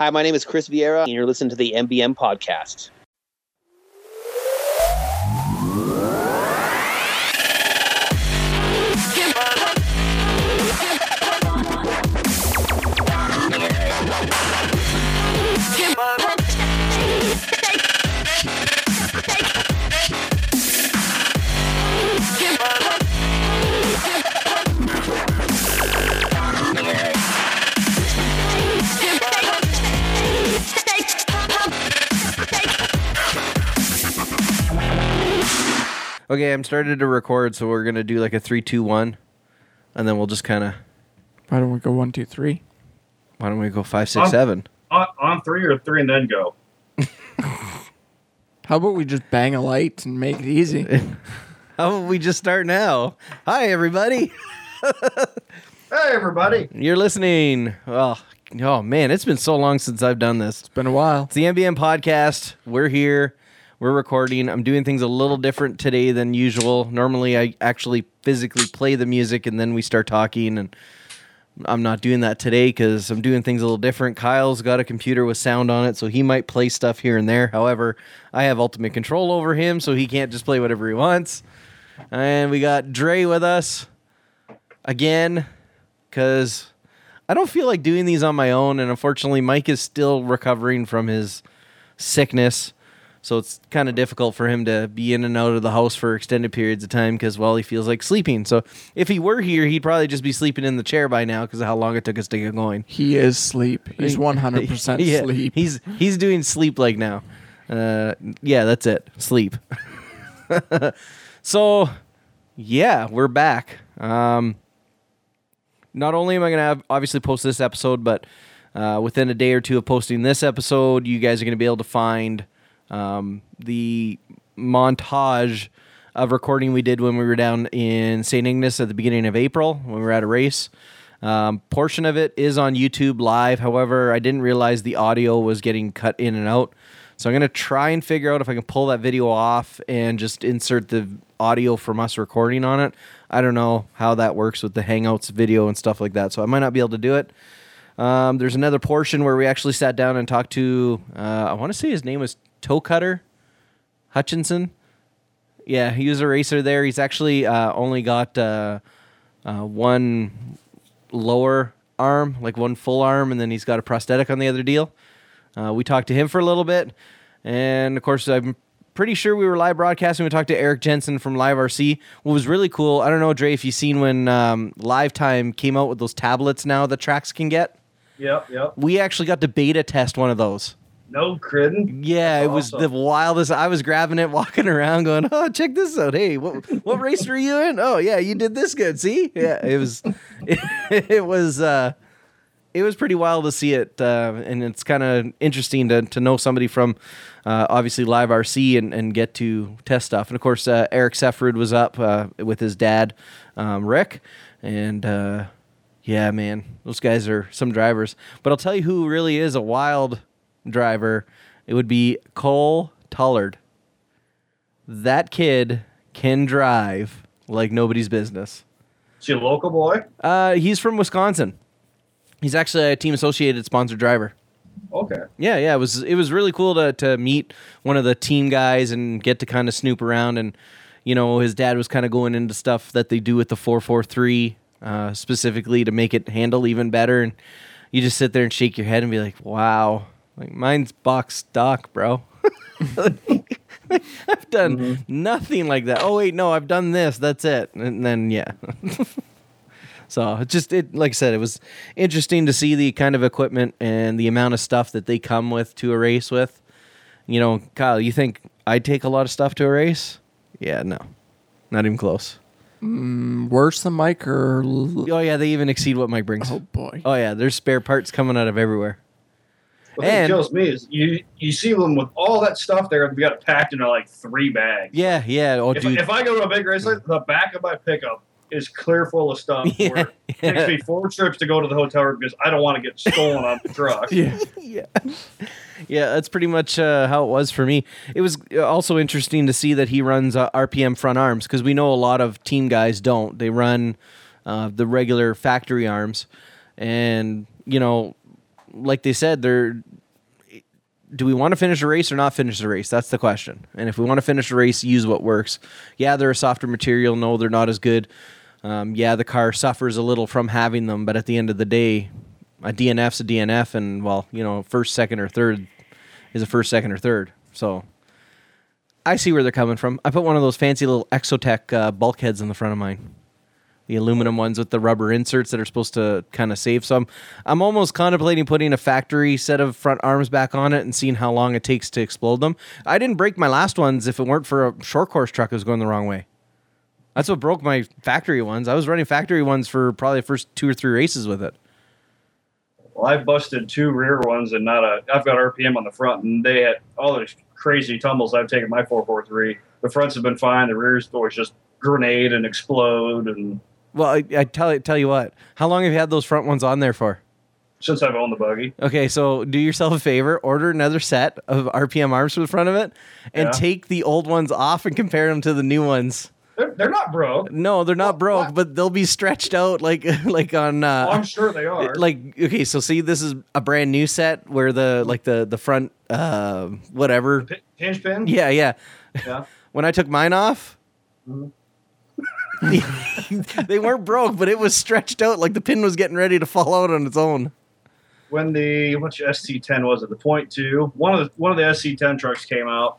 Hi, my name is Chris Vieira, and you're listening to the MBM podcast. Okay, I'm started to record, so we're gonna do like a three, two, one, and then we'll just kind of. Why don't we go one, two, three? Why don't we go five, six, Um, seven? On, on three or three and then go. How about we just bang a light and make it easy? How about we just start now? Hi, everybody. Hey, everybody. You're listening. Oh, oh man, it's been so long since I've done this. It's been a while. It's the MBM podcast. We're here. We're recording. I'm doing things a little different today than usual. Normally, I actually physically play the music and then we start talking. And I'm not doing that today because I'm doing things a little different. Kyle's got a computer with sound on it, so he might play stuff here and there. However, I have ultimate control over him, so he can't just play whatever he wants. And we got Dre with us again because I don't feel like doing these on my own. And unfortunately, Mike is still recovering from his sickness. So it's kind of difficult for him to be in and out of the house for extended periods of time because, well, he feels like sleeping. So if he were here, he'd probably just be sleeping in the chair by now because of how long it took us to get going. He is sleep. He's 100% Yeah, sleep. He's he's doing sleep like now. Uh, yeah, that's it. Sleep. so, yeah, we're back. Um, not only am I going to have obviously post this episode, but uh, within a day or two of posting this episode, you guys are going to be able to find um, the montage of recording we did when we were down in St. Ignace at the beginning of April when we were at a race. Um, portion of it is on YouTube live. However, I didn't realize the audio was getting cut in and out. So I'm going to try and figure out if I can pull that video off and just insert the audio from us recording on it. I don't know how that works with the Hangouts video and stuff like that. So I might not be able to do it. Um, there's another portion where we actually sat down and talked to, uh, I want to say his name was Toe Cutter Hutchinson. Yeah, he was a racer there. He's actually uh, only got uh, uh, one lower arm, like one full arm, and then he's got a prosthetic on the other deal. Uh, we talked to him for a little bit, and of course, I'm pretty sure we were live broadcasting. We talked to Eric Jensen from Live RC. What was really cool, I don't know, Dre, if you've seen when um, Live Time came out with those tablets now that tracks can get. Yep, yep. We actually got to beta test one of those. No kidding. Yeah, it was the wildest. I was grabbing it, walking around, going, "Oh, check this out! Hey, what what race were you in? Oh, yeah, you did this good. See, yeah, it was, it, it was, uh, it was pretty wild to see it, uh, and it's kind of interesting to to know somebody from, uh, obviously live RC and and get to test stuff. And of course, uh, Eric Sefford was up uh, with his dad, um, Rick, and. Uh, yeah, man, those guys are some drivers. But I'll tell you who really is a wild driver. It would be Cole Tullard. That kid can drive like nobody's business. Is he a local boy? Uh, he's from Wisconsin. He's actually a team associated sponsored driver. Okay. Yeah, yeah, it was it was really cool to to meet one of the team guys and get to kind of snoop around and you know his dad was kind of going into stuff that they do with the 443 uh, specifically to make it handle even better and you just sit there and shake your head and be like, "Wow, like mine's box stock, bro." I've done mm-hmm. nothing like that. Oh wait, no, I've done this. That's it. And then yeah. So it just it like I said, it was interesting to see the kind of equipment and the amount of stuff that they come with to a race with. You know, Kyle, you think I'd take a lot of stuff to a race? Yeah, no. Not even close. Mm, worse than Mike or. L- Oh yeah, they even exceed what Mike brings. oh, boy. Oh yeah, there's spare parts coming out of everywhere. The thing And- that kills me is you you see them with all that stuff there. We got it packed into like three bags. Yeah, yeah. Oh If, dude. if I go to a big race, like the back of my pickup is clear full of stuff. Yeah, where it yeah. takes me four trips to go to the hotel room because I don't want to get stolen on the truck. Yeah. yeah. Yeah, that's pretty much uh, how it was for me. It was uh, also interesting to see that he runs uh, RPM front arms because we know a lot of team guys don't. They run uh, the regular factory arms, and you know, like they said, they're do we want to finish the race or not finish the race? That's the question. And if we want to finish the race, use what works. Yeah, they're a softer material. No, they're not as good. Um, yeah, the car suffers a little from having them, but at the end of the day, a DNF's a DNF, and well, you know, first, second, or third is a first, second, or third. So I see where they're coming from. I put one of those fancy little Exotek uh, bulkheads in the front of mine. The aluminum ones with the rubber inserts that are supposed to kind of save some. I'm almost contemplating putting a factory set of front arms back on it and seeing how long it takes to explode them. I didn't break my last ones if it weren't for a short course truck that was going the wrong way. That's what broke my factory ones. I was running factory ones for probably the first two or three races with it. Well, I busted two rear ones and not a. I've got RPM on the front, and they had all those crazy tumbles I've taken my 443. The fronts have been fine. The rears always just grenade and explode. And Well, I, I tell tell you what. How long have you had those front ones on there for? since I've owned the buggy, Okay, so do yourself a favor, order another set of RPM arms for the front of it, and Yeah. take the old ones off and compare them to the new ones. they're, they're not broke. No, they're not broke, what? but they'll be stretched out like like on. Uh, Well, I'm sure they are. like okay, so see, this is a brand new set where the like the the front uh whatever. P- hinge pin. Yeah, yeah. Yeah. When I took mine off. Mhm. they weren't broke, but it was stretched out like the pin was getting ready to fall out on its own. when the which SC10 was it? The point two. One of the one of the SC10 trucks came out.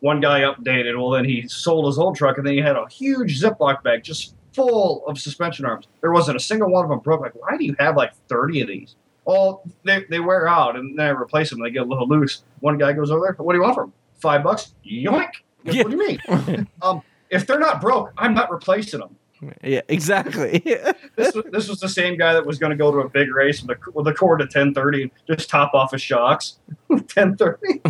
One guy updated. Well, then he sold his old truck, and then he had a huge Ziploc bag just full of suspension arms. There wasn't a single one of them broke. Like, why do you have like 30 of these? All they, they wear out, and then I replace them. They get a little loose. One guy goes over there. What do you want from? 'em? Five bucks? Yoink! Yeah. What do you mean? um, if they're not broke, I'm not replacing them. Yeah, exactly. This was, this was the same guy that was going to go to a big race with a, with a cord to 1030 and just top off his shocks. 1030.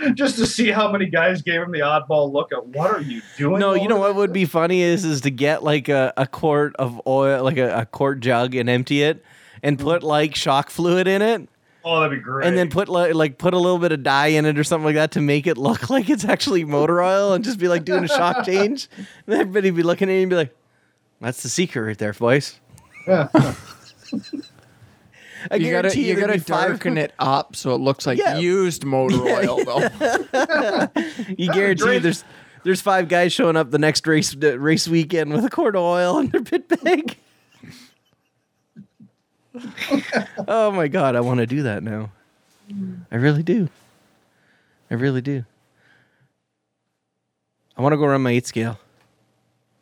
just to see how many guys gave him the oddball look at what are you doing? no, you know what would be funny is is to get like a, a quart of oil, like a, a quart jug, and empty it, and put mm-hmm. like shock fluid in it, Oh, that'd be great. and then put like, like put a little bit of dye in it or something like that to make it look like it's actually motor oil, and just be like doing a shock change. And everybody be looking at you and be like, "That's the secret right there, boys." yeah. I you gotta guarantee you there'd gotta be five- darken it up so it looks like Yeah. used motor oil though. You guarantee Great. there's there's five guys showing up the next race race weekend with a quart of oil in their pit bag. Oh my god, I want to do that now. I really do. I really do. I want to go run my eight scale.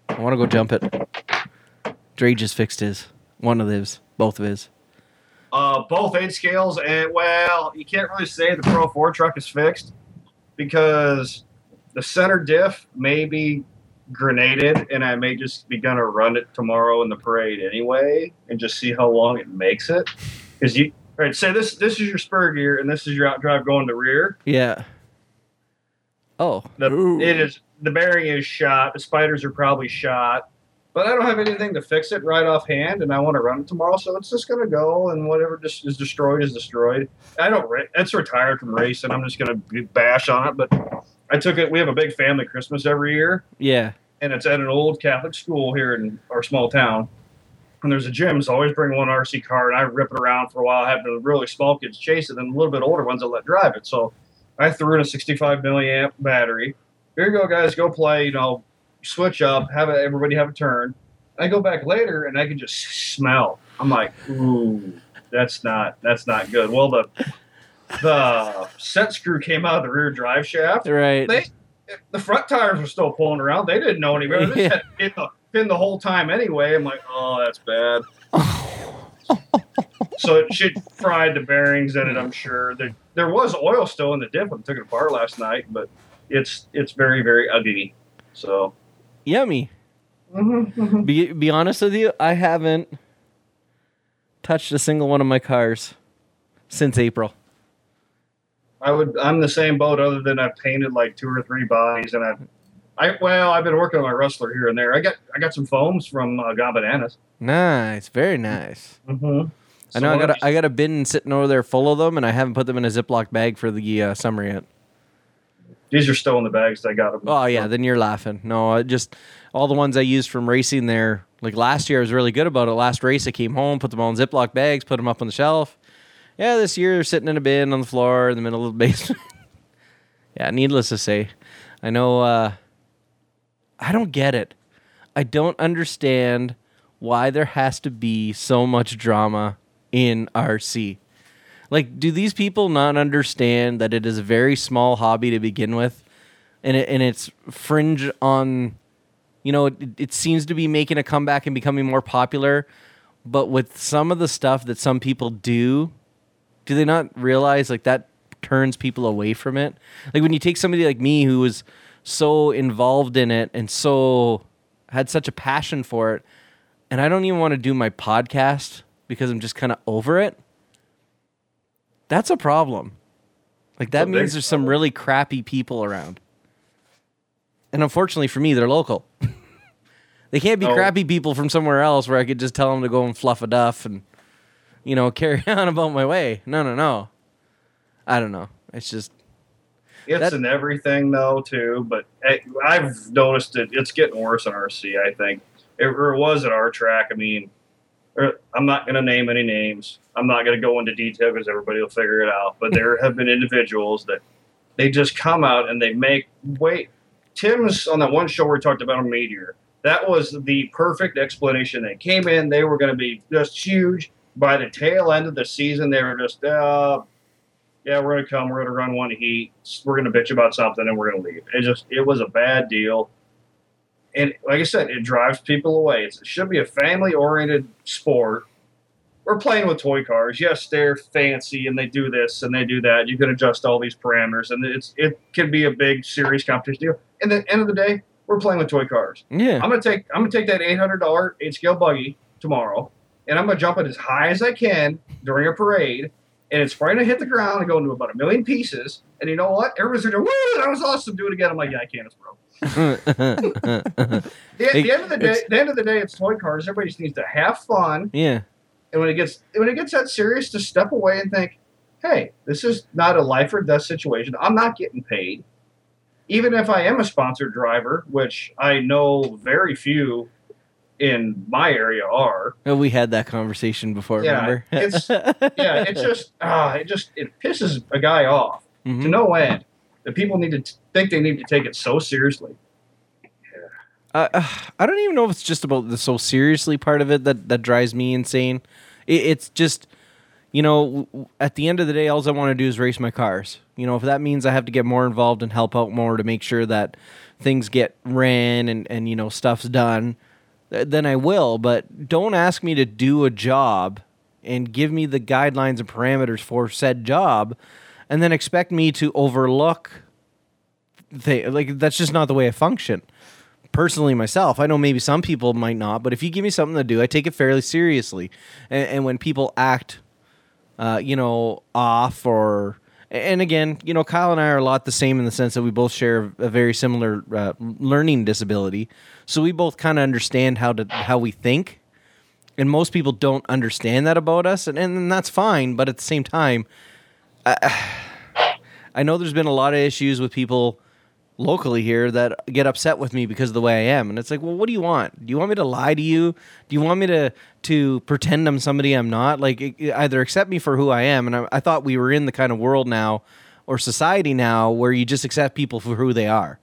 I want to go jump it. Dre just fixed his. One of his. Both of his. Uh, both eight scales, and well, you can't really say the Pro 4 truck is fixed because the center diff may be grenaded, and I may just be gonna run it tomorrow in the parade anyway, and just see how long it makes it. Because you, all right, say this this is your spur gear, and this is your outdrive going to rear. Yeah. Oh. The, Ooh. it is the bearing is shot. The spiders are probably shot, but I don't have anything to fix it right offhand, and I want to run it tomorrow, so it's just gonna go, and whatever just is destroyed is destroyed. I don't. It's retired from racing. I'm just gonna bash on it, but I took it. We have a big family Christmas every year, Yeah. and it's at an old Catholic school here in our small town. And there's a gym, so I always bring one RC car, and I rip it around for a while, having the really small kids chase it, and a little bit older ones I let drive it. So I threw in a 65 milliamp battery. Here you go, guys, go play. You know, switch up, have a, everybody have a turn. I go back later, and I can just smell. I'm like, ooh, that's not that's not good. Well, the the set screw came out of the rear drive shaft Right. they the front tires were still pulling around. They didn't know any better. They Yeah. had the pin the whole time anyway. I'm like, oh, that's bad. so it should fried the bearings in it. I'm sure there there was oil still in the diff when I took it apart last night, but it's it's very very ugly. So Yummy. mhm, Be be honest with you, I haven't touched a single one of my cars since April. I would I'm the same boat other than I've painted like two or three bodies and I've I well I've been working on my rustler here and there. I got I got some foams from uh, Gone Bananas. Nice, very nice. Mm-hmm. I know I got a, I got a bin sitting over there full of them, and I haven't put them in a Ziploc bag for the uh, summer yet. These are still in the bags. I got them. Oh yeah, then you're laughing. No, I just all the ones I used from racing there. Like last year, I was really good about it. Last race, I came home, put them all in Ziploc bags, put them up on the shelf, Yeah, this year they're sitting in a bin on the floor in the middle of the basement. yeah, needless to say, I know. Uh, I don't get it. I don't understand why there has to be so much drama in RC. Like, do these people not understand that it is a very small hobby to begin with, and it, and it's fringe on, you know, it, it seems to be making a comeback and becoming more popular, but with some of the stuff that some people do, do they not realize like that turns people away from it? Like when you take somebody like me who was so involved in it and so had such a passion for it, and I don't even want to do my podcast because I'm just kind of over it. That's a problem. Like that means there's some really crappy people around. And unfortunately for me, they're local. they can't be Oh. crappy people from somewhere else where I could just tell them to go and fluff a duff and you know, carry on about my way. No, no, no. I don't know. It's just It's That- in everything though too, but I've noticed it. It's getting worse in RC. I think it, or it was at our track. I mean, er, I'm not going to name any names. I'm not going to go into detail because everybody will figure it out. But there have been individuals that they just come out and they make wait. Tim's on that one show where we talked about a meteor. That was the perfect explanation. They came in, they were going to be just huge. By the tail end of the season, they were just, uh, yeah, we're gonna come, we're gonna run one heat, we're gonna bitch about something, and we're gonna leave. It just it was a bad deal, and like I said, it drives people away. It's, it should be a family oriented sport. We're playing with toy cars. Yes, they're fancy and they do this and they do that. You can adjust all these parameters, and it's it can be a big serious competition deal. And at the end of the day, we're playing with toy cars. yeah. I'm gonna take I'm gonna take that eight hundred dollar eight scale buggy tomorrow, and I'm gonna jump it as high as I can during a parade, and it's probably gonna hit the ground and go into about a million pieces. And you know what? Everybody's gonna go, "Woo, that was awesome! Do it again." I'm like, "Yeah, I can't. It's broke." The, the end of the day, It's- the end of the day, it's toy cars. Everybody just needs to have fun, yeah. and when it gets when it gets that serious, to step away and think, "Hey, this is not a life or death situation. I'm not getting paid." Even if I am a sponsored driver, which I know very few in my area are, we had that conversation before, Yeah, remember? it's- yeah, it just ah, it just it pisses a guy off Mhm. to no end. That people need to t- think they need to take it so seriously. Uh, uh, I don't even know if it's just about the so seriously part of it that, that drives me insane. It, it's just, you know, at the end of the day, all I want to do is race my cars. You know, if that means I have to get more involved and help out more to make sure that things get ran and, and you know, stuff's done, then I will. But don't ask me to do a job and give me the guidelines and parameters for said job and then expect me to overlook th- like that's just not the way I function personally myself. I know maybe some people might not, but if you give me something to do, I take it fairly seriously. And, and when people act, uh, you know, off or and again, you know, Kyle and I are a lot the same in the sense that we both share a very similar uh, learning disability, so we both kind of understand how to how we think. And most people don't understand that about us, and, and that's fine. But at the same time, I know there's been a lot of issues with people locally here that get upset with me because of the way I am. And it's like, well, what do you want? Do you want me to lie to you? Do you want me to to pretend I'm somebody I'm not? Like either accept me for who I am. And I, I thought we were in the kind of world now or society now where you just accept people for who they are.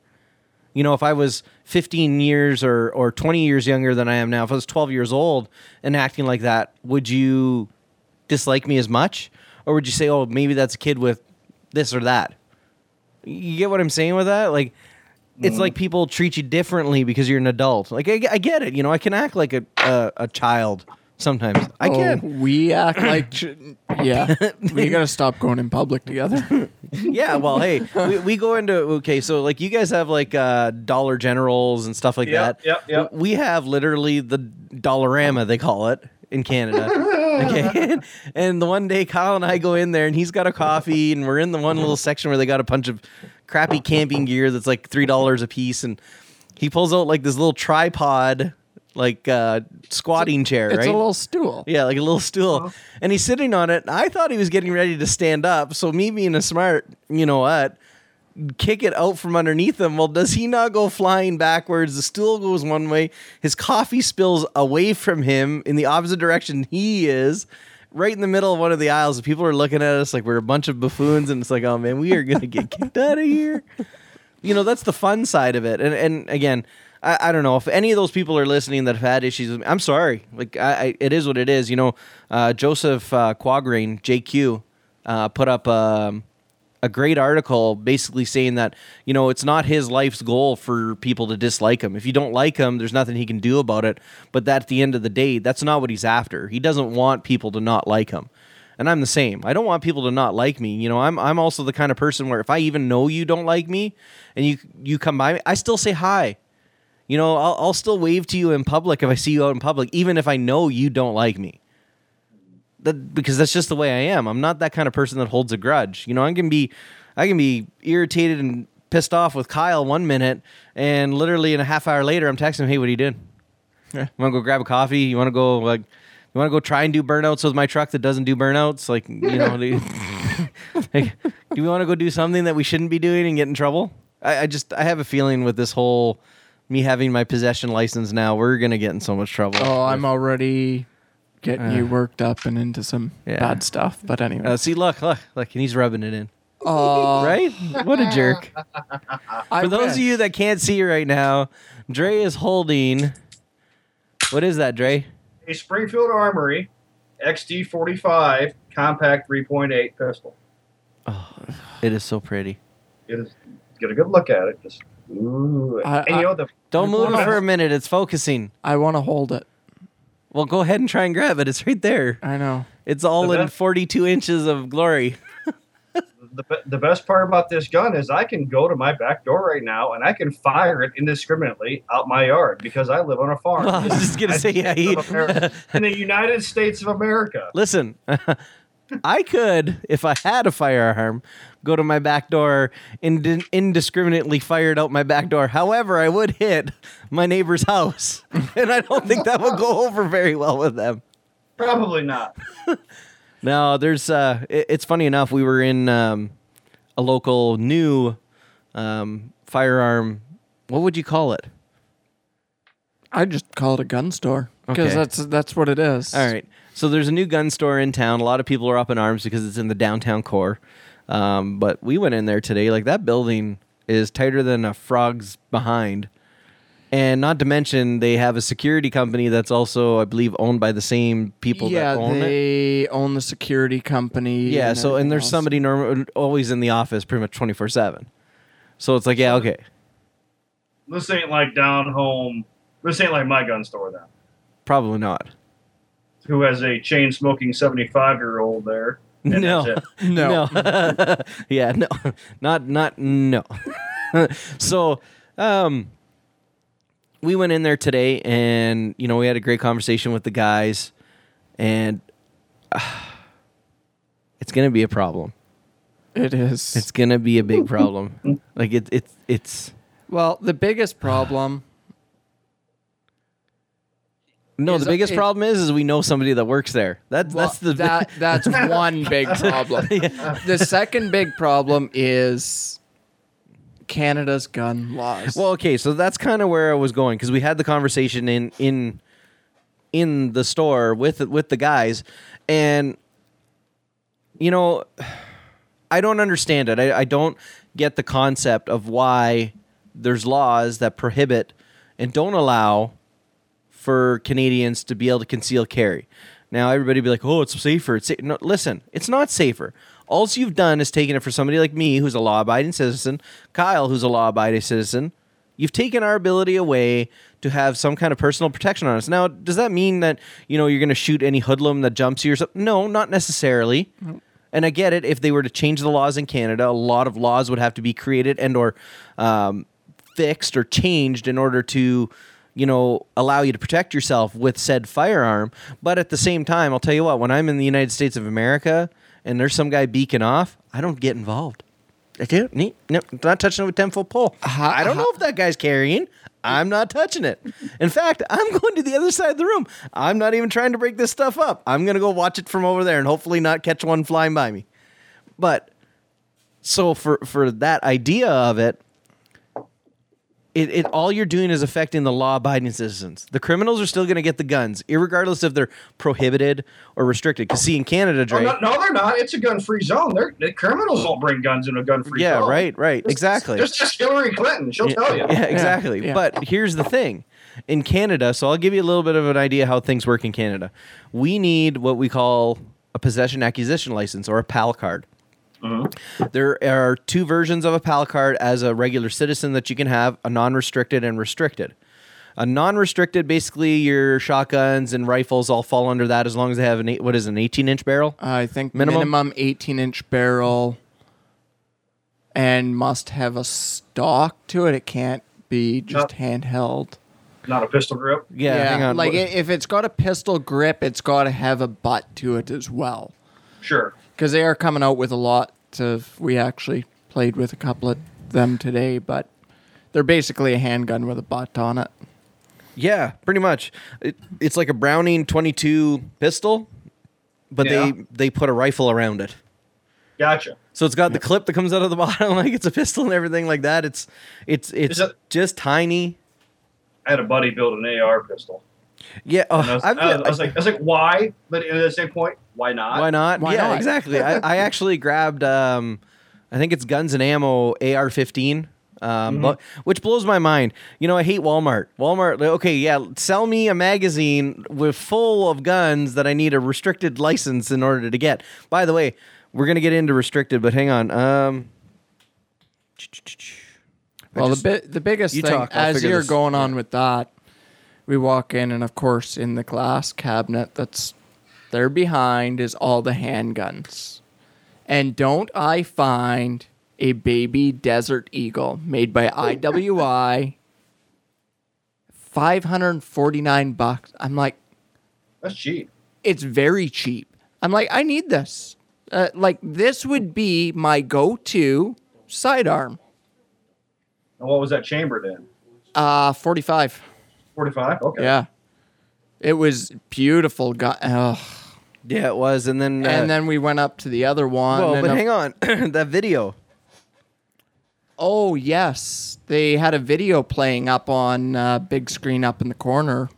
You know, if I was 15 years or, or 20 years younger than I am now, if I was 12 years old and acting like that, would you dislike me as much? Or would you say, oh, maybe that's a kid with this or that? You get what I'm saying with that? Like, it's like people treat you differently because you're an adult. Like, I, I get it. You know, I can act like a, a, a child sometimes. I Oh, can. We act like, ch- yeah. we gotta stop going in public together. yeah, well, hey, we, we go into okay, so like you guys have like uh Dollar Generals and stuff like Yep, that. yep, yep. We have literally the Dollarama they call it in Canada. okay, and the one day Kyle and I go in there and he's got a coffee and we're in the one little section where they got a bunch of crappy camping gear that's like three dollars a piece and he pulls out like this little tripod like uh squatting chair It's right a little stool. yeah, like a little stool. And he's sitting on it. I thought he was getting ready to stand up. So me being a smart, you know what, kick it out from underneath him. Well, does he not go flying backwards? The stool goes one way. His coffee spills away from him in the opposite direction he is. right in the middle of one of the aisles. People are looking at us like we're a bunch of buffoons, and it's like, oh man, we are gonna get kicked out of here. You know, that's the fun side of it. And and again, I, I don't know if any of those people are listening that have had issues. With me, I'm sorry. Like I, I, it is what it is. You know, uh, Joseph uh, Quagraine, JQ, uh, put up. Um, a great article basically saying that you know it's not his life's goal for people to dislike him. If you don't like him, there's nothing he can do about it. But that at the end of the day, that's not what he's after. He doesn't want people to not like him. And I'm the same. I don't want people to not like me. You know, I'm I'm also the kind of person where if I even know you don't like me and you you come by me, I still say hi. You know, I'll, I'll still wave to you in public if I see you out in public, even if I know you don't like me that because that's just the way I am. I'm not that kind of person that holds a grudge. You know, I can be I can be irritated and pissed off with Kyle one minute and literally in a half hour later I'm texting him, "Hey, what are you doing? Yeah. You want to go grab a coffee? You want to go like you want to go try and do burnouts with my truck that doesn't do burnouts? Like, you know, do, like, do we want to go do something that we shouldn't be doing and get in trouble? I, I just I have a feeling with this whole me having my possession license now, we're gonna get in so much trouble. Oh, I'm already getting you Uh. worked up and into some Yeah. bad stuff. But anyway, Uh, see, look, look, look, and he's rubbing it in. uh, right? What a jerk. I For those wish. of you that can't see right now, Dre is holding. What is that, Dre? A Springfield Armory XD45 compact 3.8 pistol. It is so pretty. It is, get a good look at it. Just ooh. I- and you know the Don't move it for a minute. It's focusing. I want to hold it. Well, go ahead and try and grab it. It's right there. I know. It's all The in best- 42 inches of glory. the, the best part about this gun is I can go to my back door right now and I can fire it indiscriminately out my yard because I live on a farm. Well, I was just gonna say, yeah, he- in the United States of America. Listen, I could, if I had a firearm, go to my back door and indiscriminately fire it out my back door. However, I would hit my neighbor's house, and I don't think that would go over very well with them. Probably not. No, there's. Uh, it- it's funny enough. We were in um, a local new um, firearm. What would you call it? I just call it a gun store because Okay. that's that's what it is. All right. So there's a new gun store in town. A lot of people are up in arms because it's in the downtown core. Um, but we went in there today. Like that building is tighter than a frog's behind. And not to mention, they have a security company that's also, I believe, owned by the same people yeah, that own it. they own the security company. Yeah. So, and there's else. somebody norm- always in the office, pretty much 24 seven. So it's like, yeah, okay, This ain't like down home. This ain't like my gun store then. probably not. Who has a chain smoking 75 year old there? no. No. No. yeah, no. Not not no. so, um we went in there today and you know, we had a great conversation with the guys and uh, it's going to be a problem. It is. It's going to be a big problem. like it it's it's well, the biggest problem. No, the biggest problem is is we know somebody that works there. That's well, that's the that that's one big problem. The second big problem is Canada's gun laws. Well, okay, so that's kind of where I was going because we had the conversation in in in the store with with the guys, and you know, I don't understand it. I, I don't get the concept of why there's laws that prohibit and don't allow for Canadians to be able to conceal carry. Now everybody be like, "Oh, it's safer." It's sa-. no. Listen, it's not safer. All you've done is taken it for somebody like me, who's a law-abiding citizen, Kyle, who's a law-abiding citizen. You've taken our ability away to have some kind of personal protection on us. Now, does that mean that you know you're going to shoot any hoodlum that jumps you or something? No, not necessarily. And I get it. If they were to change the laws in Canada, a lot of laws would have to be created and or um, fixed or changed in order to, you know, allow you to protect yourself with said firearm. But at the same time, I'll tell you what: when I'm in the United States of America and there's some guy beaking off, I don't get involved. I do. Neat. No, not touching it with ten foot pole. Ha- I don't know if that guy's carrying. I'm not touching it. In fact, I'm going to the other side of the room. I'm not even trying to break this stuff up. I'm going to go watch it from over there and hopefully not catch one flying by me. But so for for that idea of it, it, it all you're doing is affecting the law-abiding citizens. The criminals are still going to get the guns, regardless if they're prohibited or restricted. Because see, in Canada, Oh, no, no, they're not. It's a gun-free zone. They're, the criminals won't bring guns in a gun-free yeah, zone. Yeah, right, right, Just- exactly. Just ask Hillary Clinton. She'll yeah, tell you. yeah, exactly. yeah. But here's the thing. In Canada, so I'll give you a little bit of an idea how things work in Canada. We need what we call a possession acquisition license or a PAL card. Mm-hmm. There are two versions of a PAL card as a regular citizen that you can have a non restricted and restricted. A non restricted, basically, your shotguns and rifles all fall under that as long as they have an eight, what is it, an 18 inch barrel? I think Minimum? minimum, 18 inch barrel and must have a stock to it. It can't be just handheld. Not a pistol grip. Yeah, hang on. Like What- if it's got a pistol grip, it's got to have a butt to it as well. Sure. Because they are coming out with a lot of. We actually played with a couple of them today, but they're basically a handgun with a butt on it. Yeah, pretty much. It, it's like a Browning 22 pistol, but Yeah. they they put a rifle around it. Gotcha. So it's got the clip that comes out of the bottom, like it's a pistol and everything like that. It's it's it's it- just tiny. I had a buddy build an AR pistol. Yeah. Oh, I, was, I've- I, was, I was like, I was like, why? But at the same point, why not? why not? Why yeah, not? exactly. I, I actually grabbed um, I think it's Guns and Ammo AR-15. Um, but, which blows my mind. You know, I hate Walmart. Walmart, okay, yeah, sell me a magazine with full of guns that I need a restricted license in order to get. By the way, we're gonna get into restricted, but hang on. Um, Well, just- the bi- the biggest you thing talk, as you're this- going on with that, we walk in and of course in the glass cabinet that's there behind is all the handguns. And don't I find a baby Desert Eagle made by IWI 549 bucks. I'm like That's cheap. it's very cheap. I'm like, I need this. Uh, like, this would be my go to sidearm. And what was that chambered in? Uh, 45. 45? Okay. Yeah. It was beautiful. Gu- Ugh. yeah, it was, and then uh, and then we went up to the other one. Well, and but of- hang on, that video. Oh, yes. They had a video playing up on uh, big screen up in the corner.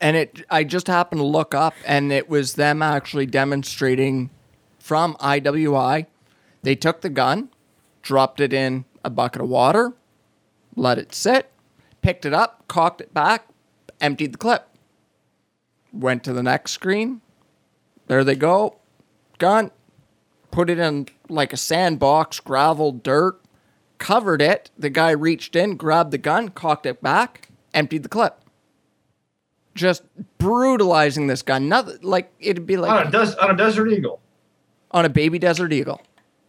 And it I just happened to look up and it was them actually demonstrating from IWI. They took the gun, dropped it in a bucket of water, let it sit, picked it up, cocked it back, emptied the clip. Went to the next screen. There they go. Gun. Put it in like a sandbox, gravel, dirt, covered it. The guy reached in, grabbed the gun, cocked it back, emptied the clip. Just brutalizing this gun. Nothing like it'd be On, like a des- on a Desert Eagle. on a baby desert eagle.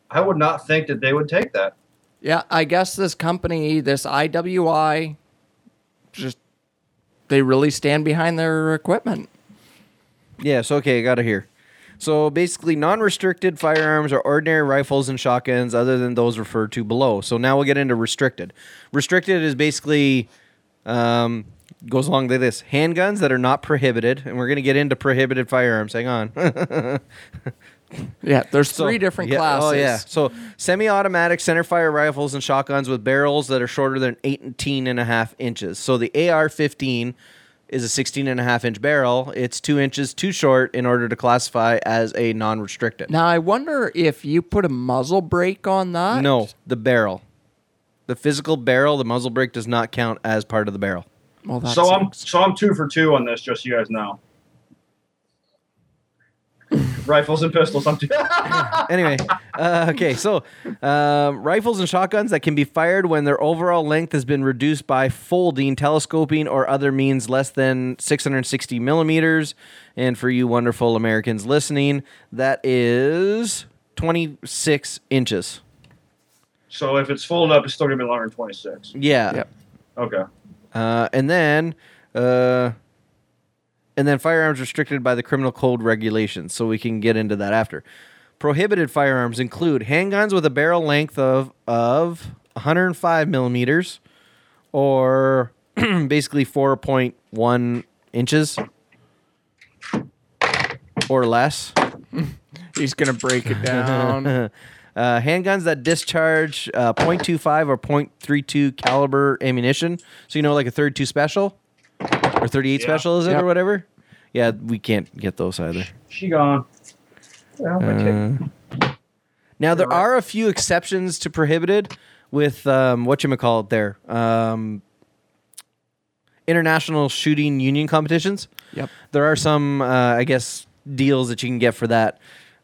I would not think that they would take that. Yeah, I guess this company, this IWI, just they really stand behind their equipment. Yes, okay, I got it here. So basically, non-restricted firearms are ordinary rifles and shotguns, other than those referred to below. So now we'll get into restricted. Restricted is basically um, goes along like this: handguns that are not prohibited, and we're going to get into prohibited firearms. Hang on. Yeah, there's So- three different yeah, classes. Oh yeah. So semi-automatic center fire rifles and shotguns with barrels that are shorter than 18 and a half inches. So the AR-15 is a 16 and a half inch barrel. It's two inches too short in order to classify as a non-restricted. Now I wonder if you put a muzzle brake on that. No, the barrel. The physical barrel, the muzzle brake does not count as part of the barrel. Well, that's So I'm so I'm two for two on this, just so you guys know. Rifles and pistols. I'm two. anyway, uh, okay, so uh, rifles and shotguns that can be fired when their overall length has been reduced by folding, telescoping, or other means less than 660 millimeters. And for you wonderful Americans listening, that is 26 inches. so if it's folded up, it's still gonna be longer than 26. Yeah. Yep. Okay. Uh, and then, uh, and then firearms restricted by the criminal code regulations. So we can get into that after. Prohibited firearms include handguns with a barrel length of of 105 millimeters, or basically 4.1 inches or less. he's gonna break it down. Uh, handguns that discharge uh, .25 or .32 caliber ammunition. So you know, like a 32 special or 38 Yeah. special, is it Yep. or whatever? Yeah, we can't get those either. She gone. Well, I Now there You're are a few exceptions to prohibited with um, what you call it there. Um, international shooting union competitions. Yep. There are some, uh, I guess, deals that you can get for that.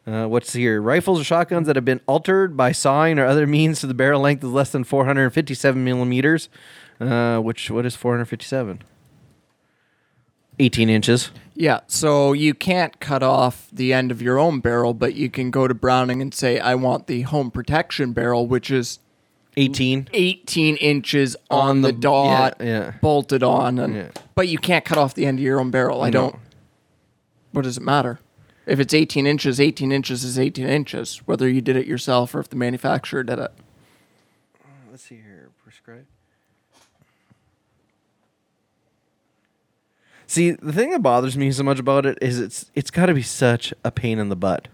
Uh, what's here? Rifles or shotguns that have been altered by sawing or other means to the barrel length is less than 457 millimeters. Uh, which what is 457? 18 inches. Yeah, so you can't cut off the end of your own barrel, but you can go to Browning and say, I want the home protection barrel, which is 18. 18 inches on, On the, the- dot, yeah, yeah. bolted on. And, Yeah. But you can't cut off the end of your own barrel. I No. don't. What does it matter? If it's 18 inches, 18 inches is 18 inches, whether you did it yourself or if the manufacturer did it. Let's see here. See, the thing that bothers me so much about it is it's it's got to be such a pain in the butt.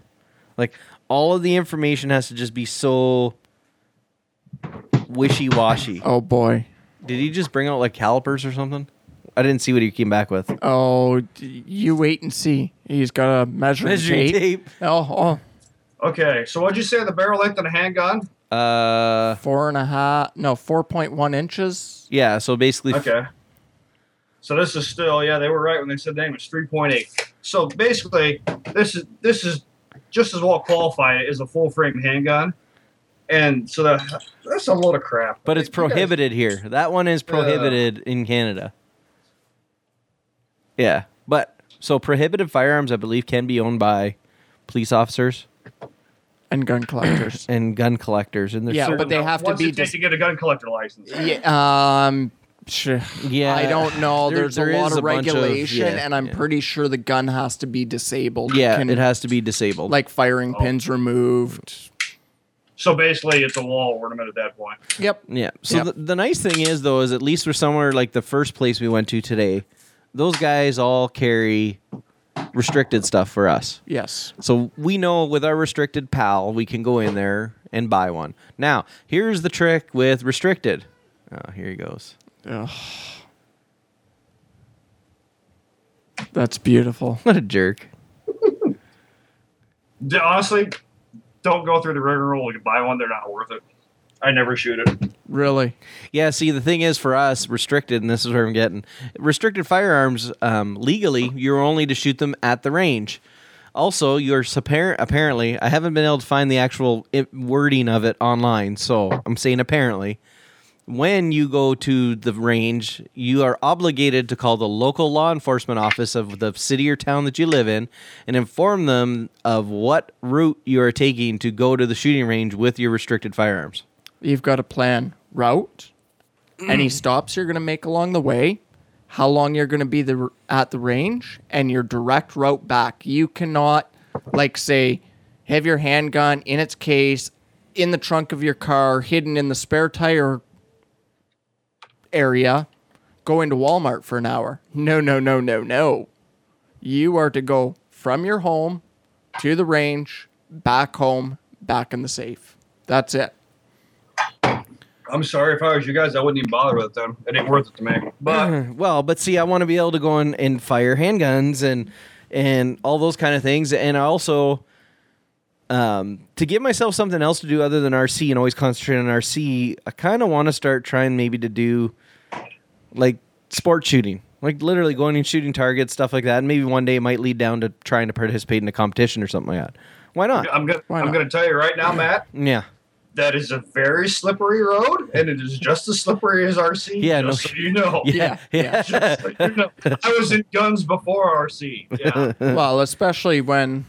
Like all of the information has to just be so wishy-washy. Oh, boy. Did he just bring out like calipers or something? I didn't see what he came back with. Oh, d- you wait and see. He's got a measuring, Measuring tape. tape. Oh, oh, Okay, so what'd you say the barrel length of a handgun? Uh, four and a half, no, 4.1 inches. yeah. So basically, Okay. So this is still, yeah, they were right when they said the name. It's 3.8. So basically, this is this is just as well qualified as a full frame handgun, and so that that's a load of crap. but it's You guys- prohibited here. That one is prohibited in Canada. Yeah, but so prohibited firearms, I believe, can be owned by police officers And gun collectors. and gun collectors, and there's Yeah, but they have to What's be it take dis- to get a gun collector license. yeah, um, sure. Yeah. I don't know. There- There's there a lot is of a bunch of- regulation, yeah, and I'm yeah. pretty sure the gun has to be disabled. yeah, Can- it has to be disabled. like firing Oh. pins removed. So basically, it's a wall ornament at that point. Yep. Yeah. So Yep. the, the nice thing is though is at least for somewhere like the first place we went to today, those guys all carry restricted stuff for us. Yes. So we know with our restricted pal, we can go in there and buy one. Now, here's the trick with restricted. Oh, here he goes. Ugh. That's beautiful. What a jerk. Honestly, don't go through the rigmarole to buy one. They're not worth it. I never shoot it. Really. Yeah, see, the thing is for us, restricted, and this is where I'm getting restricted firearms. Um, legally, you're only to shoot them at the range. Also, you're appar- apparently, I haven't been able to find the actual i wording of it online, so I'm saying apparently. When you go to the range, you are obligated to call the local law enforcement office of the city or town that you live in and inform them of what route you are taking to go to the shooting range with your restricted firearms. You've got to plan route, any stops you're going to make along the way, how long you're going to be the, at the range, and your direct route back. You cannot, like, say, have your handgun in its case, in the trunk of your car, hidden in the spare tire area, go into Walmart for an hour. No, no, no, no, no. You are to go from your home to the range, back home, back in the safe. That's it. I'm sorry if I was you guys, I wouldn't even bother with it then. It ain't worth it to me. But well, but see, I want to be able to go in and fire handguns and and all those kind of things, and I also um, to give myself something else to do other than RC and always concentrate on RC. I kind of want to start trying maybe to do like sport shooting, like literally going and shooting targets, stuff like that. And maybe one day it might lead down to trying to participate in a competition or something like that. Why not? I'm gonna Why I'm not? gonna tell you right now, Matt. Yeah. That is a very slippery road, and it is just as slippery as RC. Yeah, no just so you know. Yeah. yeah. Just so you know. I was in guns before RC. Yeah. well, especially when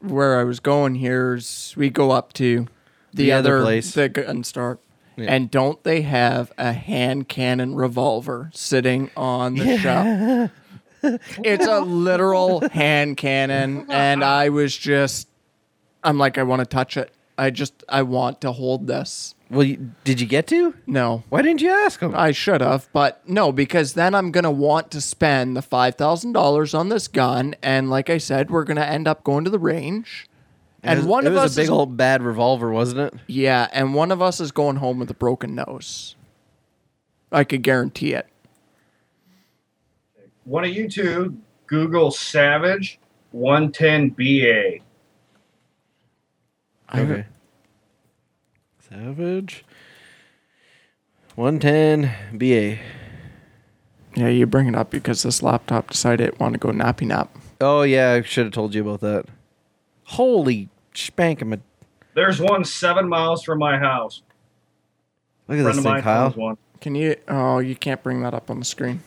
where I was going here is we go up to the, The other other, place. the gun start. Yeah. And don't they have a hand cannon revolver sitting on the shelf? It's a literal hand cannon, and I was just, I'm like, I want to touch it. I just, I want to hold this. Well, you, did you get to? No, Why didn't you ask him? I should have, but no, because then I'm gonna want to spend the five thousand dollars on this gun, and like I said, we're gonna end up going to the range, And it was, one it of was us a big is- old bad revolver, wasn't it? Yeah, and one of us is going home with a broken nose. I could guarantee it. One of you two Google Savage 110BA. I haven't- Savage. 110 BA. Yeah, you bring it up because this laptop decided it wanted to go nappy nap. Oh yeah, I should have told you about that. Holy spankum! There's one seven miles from my house. Look at Friend this thing, Kyle. one. Can you? Oh, you can't bring that up on the screen.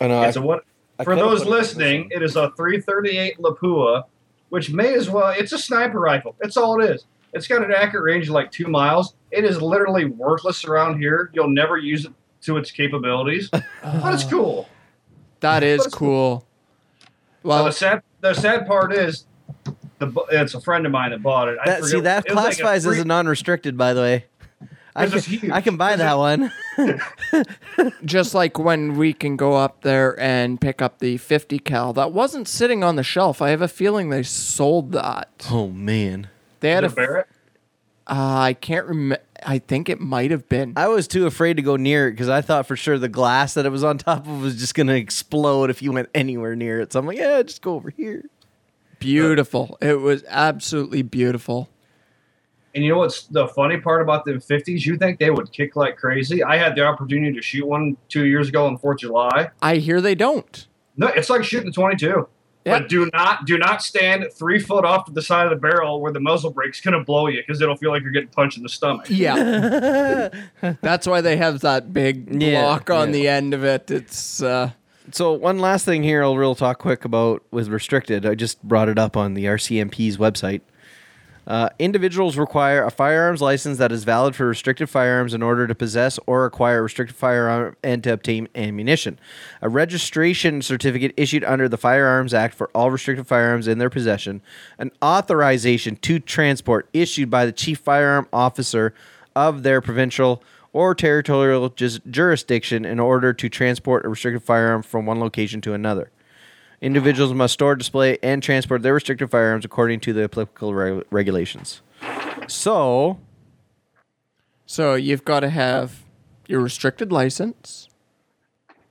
I know. It's a what? I For those put it listening, it is a 338 Lapua, which may as well. It's a sniper rifle. That's all it is. It's got an accurate range of like two miles. It is literally worthless around here. You'll never use it to its capabilities, but it's cool. That is That's cool. Well, Well, the sad the sad part is, the it's a friend of mine that bought it. That, forget- see, that it was like a classifies as three- a non-restricted, by the way. I can. I can buy that one. just like when we can go up there and pick up the 50 cal, that wasn't sitting on the shelf. I have a feeling they sold that. oh man, They had a. Is it Barrett? Uh, I can't remember. I think it might have been. I was too afraid to go near it because I thought for sure the glass that it was on top of was just gonna explode if you went anywhere near it. So I'm like, yeah, just go over here. Beautiful. It was absolutely beautiful. And you know what's the funny part about the 50s? You think they would kick like crazy? I had the opportunity to shoot one two years ago on Fourth of July. I hear they don't. No, it's like shooting a 22. Yeah. But do not do not stand three foot off to the side of the barrel where the muzzle brake's gonna blow you because it'll feel like you're getting punched in the stomach. Yeah. That's why they have that big Yeah, block on yeah. the end of it. It's uh So one last thing here, I'll real talk quick about with restricted. I just brought it up on the RCMP's website. Uh, individuals require a firearms license that is valid for restricted firearms in order to possess or acquire a restricted firearm and to obtain ammunition. A registration certificate issued under the Firearms Act for all restricted firearms in their possession. An authorization to transport issued by the chief firearm officer of their provincial or territorial jurisdiction in order to transport a restricted firearm from one location to another. Individuals must store, display, and transport their restricted firearms according to the applicable reg- regulations. So, so you've got to have your restricted license,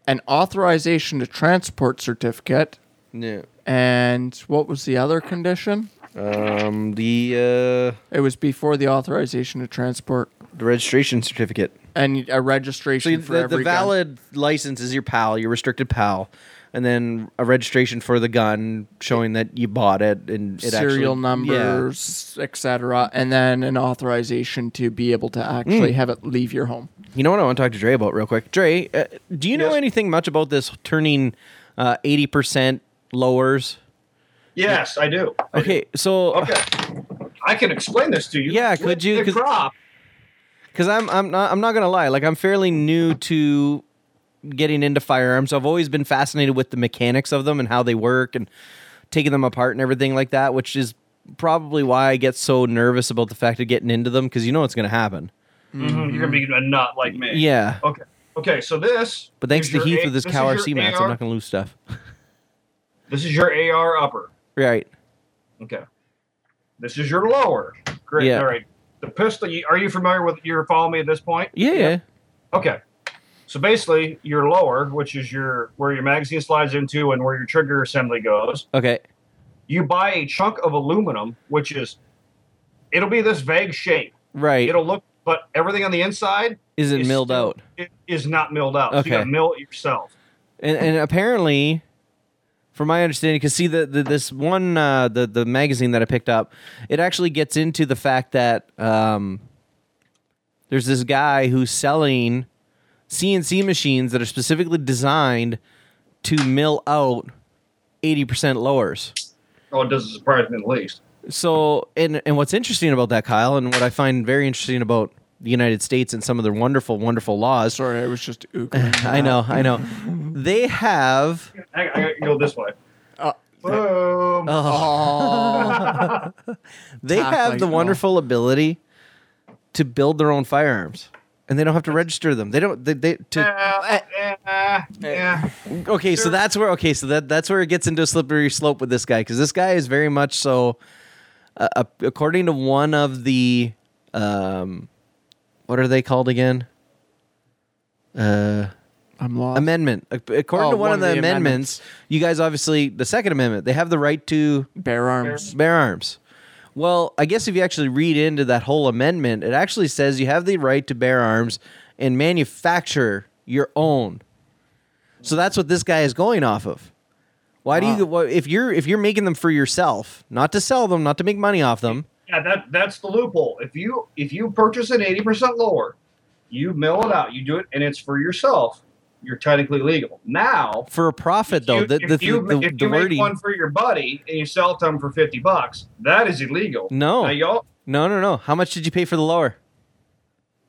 an authorization to transport certificate, yeah, and what was the other condition? um, the uh, It was before the authorization to transport the registration certificate. and a registration So for the, every the gun. valid license is your PAL, your restricted PAL, and then a registration for the gun showing that you bought it and it serial actually, Yeah. numbers, etc., and then an authorization to be able to Mm. actually have it leave your home. You know what I want to talk to Dre about real quick? Dre, uh, do you know Yes. anything much about this turning uh, eighty percent lowers? Yes, I do. I do. Okay, so Okay. I can explain this to you. Yeah, could With you? The 'Cause- crop. Because I'm I'm not I'm not gonna lie, like I'm fairly new to getting into firearms. I've always been fascinated with the mechanics of them and how they work and taking them apart and everything like that, which is probably why I get so nervous about the fact of getting into them because you know what's gonna happen. Mhm, You're gonna be a nut like me. Yeah, Okay. Okay. So this. but thanks to Heath A- with his this Cow RC mats, I'm not gonna lose stuff. This is your AR upper. right. Okay. This is your lower. Great. Yeah. All right. The pistol. Are you familiar with? You're following me at this point? Yeah. yeah. Okay. So basically, your lower, which is your where your magazine slides into and where your trigger assembly goes, Okay. you buy a chunk of aluminum, which is it'll be this vague shape. Right. It'll look, but everything on the inside Isn't is milled still- out. It is not milled out. So Okay. you got to mill it yourself. and, and apparently from my understanding because see the, the this one uh, the the magazine that i picked up it actually gets into the fact that um, there's this guy who's selling cnc machines that are specifically designed to mill out 80% lowers Oh, it doesn't surprise me in the least. so and and what's interesting about that kyle and what i find very interesting about the united states and some of their wonderful wonderful laws Sorry, I was just oogling. i know i know they have I, I gotta go this way. Uh, Boom. Oh, They Tack have like- the wonderful ability to build their own firearms, and they don't have to register them. They don't. They, they to Uh, uh, yeah. okay. So that's where okay. So that that's where it gets into a slippery slope with this guy because this guy is very much so. uh, uh, according to one of the um, what are they called again? Uh, I'm lost. amendment. According Oh, to one, one of the, the amendments, you guys obviously the Second Amendment. They have the right to Bear arms. bear arms. Well, I guess if you actually read into that whole amendment, it actually says you have the right to bear arms and manufacture your own. So that's what this guy is going off of. Why do you if you're if you're making them for yourself, not to sell them, not to make money off them? Yeah, that that's the loophole. If you if you purchase it eighty percent lower, you mill it out. You do it, and it's for yourself. You're technically legal. Now, For a profit though, you, the the, if you, the, if you make wording one for your buddy and you sell it to him for fifty bucks, that is illegal. No. Now, y'all, No, no, no. How much did you pay for the lower?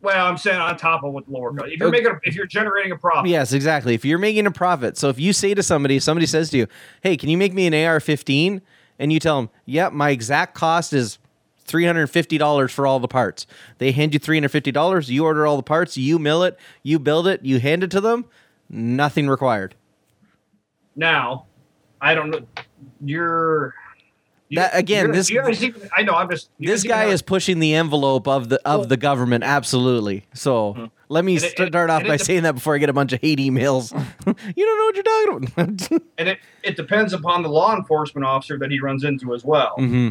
well, I'm saying on top of what the lower cost. If you're making, a, if you're generating a profit, Yes, exactly. If you're making a profit, so if you say to somebody, somebody says to you, "Hey, can you make me an AR-15?" and you tell them, "Yep, my exact cost is three hundred fifty dollars for all the parts." They hand you three hundred fifty dollars. You order all the parts. You mill it. You build it. You hand it to them. Nothing required. Now, I don't know. You're you- That- again, this- you guys even- I know. I'm just This guy is pushing the envelope of the of Well- the government. Absolutely. So let me it- start and- off by it dep- saying that before I get a bunch of hate emails. you don't know what you're talking about. and it it depends upon the law enforcement officer that he runs into as well. hmm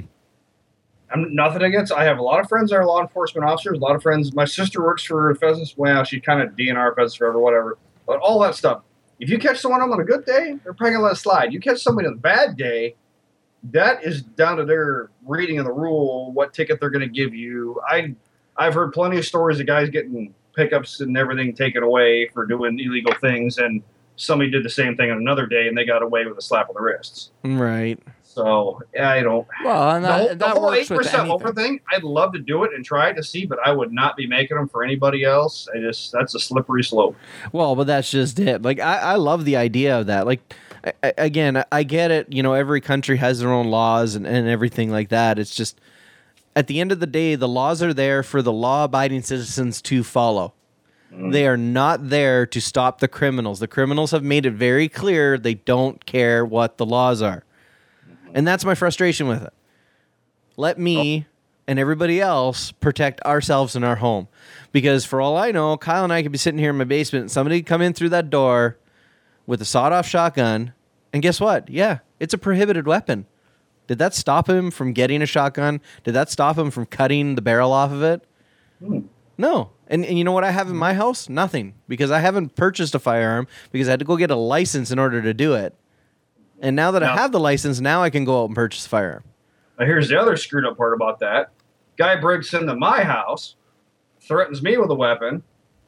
I'm nothing against. I have a lot of friends that are law enforcement officers. A lot of friends. My sister works for Pheasants. Well, she kind of DNR Pheasants Forever, whatever. But all that stuff. If you catch someone on a good day, they're probably gonna let it slide. You catch somebody on a bad day, that is down to their reading of the rule, what ticket they're gonna give you. I I've heard plenty of stories of guys getting pickups and everything taken away for doing illegal things, and somebody did the same thing on another day and they got away with a slap on the wrists. Right. So I don't. Well, and The that, the whole eight percent over thing, I'd love to do it and try to see, but I would not be making them for anybody else. I just that's a slippery slope. Well, but that's just it. Like I, I love the idea of that. Like I, I- again, I- I get it. You know, every country has their own laws and, and everything like that. It's just at the end of the day, the laws are there for the law-abiding citizens to follow. Mm. They are not there to stop the criminals. The criminals have made it very clear they don't care what the laws are. And that's my frustration with it. Let me oh. and everybody else protect ourselves in our home. Because for all I know, Kyle and I could be sitting here in my basement and somebody could come in through that door with a sawed off shotgun. And guess what? Yeah, it's a prohibited weapon. Did that stop him from getting a shotgun? Did that stop him from cutting the barrel off of it? Hmm. No. And, and you know what I have in hmm. my house? Nothing. Because I haven't purchased a firearm because I had to go get a license in order to do it. And now that I have the license, now I can go out and purchase a firearm. Now here's the other screwed up part about that. Guy breaks into my house, threatens me with a weapon.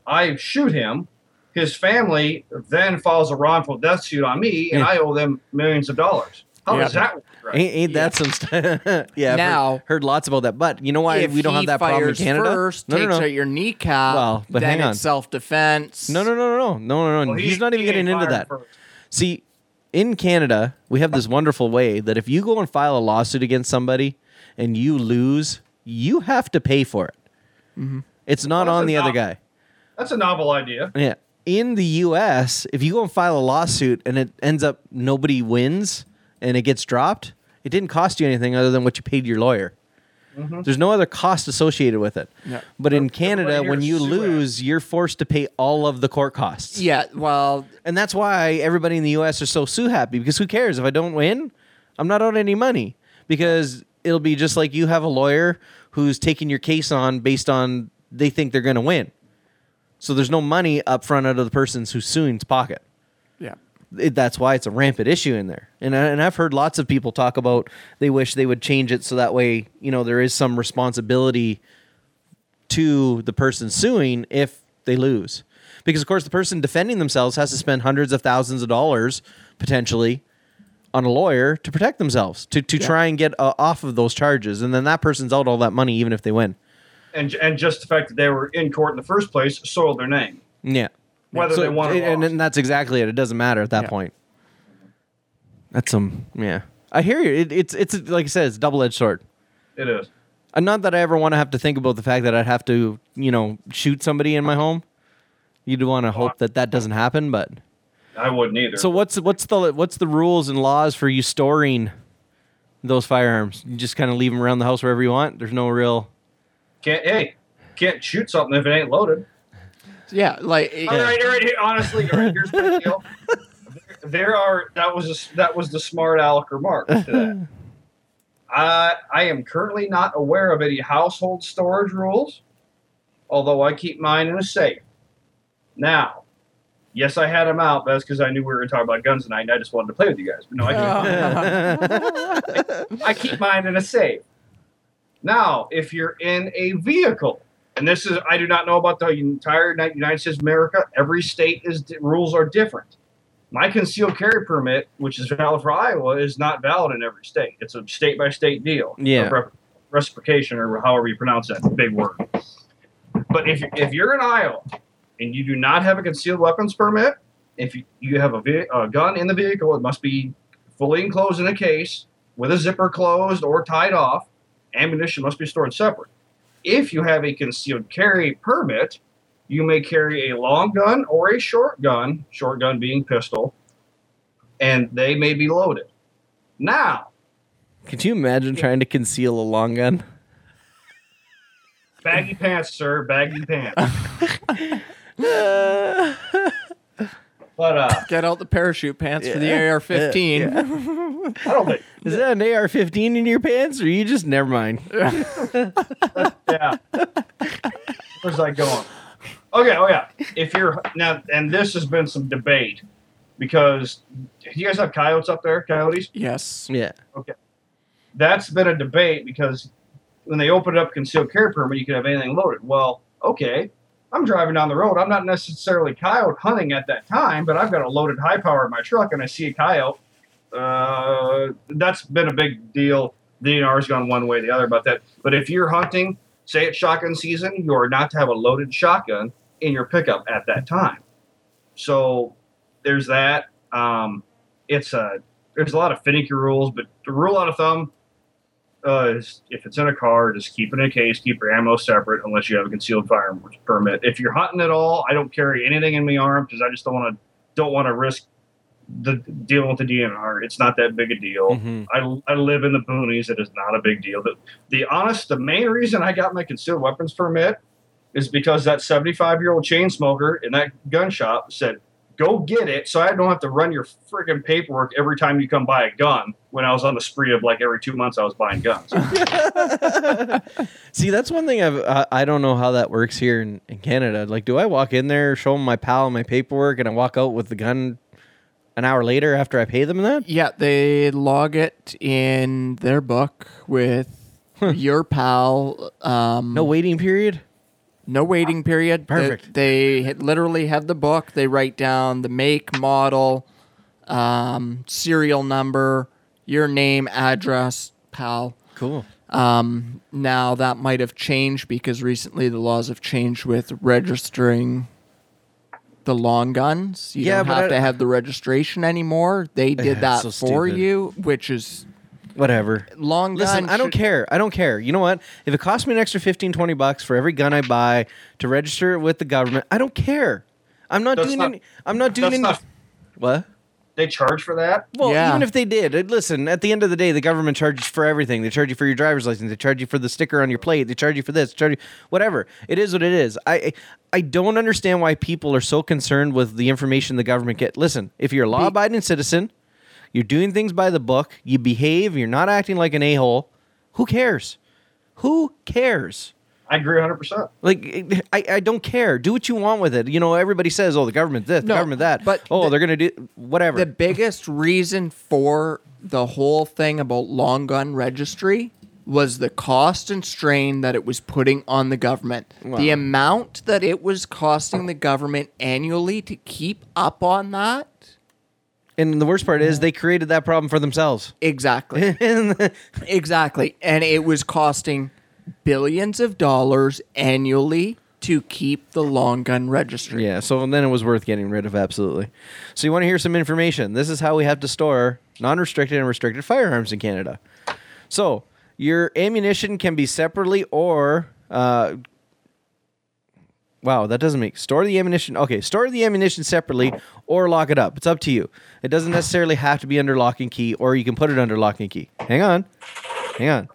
I shoot him. His family then files a wrongful death suit on me, and Yeah. I owe them millions of dollars. How Yeah. does that work? Right? Ain't, ain't that some stuff? yeah. I've Now- heard, heard lots about that. But you know why we don't have that problem in fires Canada? First, no, no, takes no. out your kneecap. Well, but then hang on. it's self-defense. No, no, no, no, no, no, no, no. Well, he- He's not even he getting into that. first. See, in Canada, we have this wonderful way that if you go and file a lawsuit against somebody and you lose, you have to pay for it. Mm-hmm. It's not Well, on the other guy. That's a novel idea. Yeah. In the US, if you go and file a lawsuit and it ends up nobody wins and it gets dropped, it didn't cost you anything other than what you paid your lawyer. Mm-hmm. There's no other cost associated with it. Yeah. But in Canada, when you sue lose, you're forced to pay all of the court costs. Yeah, well, And that's why everybody in the US are so sue happy because who cares if I don't win? I'm not owed any money because it'll be just like you have a lawyer who's taking your case on based on they think they're going to win. So there's no money up front out of the person's who's suing's pocket. Yeah. It, that's why it's a rampant issue in there. And, I, and I've heard lots of people talk about they wish they would change it so that way, you know, there is some responsibility to the person suing if they lose. Because, of course, the person defending themselves has to spend hundreds of thousands of dollars potentially on a lawyer to protect themselves, to, to try and get uh, off of those charges. And then that person's out all that money even if they win. And and just the fact that they were in court in the first place soiled their name. Yeah. Whether So- they won or and, and that's exactly it. It doesn't matter at that Yeah. point. That's some yeah. I hear you. It, it's it's like I said, it's double edged sword. It is. And not that I ever want to have to think about the fact that I'd have to you know shoot somebody in my home. You'd want to hope that that doesn't happen, but I wouldn't either. so what's what's the what's the rules and laws for you storing those firearms? You just kind of leave them around the house wherever you want. There's no real. Can't hey, can't shoot something if it ain't loaded. Yeah, like All right, all right. here- Honestly, all right, here's the deal. There, there are that was a, that was the smart aleck remark to that. I I am currently not aware of any household storage rules, although I keep mine in a safe. Now, yes, I had them out, but that's because I knew we were going to talk about guns tonight, and I just wanted to play with you guys. But no, I oh. keep, I keep mine in a safe. Now, if you're in a vehicle, and this is I do not know about the entire United States of America. Every state is rules are different. My concealed carry permit, which is valid for Iowa, is not valid in every state. It's a state by state deal. Yeah. Rep- reciprocation or however you pronounce that big word. But if if you're in Iowa and you do not have a concealed weapons permit, if you, you have a, ve- a gun in the vehicle, it must be fully enclosed in a case with a zipper closed or tied off. Ammunition must be stored separate. If you have a concealed carry permit, you may carry a long gun or a short gun, short gun being pistol, and they may be loaded. Now, Could you imagine trying to conceal a long gun? baggy pants, sir, baggy pants. But uh, get out the parachute pants for the AR-15. I don't think. Is that an AR-15 in your pants, or you just never mind? Yeah. Where's that going? Okay. Oh yeah. If you're now, and this has been some debate because you guys have coyotes up there, coyotes. yes. Yeah. Okay. That's been a debate because when they opened up concealed carry permit, you could have anything loaded. Well, okay, I'm driving down the road. I'm not necessarily coyote hunting at that time, but I've got a loaded high power in my truck and I see a coyote. Uh, that's been a big deal. The DNR's gone one way or the other about that. But if you're hunting, say it's shotgun season, you are not to have a loaded shotgun in your pickup at that time. So there's that. Um, it's a there's a lot of finicky rules, but the rule out of thumb uh, is if it's in a car, just keep it in a case, keep your ammo separate unless you have a concealed firearms permit. If you're hunting at all, I don't carry anything in my arm because I just don't want to don't want to risk the dealing with the DNR. It's not that big a deal. Mhm. I, I live in the boonies. It is not a big deal. The, the honest, the main reason I got my concealed weapons permit is because that 75 year old chain smoker in that gun shop said, go get it so I don't have to run your freaking paperwork every time you come buy a gun when I was on the spree of like every two months I was buying guns. See, that's one thing I've I, I don't know how that works here in, in Canada. Like, do I walk in there, show them my pal my paperwork, and I walk out with the gun an hour later after I pay them that? Yeah, they log it in their book with your pal. Um, No waiting period. No waiting period. They- Perfect. They, ha- literally have the book. They write down the make, model, um, serial number, your name, address, pal. Cool. Um, now that might have changed because recently the laws have changed with registering the long guns. You Yeah, don't have I- to have the registration anymore. They did that so for stupid. you, which is Whatever. long Listen, gun. I don't should- care. I don't care. You know what? If it costs me an extra 15, 20 bucks for every gun I buy to register it with the government, I don't care. I'm not That's doing not- any. I'm not doing That's any. not, what? they charge for that. Well, Yeah. even if they did, it- listen. At the end of the day, the government charges for everything. They charge you for your driver's license. They charge you for the sticker on your plate. They charge you for this. Charge you whatever. It is what it is. I I don't understand why people are so concerned with the information the government get. Listen, if you're a law-abiding citizen, you're doing things by the book. You behave. You're not acting like an a-hole. Who cares? Who cares? I agree 100%. Like I, I don't care. Do what you want with it. You know, everybody says, "Oh, the government this, the government that." but oh, the- they're gonna do whatever. the biggest reason for the whole thing about long gun registry was the cost and strain that it was putting on the government. The amount that it was costing the government annually to keep up on that. And the worst part is they created that problem for themselves. Exactly. exactly. And it was costing billions of dollars annually to keep the long gun registry. yeah, so then it was worth getting rid of, absolutely. So you want to hear some information? This is how we have to store non-restricted and restricted firearms in Canada. So your ammunition can be separately or uh, wow, that doesn't make store the ammunition. Okay, store the ammunition separately or lock it up. It's up to you. It doesn't necessarily have to be under lock and key, or you can put it under lock and key. Hang on, hang on.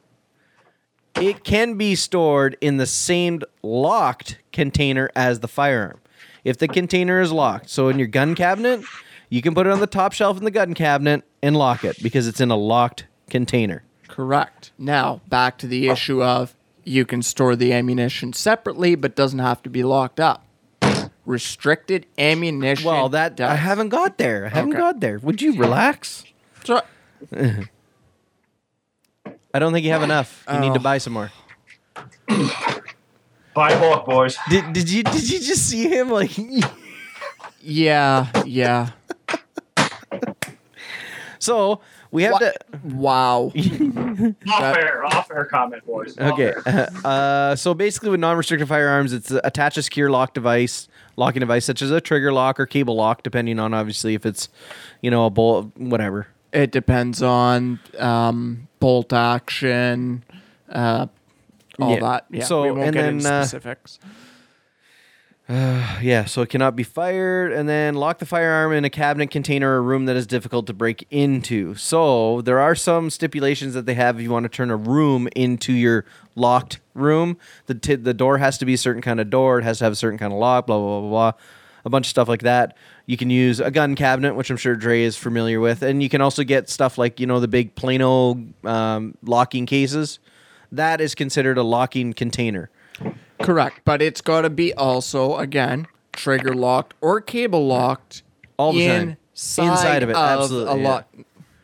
It can be stored in the same locked container as the firearm. If the container is locked, so in your gun cabinet, you can put it on the top shelf in the gun cabinet and lock it because it's in a locked container. Correct. Now, back to the issue of you can store the ammunition separately, but doesn't have to be locked up. Restricted ammunition. Well, that I does. haven't got there. I haven't Okay. got there. Would you relax? So- I don't think you have enough. You need to Oh. buy some more. Buy bulk, boys. Did, did you did you just see him like yeah, yeah. so we have Wha- to Wow. off air, off air comment, boys. Off Okay. Uh, so basically, with non-restricted firearms, it's a attach a secure lock device, locking device such as a trigger lock or cable lock, depending on obviously if it's, you know, a bolt, whatever. It depends on um, bolt action, uh, all Yeah. that. Yeah, So, we won't and get then, into uh, specifics. Yeah, so it cannot be fired, and then lock the firearm in a cabinet container or room that is difficult to break into. So there are some stipulations that they have if you want to turn a room into your locked room. The t- the door has to be a certain kind of door. It has to have a certain kind of lock. Blah blah blah blah. A bunch of stuff like that. You can use a gun cabinet, which I'm sure Dre is familiar with, and you can also get stuff like you know the big Plano um, locking cases. That is considered a locking container. Correct, but it's got to be also again trigger locked or cable locked. All the time. inside Inside of it, a absolutely, yeah. lock.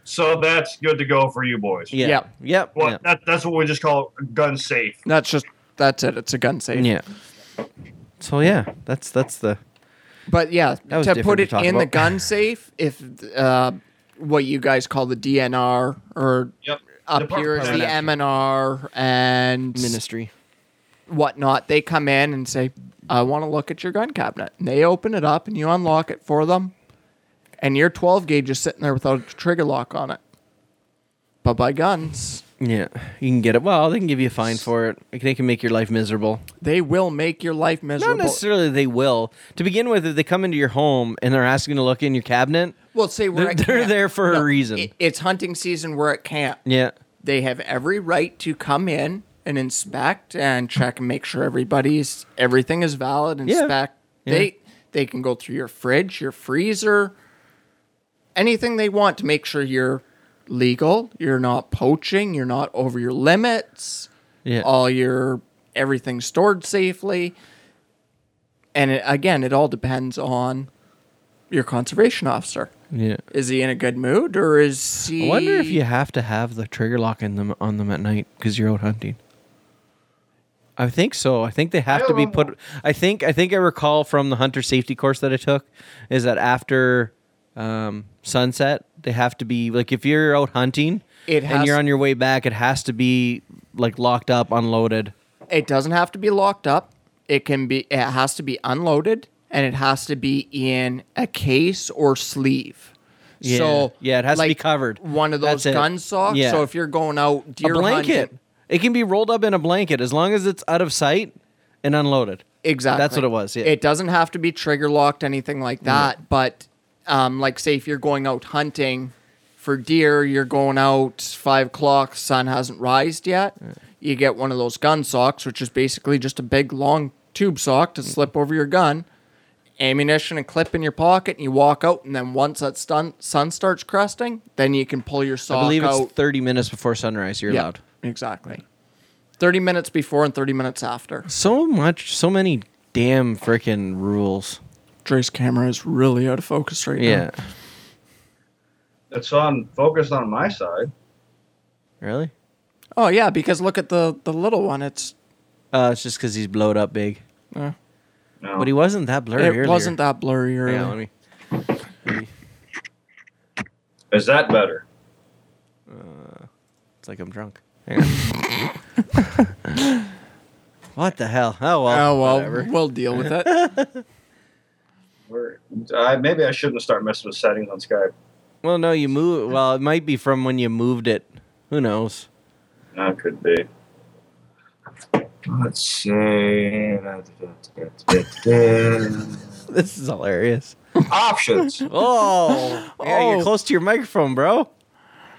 So that's good to go for you, boys. Yeah. Yep. Yep. Well, yep. that, that's what we just call gun safe. That's just that's it. It's a gun safe. Yeah. So yeah, that's that's the But yeah, to put it talk in the gun safe, if uh, what you guys call the DNR or Yep. up Department here is the MNR and ministry. Whatnot, they come in and say, "I want to look at your gun cabinet." And they open it up and you unlock it for them, and your 12 gauge is sitting there without a trigger lock on it. But by guns, Yeah, you can get it. Well, they can give you a fine for it. Like, They can make your life miserable. they will make your life miserable. Not necessarily they will. To begin with, if they come into your home and they're asking to look in your cabinet, Well, say we're They're- at they're camp. there for a reason. it- it's hunting season. We're at camp. yeah, they have every right to come in and inspect and check and make sure everybody's everything is valid. Yeah. Inspect. Yeah. They they can go through your fridge, your freezer, anything they want to make sure you're legal. You're not poaching. You're not over your limits. yeah. All your everything stored safely. And it, again, it all depends on your conservation officer. yeah. Is he in a good mood or is he? I wonder if you have to have the trigger lock in them on them at night because you're out hunting. I think so. I think they have to be put. I think. I think I recall from the hunter safety course that I took is that after um, sunset they have to be like if you're out hunting It and has- you're on your way back, it has to be like locked up, unloaded. It doesn't have to be locked up. It can be. It has to be unloaded, and it has to be in a case or sleeve. Yeah. So Yeah, it has to be like, covered. One of those That's it. gun socks. Yeah. So if you're going out A deer blanket. hunting, It can be rolled up in a blanket as long as it's out of sight and unloaded. exactly. That's what it was, yeah. It doesn't have to be trigger locked, anything like that. But um, like say if you're going out hunting for deer, you're going out five o'clock, sun hasn't rised yet. You get one of those gun socks, which is basically just a big long tube sock to slip over your gun, ammunition and clip in your pocket, and you walk out. And then once that stun- sun starts cresting, then you can pull your sock I believe out. it's 30 minutes before sunrise. You're Yeah, allowed. Exactly. Thirty minutes before and thirty minutes after. So much, so many damn freaking rules. Dre's camera is really out of focus right now. Yeah. It's on focused on my side. Really? Oh yeah, because look at the the little one. It's Uh, it's just because he's blowed up big. No. But he wasn't that blurry it earlier. wasn't that blurry earlier. Yeah, let me. maybe- Is that better? It's like I'm drunk. Hang on. what the hell? Oh well. oh well, whatever. we'll deal with it. Where, I, maybe I shouldn't start messing with settings on Skype. Well, no, you move. Well, it might be from when you moved it. Who knows? That could be. Let's say This is hilarious. options. Oh, yeah, you're Oh. close to your microphone, bro.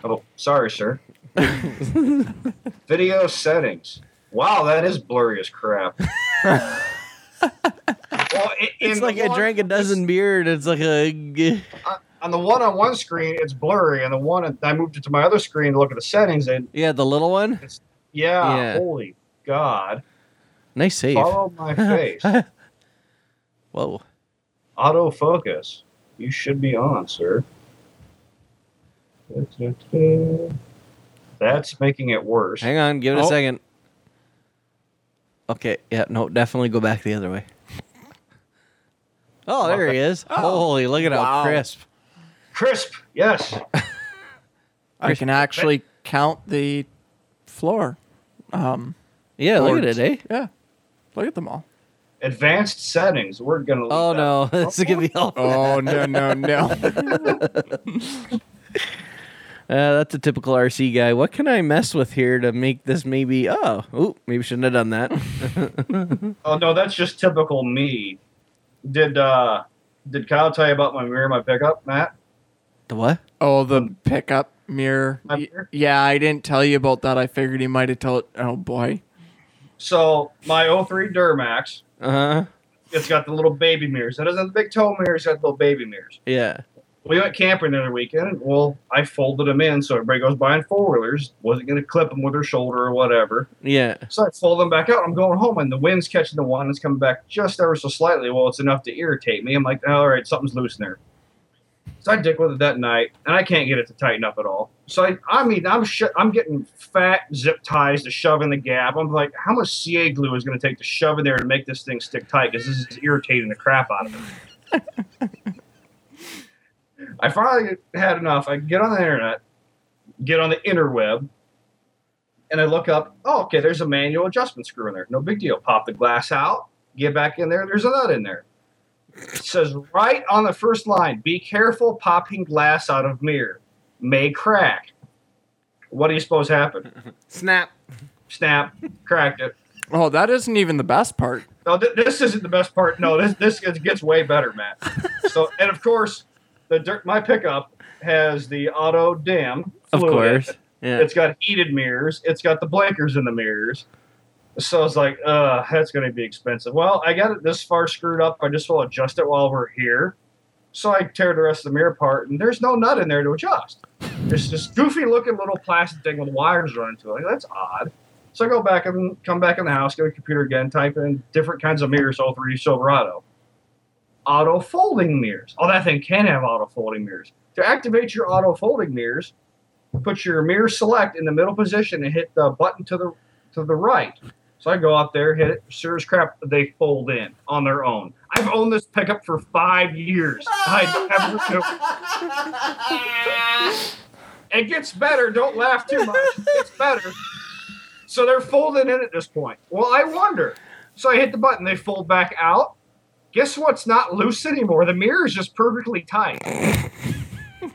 Oh, sorry, sir. Video settings. Wow, that is blurry as crap. well, It's like the I drank a dozen beer and it's like a. On the one on one screen, it's blurry, and the one I moved it to my other screen to look at the settings, and Yeah, the little one. yeah, Yeah. holy god, Nice save. follow my face. Whoa. Autofocus. You should be on, sir. That's making it worse. Hang on, give it a Oh. second. Okay, yeah, no, definitely go back the other way. Oh, there he is. Holy, look at how crisp. Crisp. Yes. I can actually count the floor. Um, Yeah, look at it, eh? Yeah. Look at them all. Advanced settings. We're gonna. Oh that. no, this is gonna be all. Oh no no no! Uh, that's a typical RC guy. What can I mess with here to make this maybe? Oh, ooh, maybe shouldn't have done that. Oh no, that's just typical me. Did uh did Kyle tell you about my mirror, my pickup, Matt? the what? oh, the pickup mirror. Y- mirror? Yeah, I didn't tell you about that. I figured he might have told. Oh boy. So my 03 Duramax, Uh huh. it's got the little baby mirrors. It doesn't have the big tow mirrors, it's got the little baby mirrors. Yeah. We went camping the other weekend. Well, I folded them in so everybody goes buying four wheelers. Wasn't going to clip them with their shoulder or whatever. Yeah. So I fold them back out. I'm going home, and the wind's catching the one It's coming back just ever so slightly. Well, it's enough to irritate me. I'm like, all right, something's loose in there. So I dick with it that night, and I can't get it to tighten up at all. So I, I mean, I'm sh- I'm getting fat zip ties to shove in the gap. I'm like, how much CA glue is going to take to shove in there to make this thing stick tight? Because this is irritating the crap out of it. I finally had enough. I get on the internet, get on the interweb, and I look up. Oh, okay, there's a manual adjustment screw in there. No big deal. Pop the glass out, get back in there. There's a nut in there. It says right on the first line: "Be careful popping glass out of mirror, may crack." What do you suppose happened? Snap. Snap, cracked it. Oh, that isn't even the best part. No, th- this isn't the best part. No, this this gets, gets way better, Matt. So, and of course, the dirt, my pickup has the auto dim. Of fluid course. Yeah. It's got heated mirrors. It's got the blinkers in the mirrors. So it's like, uh, that's going to be expensive. Well, I got it this far screwed up. I just will adjust it while we're here. So I tear the rest of the mirror apart, and there's no nut in there to adjust. There's this goofy looking little plastic thing with wires running to it. Like, that's odd. So I go back and come back in the house, get a computer again, type in different kinds of mirrors, all three Silverado. Auto folding mirrors. Oh, that thing can have auto folding mirrors. To activate your auto folding mirrors, put your mirror select in the middle position and hit the button to the to the right. So I go out there, hit it. As crap, they fold in on their own. I've owned this pickup for five years. It gets better. Don't laugh too much. It gets better. So they're folding in at this point. Well, I wonder. So I hit the button. They fold back out. Guess what's not loose anymore? The mirror is just perfectly tight.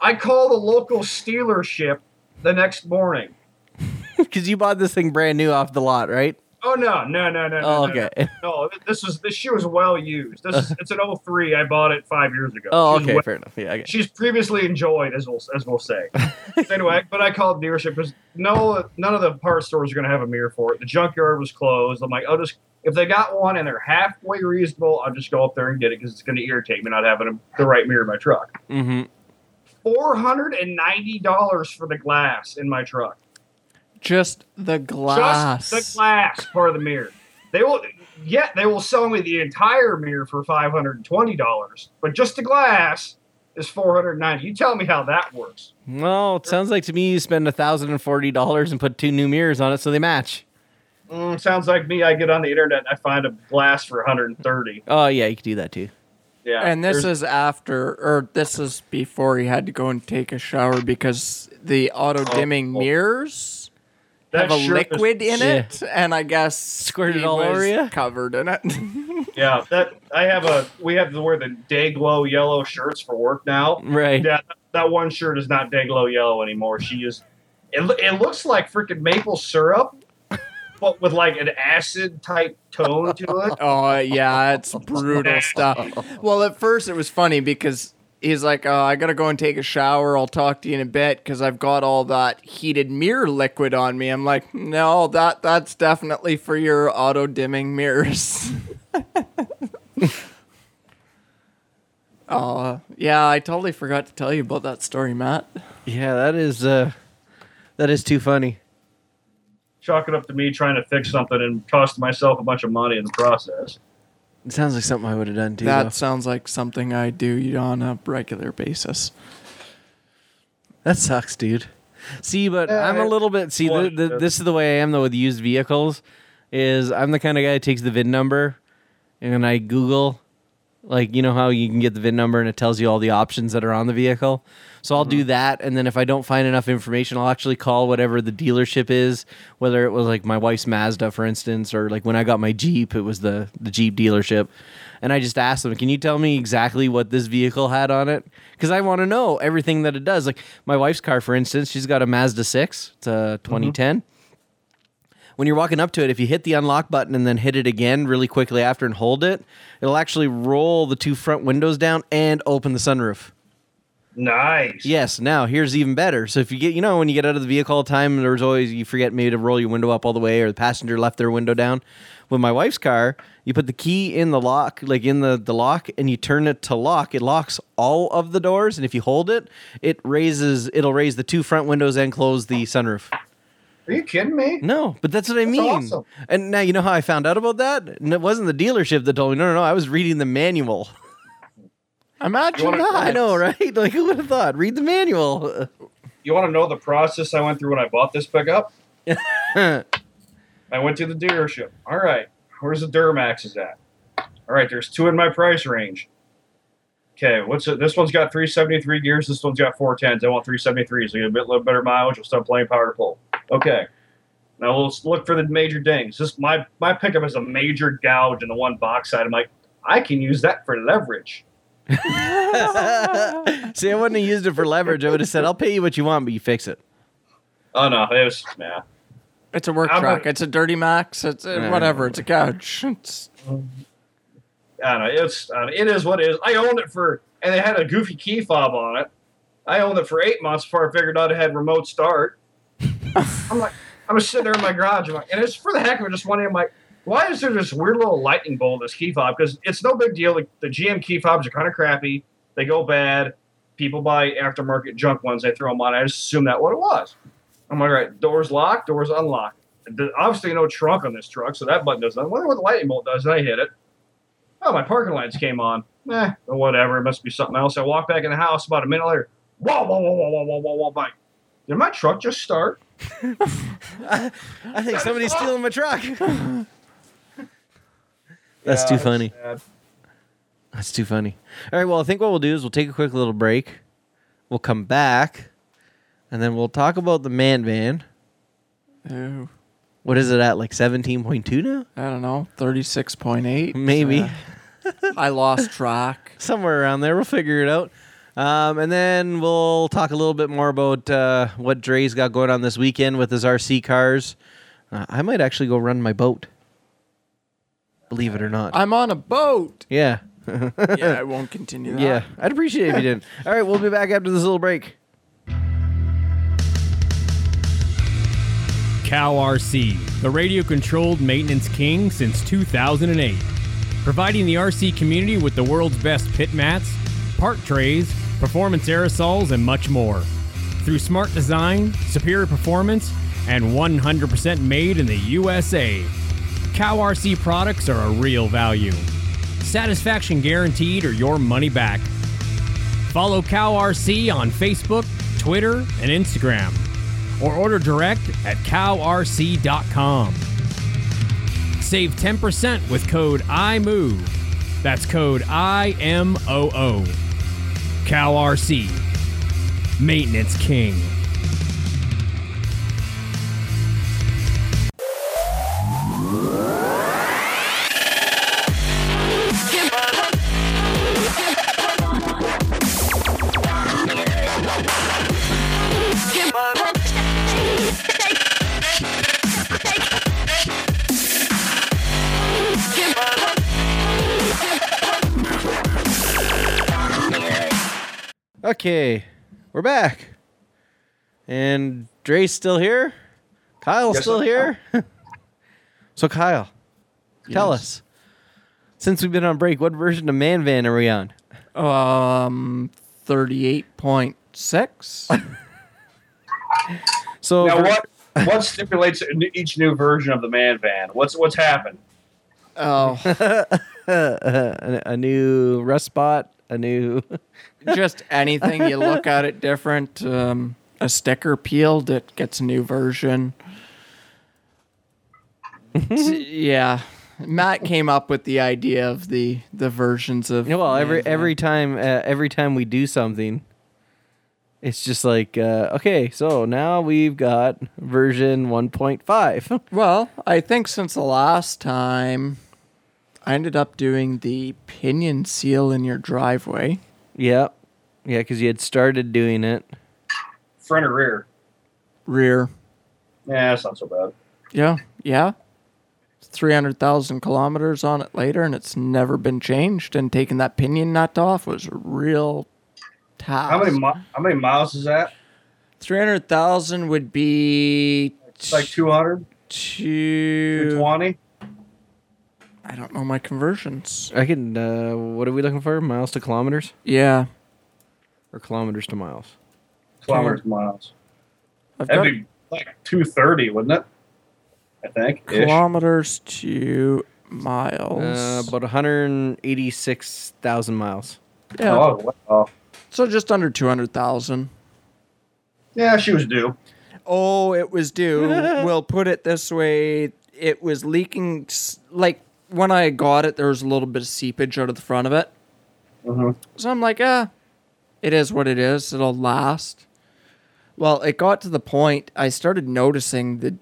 I call the local dealership the next morning. Because you bought this thing brand new off the lot, right? Oh no, no, no, no, no. Oh, no, no. okay. No, this was this shoe was well used. This is it's an 03. I bought it five years ago. Oh, okay, well- fair enough. Yeah, I get she's previously enjoyed, as we'll as we'll say. Anyway, but I called the dealership because no, none of the parts stores are going to have a mirror for it. The junkyard was closed. I'm like, I'll just if they got one and they're halfway reasonable, I'll just go up there and get it because it's going to irritate me not having a, the right mirror in my truck. Mm-hmm. Four hundred and ninety dollars for the glass in my truck. Just the glass. Just the glass part of the mirror. They will, yeah, they will sell me the entire mirror for five hundred and twenty dollars, but just the glass is four hundred ninety. You tell me how that works. Well, it sounds like to me you spend thousand and forty dollars and put two new mirrors on it so they match. Mm, sounds like me. I get on the internet and I find a glass for 130. Oh yeah, you could do that too. Yeah, and this is after, or this is before he had to go and take a shower because the auto dimming Oh. mirrors that have a shirt is- liquid in Yeah. it, and I guess Squirted all over ya? covered in it. Yeah, that I have a. We have to wear the day glow yellow shirts for work now. Right. Yeah, that one shirt is not day glow yellow anymore. She is. It, it looks like freaking maple syrup, but with like an acid type tone to it. Oh yeah, it's brutal stuff. Well, at first it was funny because he's like, "Oh, I gotta go and take a shower. I'll talk to you in a bit because I've got all that heated mirror liquid on me." I'm like, "No, that that's definitely for your auto dimming mirrors." Oh yeah, I totally forgot to tell you about that story, Matt. Yeah, that is uh, that is too funny. Chalk it up to me trying to fix something and cost myself a bunch of money in the process. It sounds like something I would have done too. That though. sounds like something I do on a regular basis. That sucks, dude. See, but Yeah, I'm a little bit. See, the, the, this is the way I am though with used vehicles. Is I'm the kind of guy that takes the VIN number, and I Google, like you know how you can get the VIN number and it tells you all the options that are on the vehicle. So I'll do mm-hmm. that, and then if I don't find enough information, I'll actually call whatever the dealership is, whether it was like my wife's Mazda, for instance, or like when I got my Jeep, it was the the Jeep dealership, and I just asked them, "Can you tell me exactly what this vehicle had on it?" Because I want to know everything that it does. Like my wife's car, for instance, she's got a Mazda six. It's a mm-hmm. 2010 when you're walking up to it, if you hit the unlock button and then hit it again really quickly after and hold it, it'll actually roll the two front windows down and open the sunroof. Nice. Yes, now here's even better. So if you get, you know, when you get out of the vehicle all the time, there's always, you forget maybe to roll your window up all the way or the passenger left their window down. With my wife's car, you put the key in the lock, like in the, the lock, and you turn it to lock. It locks all of the doors. And if you hold it, it raises, it'll raise the two front windows and close the sunroof. Are you kidding me? No, but that's what I mean. awesome. And now you know how I found out about that? And it wasn't the dealership that told me. No, no, no. I was reading the manual. Imagine You wanna- that. I know, right? Like who would have thought? Read the manual. You want to know the process I went through when I bought this pickup? I went to the dealership. All right, where's the Duramaxes at? All right, there's two in my price range. Okay, what's it? This one's got 373 gears. This one's got 410s. I want 373s. So get a bit little better mileage. We'll start playing power to pull. Okay. Now let's look for the major dings. This my my pickup is a major gouge in the one box side. I'm like, I can use that for leverage. See, I wouldn't have used it for leverage. I would have said, "I'll pay you what you want, but you fix it." Oh no, it was nah. It's a work I'm truck. a- it's a dirty max. It's uh, Yeah. whatever. It's a couch. It's I don't know. It's uh, it is what it is. I owned it for, and it had a goofy key fob on it. I owned it for eight months before I figured out it had remote start. I'm like, I'm just sitting there in my garage, like, and it's for the heck of it. Just wondering, I'm like, why is there this weird little lightning bolt in this key fob? Because it's no big deal. Like the GM key fobs are kind of crappy. They go bad. People buy aftermarket junk ones. They throw them on. I just assume that what it was. I'm like, all right, doors locked, doors unlocked. There's Obviously, no trunk on this truck, so that button does nothing. I wonder what the lightning bolt does. And I hit it. Oh, my parking lights came on. Eh, whatever. It must be something else. I walk back in the house about a minute later. Whoa, whoa, whoa, whoa, whoa, whoa, whoa, whoa. Did my truck just start? I think somebody's stealing my truck. That's too funny. sad. That's too funny. All right. Well, I think what we'll do is we'll take a quick little break. We'll come back, and then we'll talk about the man van. ew, What is it at? Like seventeen point two now? I don't know, thirty six point eight. Maybe. I lost track. somewhere around there. We'll figure it out. Um, and then we'll talk a little bit more about uh, what Dre's got going on this weekend with his RC cars. Uh, I might actually go run my boat. Believe it or not. I'm on a boat. yeah. yeah, I won't continue that. Yeah. I'd appreciate it if you didn't. All right. We'll be back after this little break. Cow RC, the radio controlled maintenance king since 2008. Providing the RC community with the world's best pit mats, part trays, performance aerosols, and much more. Through smart design, superior performance, and 100% made in the USA. Cow RC products are a real value. Satisfaction guaranteed or your money back. Follow Cow RC on Facebook, Twitter, and Instagram, or order direct at cowrc.com. Save 10% with code IMOVE. That's code I Cow RC. Maintenance King. Okay, we're back. And Dre's still here. Kyle's Yes, still I here. so Kyle, tell us. Since we've been on break, what version of Man Van are we on? Um, thirty-eight point six. So Now for- what what stipulates each new version of the man van? What's what's happened? oh, a, a new rust spot, a new just anything you look at it different. Um, a sticker peeled, it gets a new version. Yeah, Matt came up with the idea of the the versions of. Well, every every time uh, every time we do something, it's just like uh, okay, so now we've got version 1.5. Well, I think since the last time, I ended up doing the pinion seal in your driveway. Yeah, yeah, because you had started doing it. Front or rear? Rear. Yeah, that's not so bad. Yeah, yeah. 300,000 kilometers on it later, and it's never been changed. And taking that pinion nut off was real task. How many mi- how many miles is that? 300,000 would be. It's like 200, 220. I don't know my conversions. I can. Uh, what are we looking for? Miles to kilometers Yeah. or kilometers to miles? kilometers to miles. I've That'd got be like 230, wouldn't it? I think. ish. kilometers to miles. Uh, about 186,000 miles. yeah. Oh, wow. So just under 200,000. Yeah, she was due. Oh, it was due. we'll put it this way. It was leaking. s- Like when I got it, there was a little bit of seepage out of the front of it. hmm So I'm like, ah, it is what it is. It'll last. Well, it got to the point I started noticing the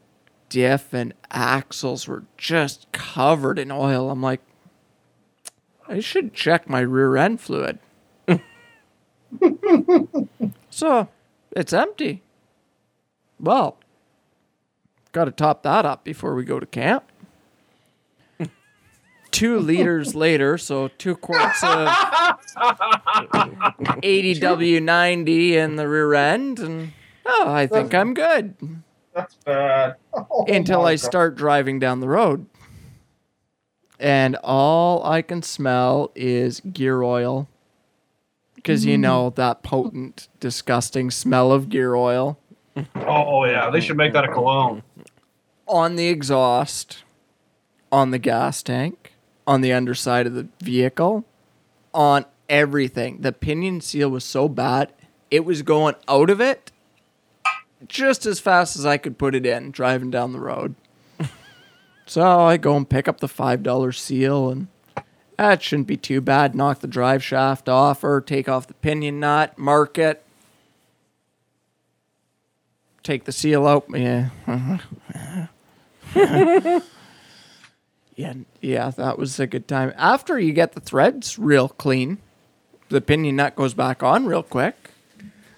diff and axles were just covered in oil. I'm like, I should check my rear end fluid. so it's empty. Well, got to top that up before we go to camp. Two liters later, so two quarts of 80 W90 in the rear end, and oh, I think I'm good That's bad. Oh, until I God. start driving down the road. And all I can smell is gear oil. Because you know mm. that potent, disgusting smell of gear oil Oh, yeah. They should make that a cologne. on the exhaust, on the gas tank, on the underside of the vehicle, on everything. The pinion seal was so bad, it was going out of it just as fast as I could put it in driving down the road. so I go and pick up the $5 seal and that shouldn't be too bad. Knock the drive shaft off or take off the pinion nut, mark it, take the seal out. Yeah. yeah, yeah, that was a good time. After you get the threads real clean, the pinion nut goes back on real quick.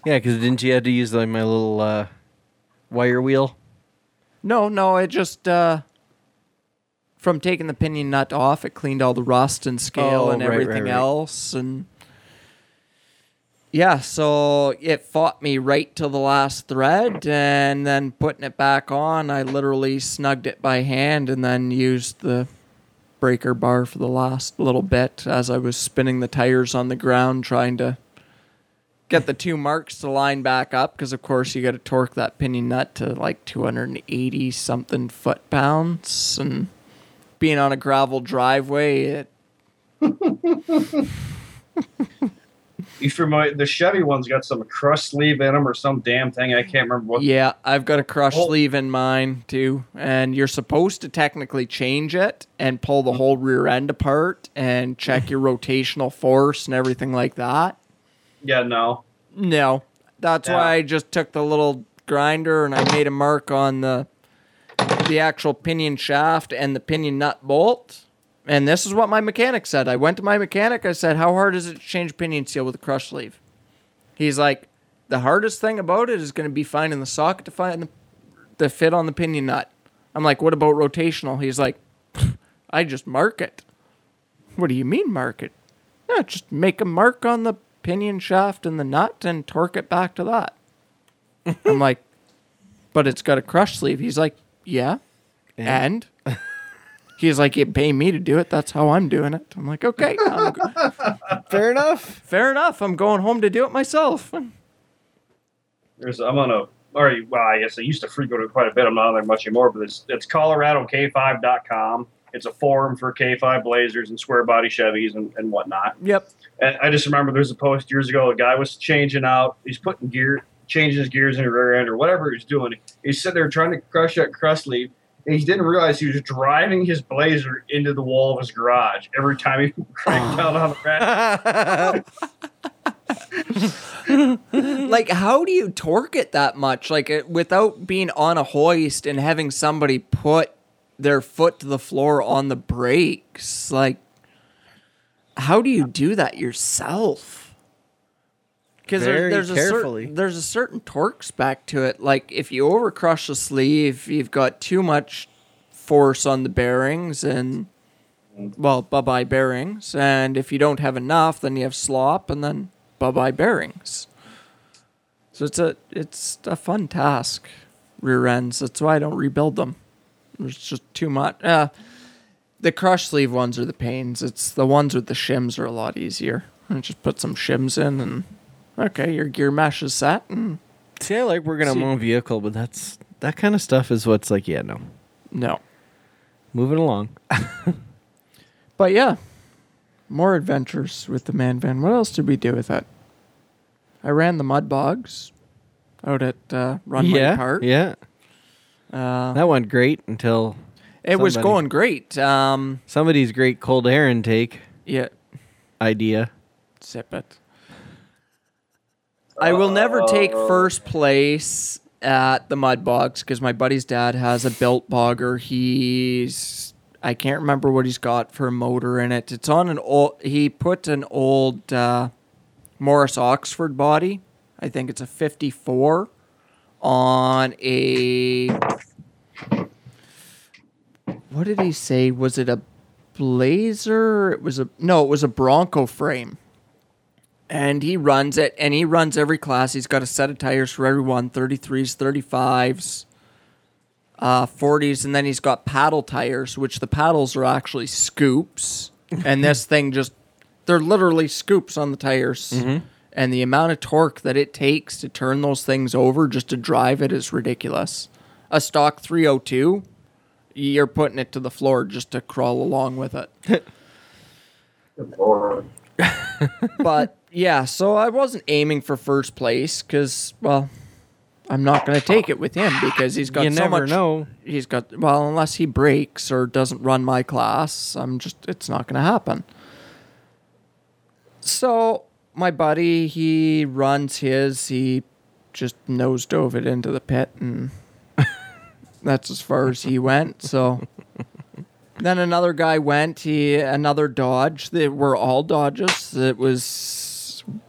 Yeah, because didn't you have to use like my little uh, wire wheel? No, no, it just uh from taking the pinion nut off, it cleaned all the rust and scale Oh, and right, right, everything right. else and yeah, so it fought me right till the last thread and then putting it back on, I literally snugged it by hand and then used the breaker bar for the last little bit as I was spinning the tires on the ground trying to get the two marks to line back up because of course you got to torque that pinion nut to like 280 something foot pounds and being on a gravel driveway it You for my the Chevy one's got some crush sleeve in them or some damn thing. I can't remember what. yeah i've got a crush Oh. sleeve in mine too and you're supposed to technically change it and pull the mm. whole rear end apart and check your rotational force and everything like that Yeah, no. No, that's Yeah. why I just took the little grinder and I made a mark on the the actual pinion shaft and the pinion nut bolt. And this is what my mechanic said. I went to my mechanic. I said, "How hard is it to change pinion seal with a crush sleeve?" He's like, "The hardest thing about it is going to be finding the socket to find the, the fit on the pinion nut." I'm like, "What about rotational?" He's like, "I just mark it." What do you mean mark it? No, just make a mark on the pinion shaft and the nut and torque it back to that. I'm like, but it's got a crush sleeve. He's like, yeah. And, he's like, you pay me to do it. That's how I'm doing it. I'm like, okay. I'm go- Fair enough. fair enough. I'm going home to do it myself. There's I'm on a or well, I guess I used to frequent it quite a bit. I'm not on there much anymore, but it's it's ColoradoK5.com. It's a forum for K5 Blazers and square body Chevys and, and whatnot. Yep. And I just remember there's a post years ago. A guy was changing out. He's putting gear, changing his gears in the rear end or whatever he's doing. He's sitting there trying to crush that crush sleeve, and he didn't realize he was driving his Blazer into the wall of his garage every time he cranked down on the rack. like how do you torque it that much like it, without being on a hoist and having somebody put their foot to the floor on the brakes like how do you do that yourself because Very there's, there's a certain there's a certain torque spec to it. Like if you overcrush the sleeve you've got too much force on the bearings and well bye-bye bearings. And if you don't have enough then you have slop and then bye-bye bearings. So it's a it's a fun task rear ends. That's why i don't rebuild them. There's just too much uh, the crush sleeve ones are the pains. It's the ones with the shims are a lot easier. And just put some shims in and okay your gear mesh is set and See, I like working on See- my own vehicle, but that's that kind of stuff is what's like, yeah, no. no Moving along. But yeah, more adventures with the man van. What else did we do with that? I ran the mud bogs out at uh, Runway yeah, Park. yeah. Uh, That went great until it was somebody- going great. Um, somebody's great cold air intake yeah, idea. sip it. I will never take first place at the mud bogs because my buddy's dad has a built bogger. He's I can't remember what he's got for a motor in it. It's on an old. He put an old uh, Morris Oxford body. I think it's a '54 on a. What did he say? Was it a Blazer? It was a no. It was a Bronco frame and he runs it and he runs every class. He's got a set of tires for everyone 33s 35s uh, 40s and then he's got paddle tires which the paddles are actually scoops. And this thing just they're literally scoops on the tires. And the amount of torque that it takes to turn those things over just to drive it is ridiculous. A stock 302 you're putting it to the floor just to crawl along with it. But yeah, so I wasn't aiming for first place because, well, I'm not going to take it with him because he's got you so never much. know. He's got well, unless he breaks or doesn't run my class, I'm just it's not going to happen. So my buddy, he runs his. He just nose dove it into the pit, and that's as far as he went. So then another guy went. He another Dodge. They were all Dodges. It was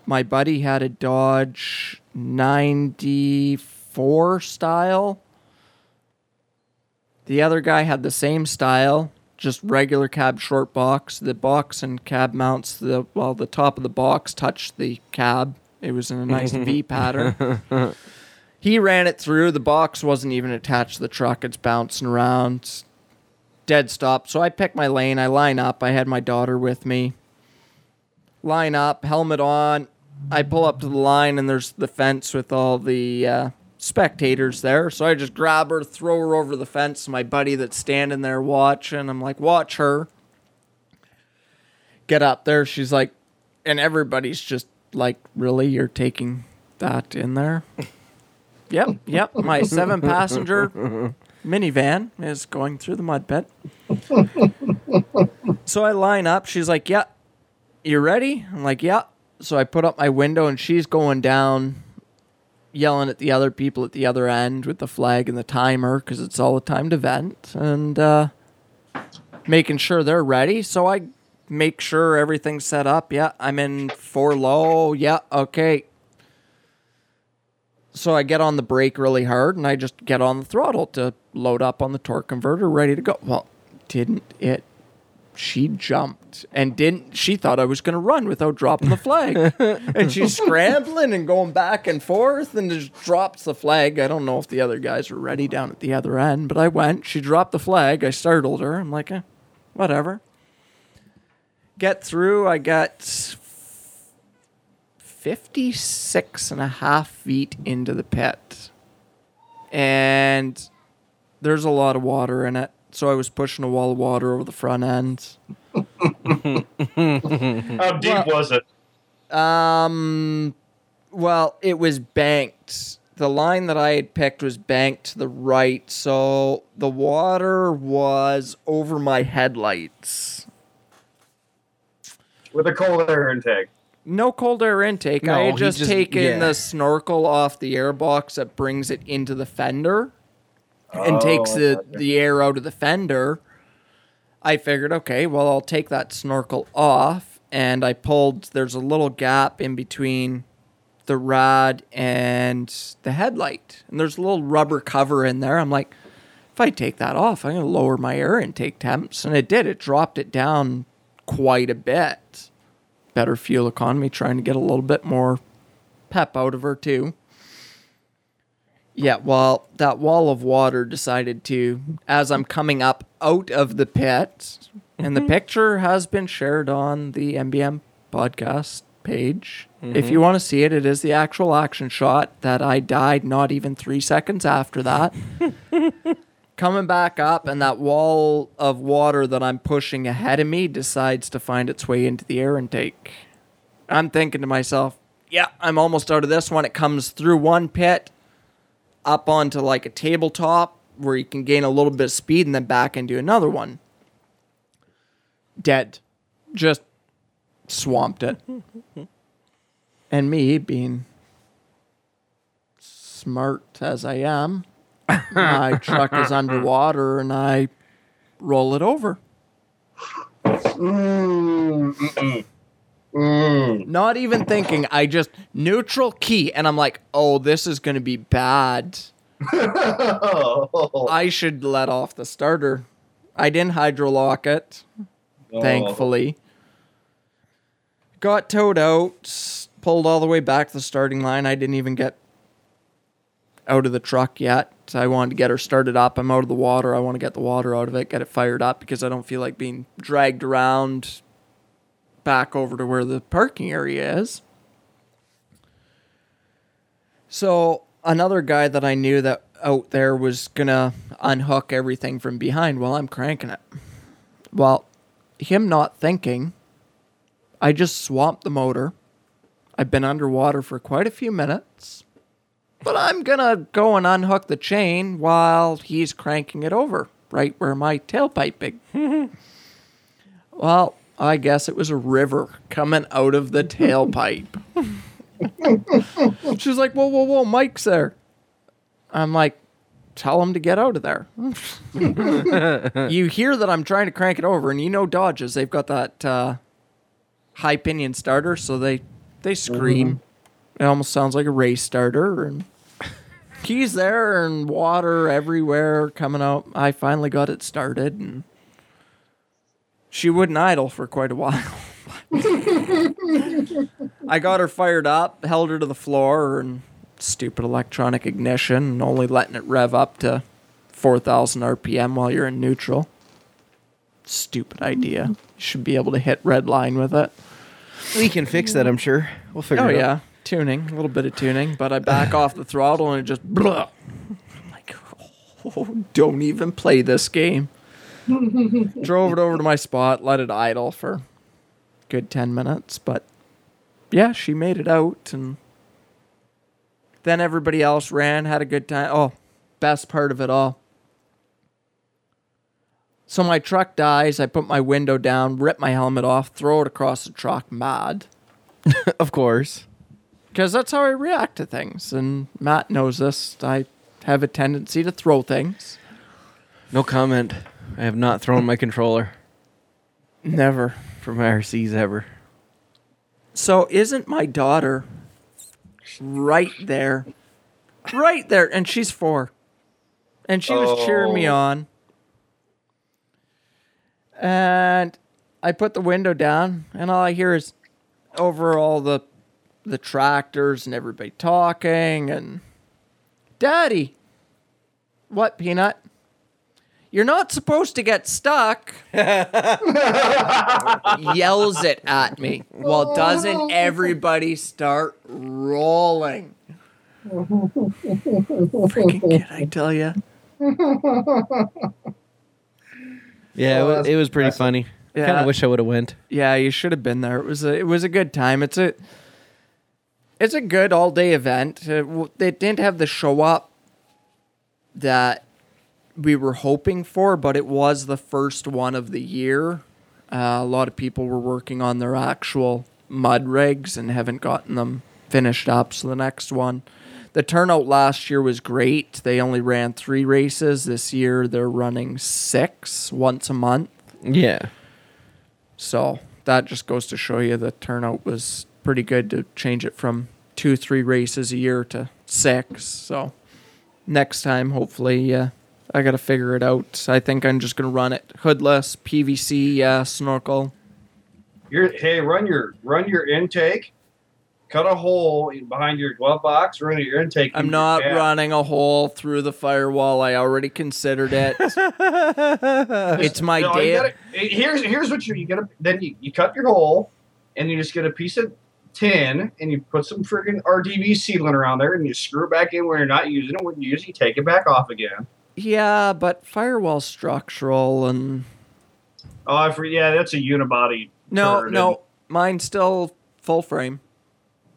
my buddy had a Dodge ninety four style. The other guy had the same style, just regular cab short box. The box and cab mounts, the well, the top of the box touched the cab. It was in a nice V pattern. He ran it through. The box wasn't even attached to the truck. It's bouncing around. It's dead stop. So I pick my lane. I line up. I had my daughter with me. Line up, helmet on. I pull up to the line, and there's the fence with all the uh, spectators there. So I just grab her, throw her over the fence. My buddy that's standing there watching, I'm like, watch her. Get up there. She's like, and everybody's just like, really? You're taking that in there? yep, yep. My seven passenger minivan is going through the mud pit. so I line up. She's like, yeah. You ready? I'm like, yeah. So I put up my window and she's going down, yelling at the other people at the other end with the flag and the timer because it's all the time to vent and uh, making sure they're ready. So I make sure everything's set up. Yeah, I'm in four low. Yeah, okay. So I get on the brake really hard and I just get on the throttle to load up on the torque converter, ready to go. Well, didn't it she jumped and didn't she thought I was gonna run without dropping the flag. and she's scrambling and going back and forth and just drops the flag. I don't know if the other guys were ready down at the other end, but I went, she dropped the flag, I startled her. I'm like, eh, whatever. Get through, I got 56 and a half feet into the pit. And there's a lot of water in it. So I was pushing a wall of water over the front end. How deep was it? Um, well, it was banked. The line that I had picked was banked to the right, so the water was over my headlights. With a cold air intake. No cold air intake. No, I had just, just- taken yeah. the snorkel off the airbox that brings it into the fender and Oh, takes the, the air out of the fender. I figured, okay, well, I'll take that snorkel off. And I pulled, there's a little gap in between the rod and the headlight. And there's a little rubber cover in there. I'm like, if I take that off, I'm going to lower my air intake temps. And it did. It dropped it down quite a bit. Better fuel economy, trying to get a little bit more pep out of her, too. Yeah, well, that wall of water decided to, as I'm coming up out of the pit, and the mm-hmm. picture has been shared on the MBM podcast page. If you mm-hmm. want to see it, it is the actual action shot that I died not even three seconds after that. Coming back up, and that wall of water that I'm pushing ahead of me decides to find its way into the air intake. I'm thinking to myself, yeah, I'm almost out of this one. It comes through one pit, up onto like a tabletop where you can gain a little bit of speed and then back into another one. Dead. Just swamped it. and me being smart as I am, my truck is underwater and I roll it over. Mm. Not even thinking, I just neutral key and I'm like, oh, this is going to be bad. Oh. I should let off the starter. I didn't hydrolock it, Oh. thankfully. Got towed out, pulled all the way back to the starting line. I didn't even get out of the truck yet. I wanted to get her started up. I'm out of the water. I want to get the water out of it, get it fired up because I don't feel like being dragged around back over to where the parking area is. So another guy that I knew that out there was gonna unhook everything from behind while I'm cranking it. Well, him not thinking, I just swamped the motor. I've been underwater for quite a few minutes, but I'm gonna go and unhook the chain while he's cranking it over, right where my tailpipe big. well, I guess it was a river coming out of the tailpipe. She's like, whoa, whoa, whoa, Mike's there. I'm like, tell him to get out of there. you hear that I'm trying to crank it over, and you know Dodges, they've got that uh, high pinion starter, so they they scream. It almost sounds like a race starter, and he's there and water everywhere coming out. I finally got it started, and she wouldn't idle for quite a while. I got her fired up, held her to the floor, and stupid electronic ignition, and only letting it rev up to 4,000 RPM while you're in neutral. Stupid idea. You should be able to hit red line with it. We can fix that, I'm sure. We'll figure Oh, it out. yeah. Tuning, a little bit of tuning, but I back off the throttle and it just. Blah. I'm like, oh, don't even play this game. Drove it over to my spot, let it idle for a good 10 minutes, but yeah, she made it out and then everybody else ran, had a good time. Oh, best part of it all. So my truck dies, I put my window down, rip my helmet off, throw it across the truck, mad Of course. because that's how I react to things. And Matt knows this. I have a tendency to throw things. No comment. I have not thrown my controller Never. from IRCs ever. So isn't my daughter right there? Right there. And she's four. And she was cheering me Oh. on. And I put the window down, and all I hear is over all the the tractors and everybody talking and Daddy. What, Peanut? You're not supposed to get stuck. Yells it at me. Well, doesn't everybody start rolling? Freaking kid, I tell you. Yeah, Oh, it, was, it was pretty impressive. funny. Kind Yeah. of wish I would have went. Yeah, you should have been there. It was a it was a good time. It's a it's a good all day event. Uh, w- they didn't have the show up that we were hoping for, but it was the first one of the year. Uh, a lot of people were working on their actual mud rigs and haven't gotten them finished up. So the next one, the turnout last year was great. They only ran three races. This year they're running six once a month. Yeah. So that just goes to show you the turnout was pretty good to change it from two, three races a year to six. So next time, hopefully, uh, I got to figure it out. I think I'm just going to run it hoodless, PVC, yeah, snorkel. You're, hey, run your run your intake, cut a hole in- behind your glove box, run your intake. I'm not running a hole through the firewall. I already considered it. it's my No, day. gotta- here's here's what you you gotta then you, you cut your hole, and you just get a piece of tin and you put some friggin' RTV sealant around there and you screw it back in when you're not using it. When you use it, you take it back off again. Yeah, but firewall structural and Oh, I forget. Yeah, that's a unibody. no, turd, no, mine's still full frame,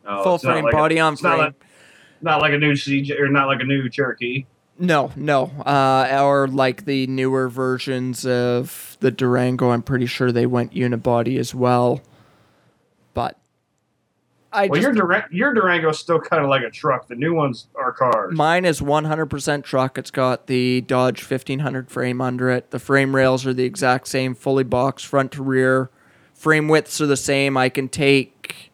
oh, full frame, like a- body on it's not frame. like, not like a new CJ or not like a new Cherokee. No, no. Uh, or like the newer versions of the Durango, I'm pretty sure they went unibody as well. But I Well, your Durang- your Durango's still kind of like a truck. The new ones are cars. mine is 100% truck. It's got the Dodge 1500 frame under it. The frame rails are the exact same, fully boxed front to rear. Frame widths are the same. I can take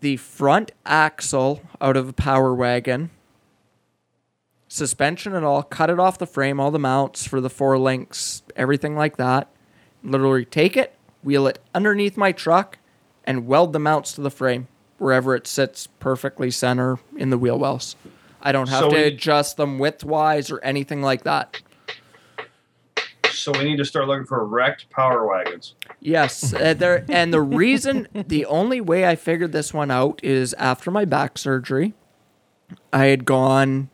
the front axle out of a power wagon, suspension and all, cut it off the frame, all the mounts for the four links, everything like that. Literally take it, wheel it underneath my truck, and weld the mounts to the frame wherever it sits perfectly center in the wheel wells. I don't have So to we- adjust them width wise or anything like that. So we need to start looking for wrecked power wagons. Yes, uh, there and the reason the only way I figured this one out is after my back surgery. I had gone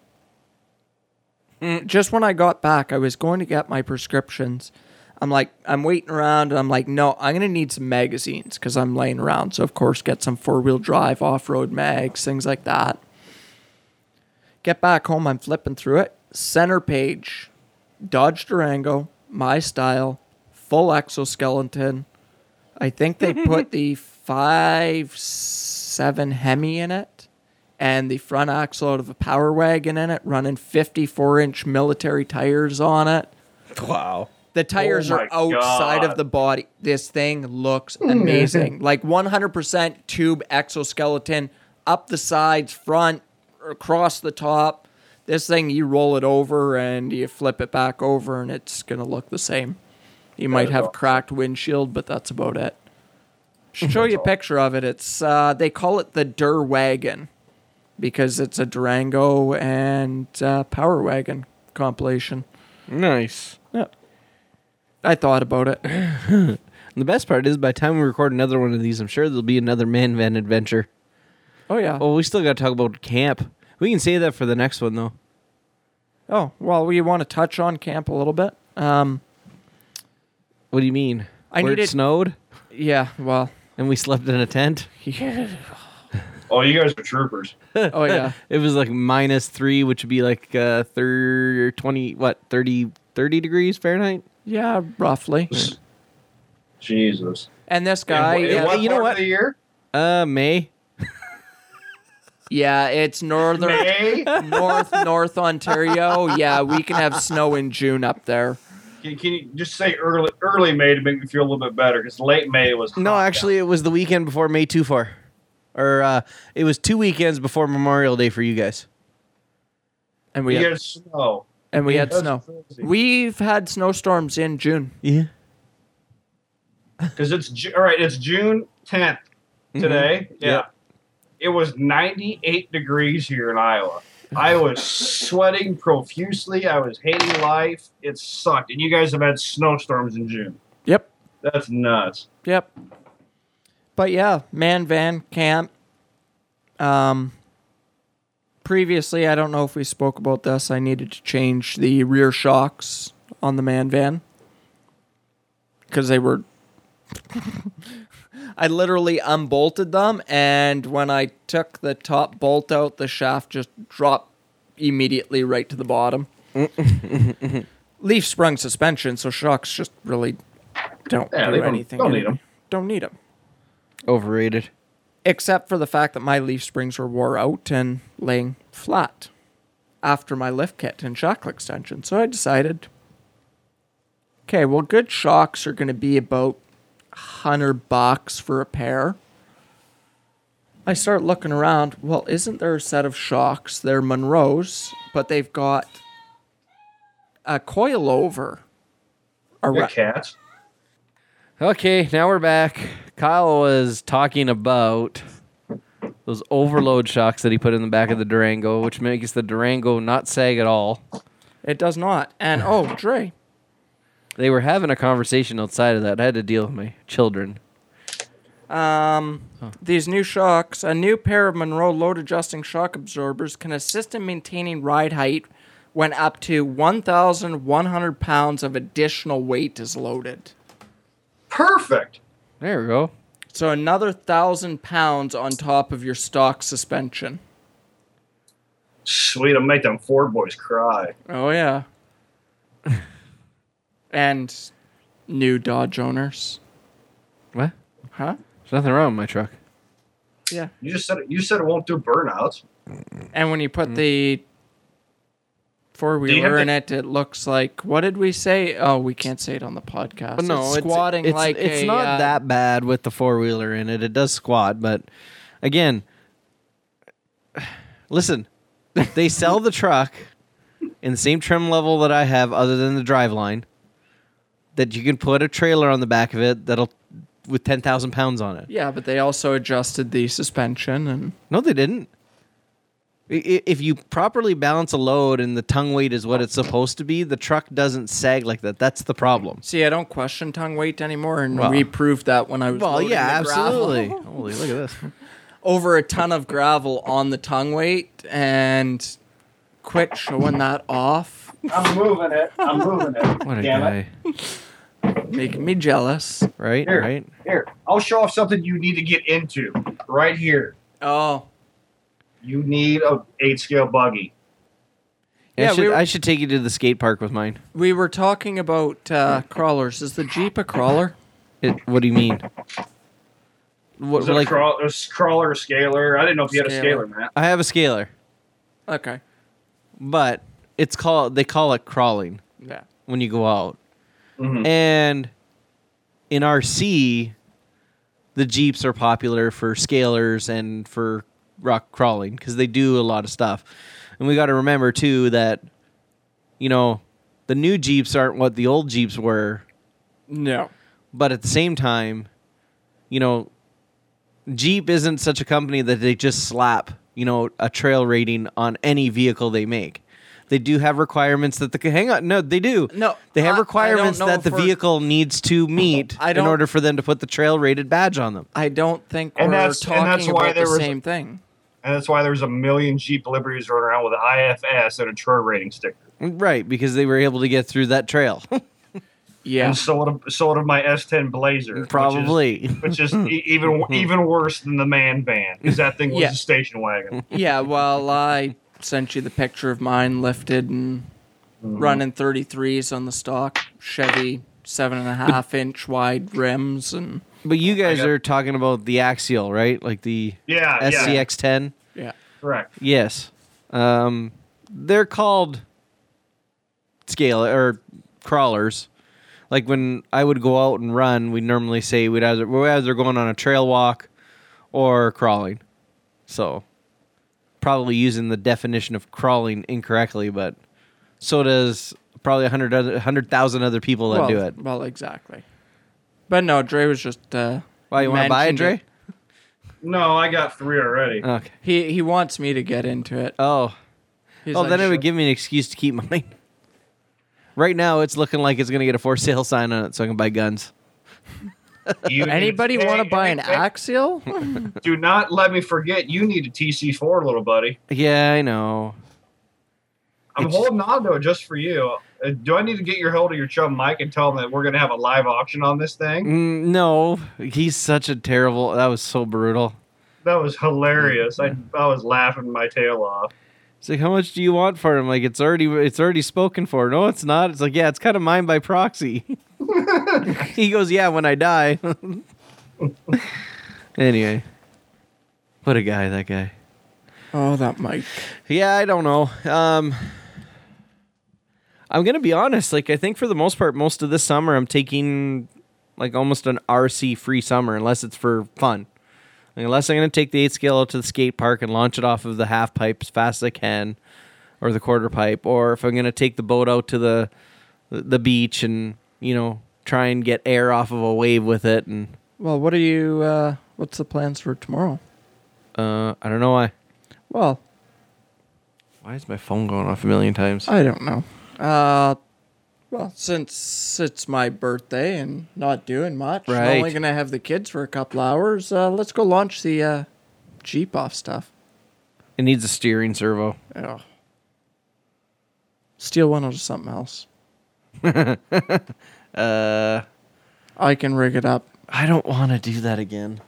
Mm, just when I got back, I was going to get my prescriptions. I'm like, I'm waiting around, and I'm like, no, I'm gonna need some magazines because I'm laying around. So of course, get some four wheel drive, off road mags, things like that. Get back home, I'm flipping through it. Center page, Dodge Durango, my style, full exoskeleton. I think they put the five seven Hemi in it, and the front axle out of a power wagon in it, running 54 inch military tires on it. Wow. The tires Oh are outside God. of the body. This thing looks amazing. like 100% tube exoskeleton up the sides, front, across the top. This thing, you roll it over and you flip it back over, and it's going to look the same. You might have awesome. cracked windshield, but that's about it. Should show you a picture of it. It's uh, they call it the Dur wagon because it's a Durango and uh, Power Wagon compilation. Nice. Yeah, I thought about it. And the best part is, by the time we record another one of these, I'm sure there'll be another man van adventure. Oh yeah. Well, we still got to talk about camp. We can say that for the next one, though. Oh well, we want to touch on camp a little bit. Um, What do you mean? I Where it snowed yeah. Well, and we slept in a tent. yeah. Oh, you guys are troopers. Oh yeah. It was like minus three, which would be like uh, thir- 20, what, 30, 30 degrees Fahrenheit? Yeah, roughly. Jesus. And this guy, what- in yeah, what you know what? Of the year? Uh, May. yeah, it's northern, May. north, North Ontario. Yeah, we can have snow in June up there. Can, can you just say early early May to make me feel a little bit better? Because late May was No, hot actually, it was the weekend before May 2 4. Or uh, it was two weekends before Memorial Day for you guys. And we We had, had snow. And we had snow. crazy. We've had snowstorms in June. Yeah. because it's Ju- all right. It's June 10th today. Yeah, Yep. it was 98 degrees here in Iowa. I was sweating profusely. I was hating life. It sucked. And you guys have had snowstorms in June. Yep. That's nuts. Yep. But yeah, man van camp. Um previously, I don't know if we spoke about this. I needed to change the rear shocks on the man van cuz they were I literally unbolted them and when I took the top bolt out, the shaft just dropped immediately right to the bottom. Leaf sprung suspension, so shocks just really don't Yeah, do they don't- anything. don't need them. Don't need them. Overrated. Except for the fact that my leaf springs were wore out and laying flat after my lift kit and shock extension. So I decided, okay, well, good shocks are going to be about hundred bucks for a pair. I start looking around. Well, isn't there a set of shocks? They're Monroe's, but they've got a coil over. Around, cats. Okay, now we're back. Kyle was talking about those overload shocks that he put in the back of the Durango, which makes the Durango not sag at all. it does not. And oh, Dre, They were having a conversation outside of that. I had to deal with my children. Um, these new shocks, a new pair of Monroe load adjusting shock absorbers can assist in maintaining ride height when up to 1,100 pounds of additional weight is loaded. Perfect. There we go. So another thousand pounds on top of your stock suspension. Sweet. I'll make them Ford boys cry. Oh yeah. and new Dodge owners, What? huh? There's nothing wrong with my truck. Yeah. You just said it. You said it won't do burnouts. And when you put Mm. the four Do you have wheeler to- in it, it looks like what did we say? Oh, we can't say it on the podcast. But no, it's it's squatting it's, like it's a, not uh, that bad with the four wheeler in it. It does squat, but again, listen, they sell the truck in the same trim level that I have, other than the driveline. That you can put a trailer on the back of it that'll with ten thousand pounds on it. Yeah, but they also adjusted the suspension and No, they didn't. I- i- If you properly balance a load and the tongue weight is what it's supposed to be, the truck doesn't sag like that. That's the problem. see, I don't question tongue weight anymore, and Well- we proved that when I was Well, loading yeah, the gravel. absolutely. Holy, look at this. over a ton of gravel on the tongue weight, and quit showing that off, I'm moving it. I'm moving it. What a Damn guy. it. making me jealous. Right? Here. Right? Here, I'll show off something you need to get into. Right here. Oh, You need a eight scale buggy. I, Yeah, should, we were- I should take you to the skate park with mine. we were talking about uh, crawlers. Is the Jeep a crawler? It, what do you mean? What, it like, a, crawl, a crawler or a scaler? I didn't know if you had a Scaler. scaler, Matt. I have a scaler, Okay. but it's called they call it crawling Yeah. when you go out. Mhm. And in RC, the Jeeps are popular for scalers and for rock crawling because they do a lot of stuff. And we got to remember too that you know the new Jeeps aren't what the old Jeeps were No. but at the same time, you know, Jeep isn't such a company that they just slap, you know, a trail rating on any vehicle they make. They do have requirements that the hang on, no, they do. No, they have I- I requirements know that the vehicle needs to meet I in order for them to put the trail rated badge on them. I don't think And we're that's- and talking that's why about there the was- same thing. And that's why there's a million Jeep Liberties running around with an IFS and a trail rating sticker. Right, because they were able to get through that trail. Yeah. And so would, so would my S10 Blazer. which is- Probably. Which is, e- even even worse than the man van because that thing was Yeah. a station wagon. yeah, well, I sent you the picture of mine lifted and mm-hmm. running 33s on the stock Chevy seven and a half inch wide rims and but you guys got- are talking about the Axial, right? Like the Yeah, yeah, SCX10? yeah. correct. Yes. Um, they're called scale or crawlers. Like when I would go out and run, we normally say we'd either we're either going on a trail walk or crawling. So probably using the definition of crawling incorrectly, but so does probably a hundred other hundred thousand other people that well, do it. Well, exactly. But no, Dre was just. Uh, Why you want to buy it, mentioned Dre? No, I got three already. Okay. He he wants me to get into it. Oh, He's oh, like, then it "Sure." would give me an excuse to keep mine. Right now, it's looking like it's gonna get a for sale sign on it, so I can buy guns. You need- Anybody want to buy an hey, hey, axial? Do not let me forget. You need a TC4, little buddy. Yeah, I know. I'm It's- holding on to it just for you. Uh, do I need to get your hold of your chum Mike and tell him that we're going to have a live auction on this thing? Mm, no, he's such a terrible. That was so brutal. That was hilarious. I I was laughing my tail off. It's like, how much do you want for him? Like, it's already, it's already spoken for. No, it's not. It's like, yeah, it's kind of mine by proxy. he goes, yeah, when I die. anyway, what a guy, that guy. oh, that Mike. Yeah, I don't know. Um, I'm gonna be honest. Like, I think for the most part, most of this summer, I'm taking like almost an RC free summer, unless it's for fun. Like, unless I'm gonna take the eight scale out to the skate park and launch it off of the half pipe as fast as I can, or the quarter pipe, or if I'm gonna take the boat out to the the beach and you know try and get air off of a wave with it, and Well, what are you? Uh, what's the plans for tomorrow? uh, I don't know why. Well, Why is my phone going off a million times? I don't know. Uh, well, since it's my birthday and not doing much, I'm Right. only gonna have the kids for a couple hours. Uh, let's go launch the uh, Jeep off stuff. It needs a steering servo. Oh. Steal one out of something else. Uh. I can rig it up. I don't want to do that again.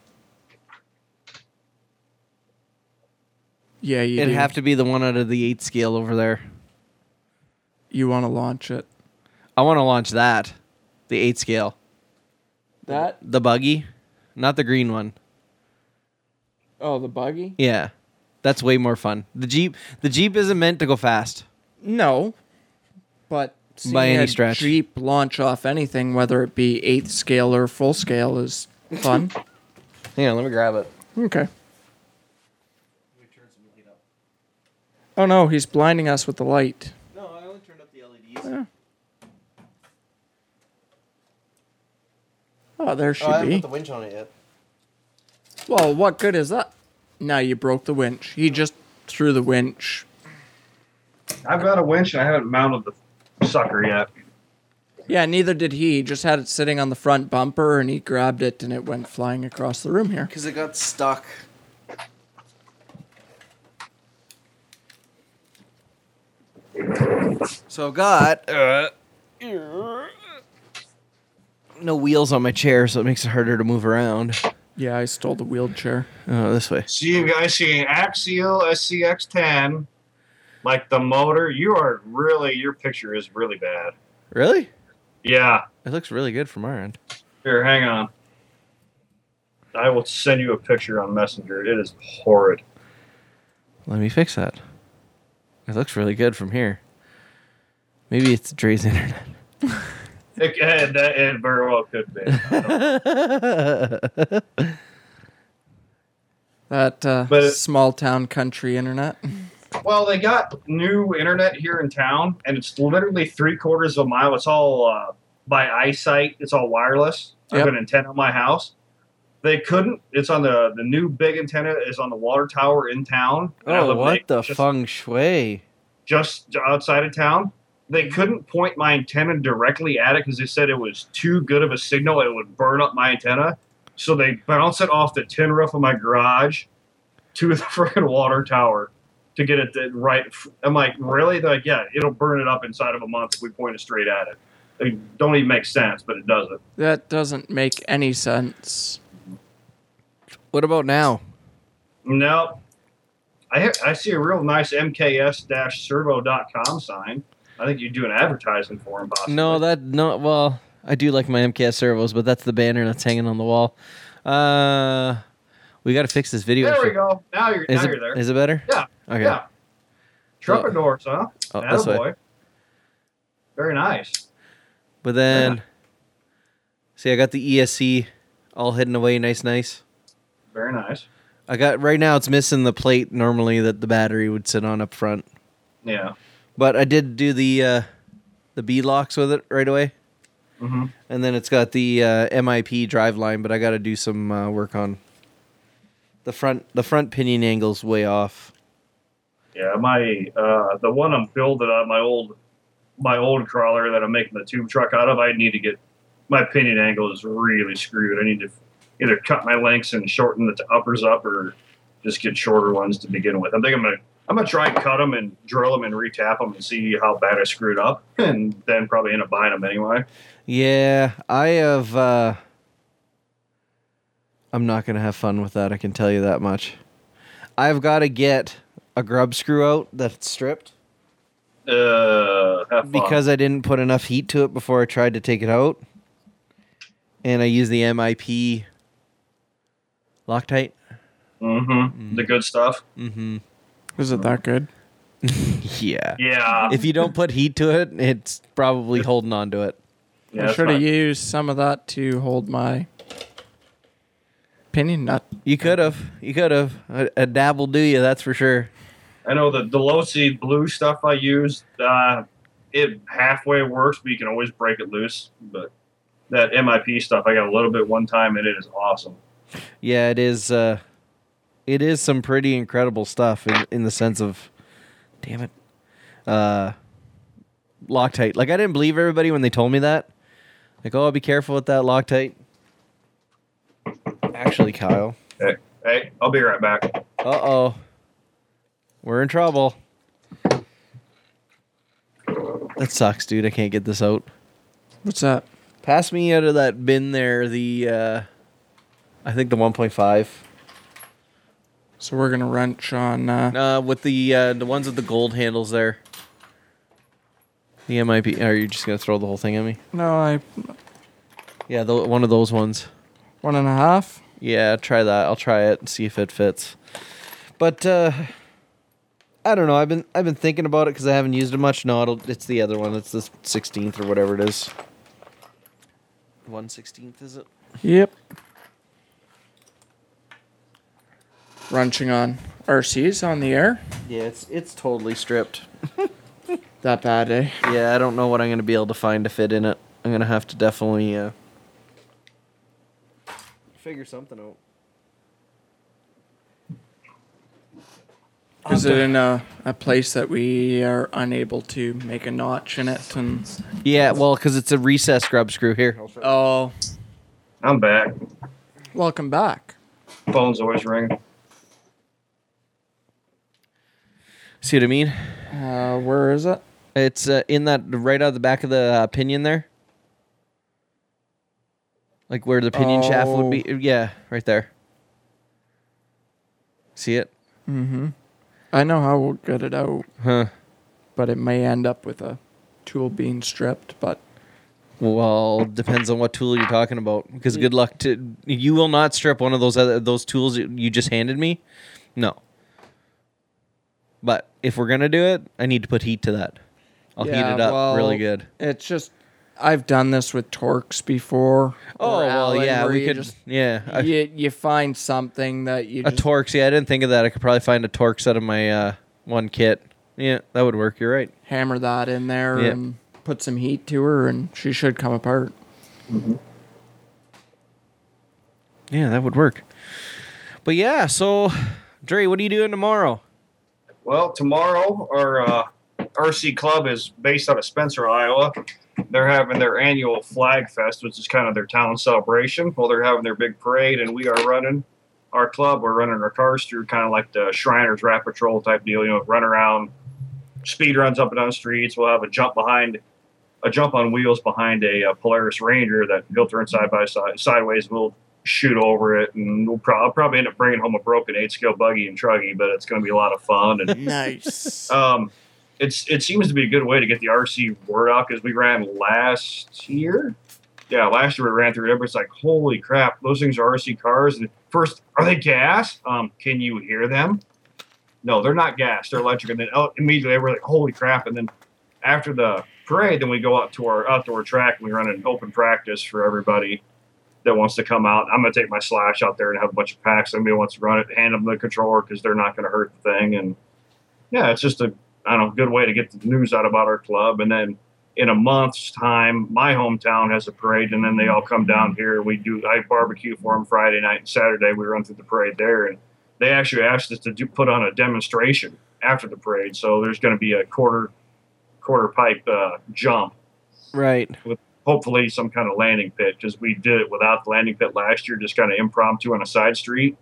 Yeah, you It'd do. have to be the one out of the eight scale over there. You want to launch it? I want to launch that, the eight scale, That? the buggy, not the green one. Oh, the buggy? Yeah, that's way more fun. The jeep, the jeep isn't meant to go fast. No, but By any a stretch. Jeep launch off anything, whether it be eighth scale or full scale, is fun. Hang on, let me grab it. okay. We turns it up. Oh no, he's blinding us with the light. No, I only turned up the LEDs. Oh, there oh, should be. Put the winch on it yet. Well, what good is that? Now you broke the winch. He just threw the winch. I've got a winch and I haven't mounted the sucker yet. Yeah, neither did he. He just had it sitting on the front bumper and he grabbed it and it went flying across the room here. Because it got stuck. So I've got uh, no wheels on my chair, so it makes it harder to move around. Yeah, I stole the wheelchair. Oh, this way. So you guys see an Axial SCX10, like the motor. You are really, your picture is really bad. Really? Yeah. It looks really good from our end. Here, hang on. I will send you a picture on Messenger. It is horrid. Let me fix that. It looks really good from here. Maybe it's Dre's internet. It, it, that- it very well could be. That uh, But it- small town country internet. well, they got new internet here in town, and it's literally three quarters of a mile. It's all uh, by eyesight. It's all wireless. I have Yep. an antenna on my house. They couldn't. It's on the the new big antenna is on the water tower in town. Oh, live what right the just- feng shui? just outside of town. They couldn't point my antenna directly at it because they said it was too good of a signal. It would burn up my antenna. So they bounce it off the tin roof of my garage to the freaking water tower to get it the right. I'm like, really? They're like, yeah, it'll burn it up inside of a month if we point it straight at it. It don't even make sense, but it doesn't. That doesn't make any sense. What about now? No. I, ha- I see a real nice MKS-servo.com sign. I think you're doing advertising for them, possibly. No, that no. Well, I do like my MKS servos, but that's the banner that's hanging on the wall. Uh, we got to fix this video. There we shit. go. Now you're, Is now it you're there. is it better? Yeah. Okay. Yeah. Trumpet doors, huh? Oh, this way. Very nice. But then, see, I got the ESC all hidden away, nice, nice. Very nice. I got right now. It's missing the plate normally that the battery would sit on up front, Yeah. but I did do the uh, the B locks with it right away. Mhm. and then it's got the uh, MIP drive line. But I got to do some uh, work on the front. The front pinion angle's way off. Yeah, my uh, the one I'm building on my old my old crawler that I'm making the tube truck out of. I need to get my pinion angle is really screwed. I need to either cut my lengths and shorten the uppers up, or just get shorter ones to begin with. I think I'm gonna I'm gonna try and cut them and drill them and retap them and see how bad I screwed up, and then probably end up buying them anyway. Yeah, I have. Uh, I'm not gonna have fun with that. I can tell you that much. I've got to get a grub screw out that's stripped Uh, because I didn't put enough heat to it before I tried to take it out, and I use the MIP Loctite. Mm-hmm. the good stuff. Mm-hmm. Is it that good? Yeah. Yeah, If you don't put heat to it, it's probably holding on to it. yeah I it's should have not- used some of that to hold my pinion nut. You could have. You could have. A, a dab will do you. That's for sure. I know the the low seed blue stuff I use, uh, it halfway works, but you can always break it loose. But that MIP stuff, I got a little bit one time, and it is awesome. Yeah, it is. Uh, it is some pretty incredible stuff in, in the sense of, damn it, uh, Loctite. Like I didn't believe everybody when they told me that. Like, oh, be careful with that Loctite. Actually, Kyle. Hey, hey, I'll be right back. Uh oh, we're in trouble. That sucks, dude. I can't get this out. What's that? Pass me out of that bin there. The uh, I think the 1.5. So we're gonna wrench on. Uh, Uh, with the uh, the ones with the gold handles there. The MIP. Are you just gonna throw the whole thing at me? no, I Yeah, the, one of those ones. one and a half. Yeah, try that. I'll try it and see if it fits. But uh, I don't know. I've been I've been thinking about it because I haven't used it much. No, it'll, it's the other one. It's the 16th or whatever it is. One sixteenth is it? Yep. Wrenching on RCs on the air. Yeah, it's it's totally stripped. That bad, eh? Yeah, I don't know what I'm gonna be able to find to fit in it. I'm gonna have to definitely uh, figure something out. Is it in a, a place that we are unable to make a notch in it? And Yeah, well, because it's a recessed grub screw here. oh, I'm back. welcome back. Phone's always ringing. See what I mean? Uh, where is it? It's uh, in that right out of the back of the uh, pinion there, like where the pinion shaft would be. Yeah, right there. See it? Mm-hmm. I know how we'll get it out, Huh. but it may end up with a tool being stripped. But Well, depends on what tool you're talking about. Because good luck to you will not strip one of those other those tools you just handed me. No. But if we're gonna do it, I need to put heat to that. I'll heat it up well, really good. it's just I've done this with Torx before. Oh or well, Allen, yeah, we you could. just- yeah, I- you, you find something that you a just Torx. Yeah, I didn't think of that. I could probably find a Torx out of my uh, one kit. Yeah, that would work. You're right. hammer that in there Yeah. and put some heat to her, and she should come apart. Yeah, that would work. But yeah, so Dre, what are you doing tomorrow? Well, tomorrow our uh, RC club is based out of Spencer, Iowa. They're having their annual Flag Fest, which is kind of their town celebration. Well, they're having their big parade, and we are running our club. We're running our cars through kind of like the Shriners Rat Patrol type deal. You know, run around, speed runs up and down streets. We'll have a jump behind, a jump on wheels behind a, uh Polaris Ranger that he'll turn side by side, sideways. We'll shoot over it, and we'll pro- I'll probably end up bringing home a broken eight scale buggy and truggy, but it's going to be a lot of fun. And Nice. um, it's it seems to be a good way to get the RC word out because we ran last year. Yeah, last year we ran through it. Everybody's like, "Holy crap, those things are RC cars!" And first, are they gas? Um, can you hear them? No, they're not gas. They're electric. And then oh, immediately we're like, "Holy crap!" And then after the parade, then we go out to our outdoor track and we run an open practice for everybody that wants to come out. I'm gonna take my slash out there and have a bunch of packs. Somebody wants to run it, hand them the controller because they're not gonna hurt the thing. And yeah, it's just a I don't know good way to get the news out about our club. And then in a month's time, my hometown has a parade, and then they all come down here. We do I barbecue for them Friday night and Saturday. We run through the parade there, and they actually asked us to do, put on a demonstration after the parade. So there's going to be a quarter quarter pipe uh, jump Right. with hopefully some kind of landing pit because we did it without the landing pit last year, just kind of impromptu on a side street.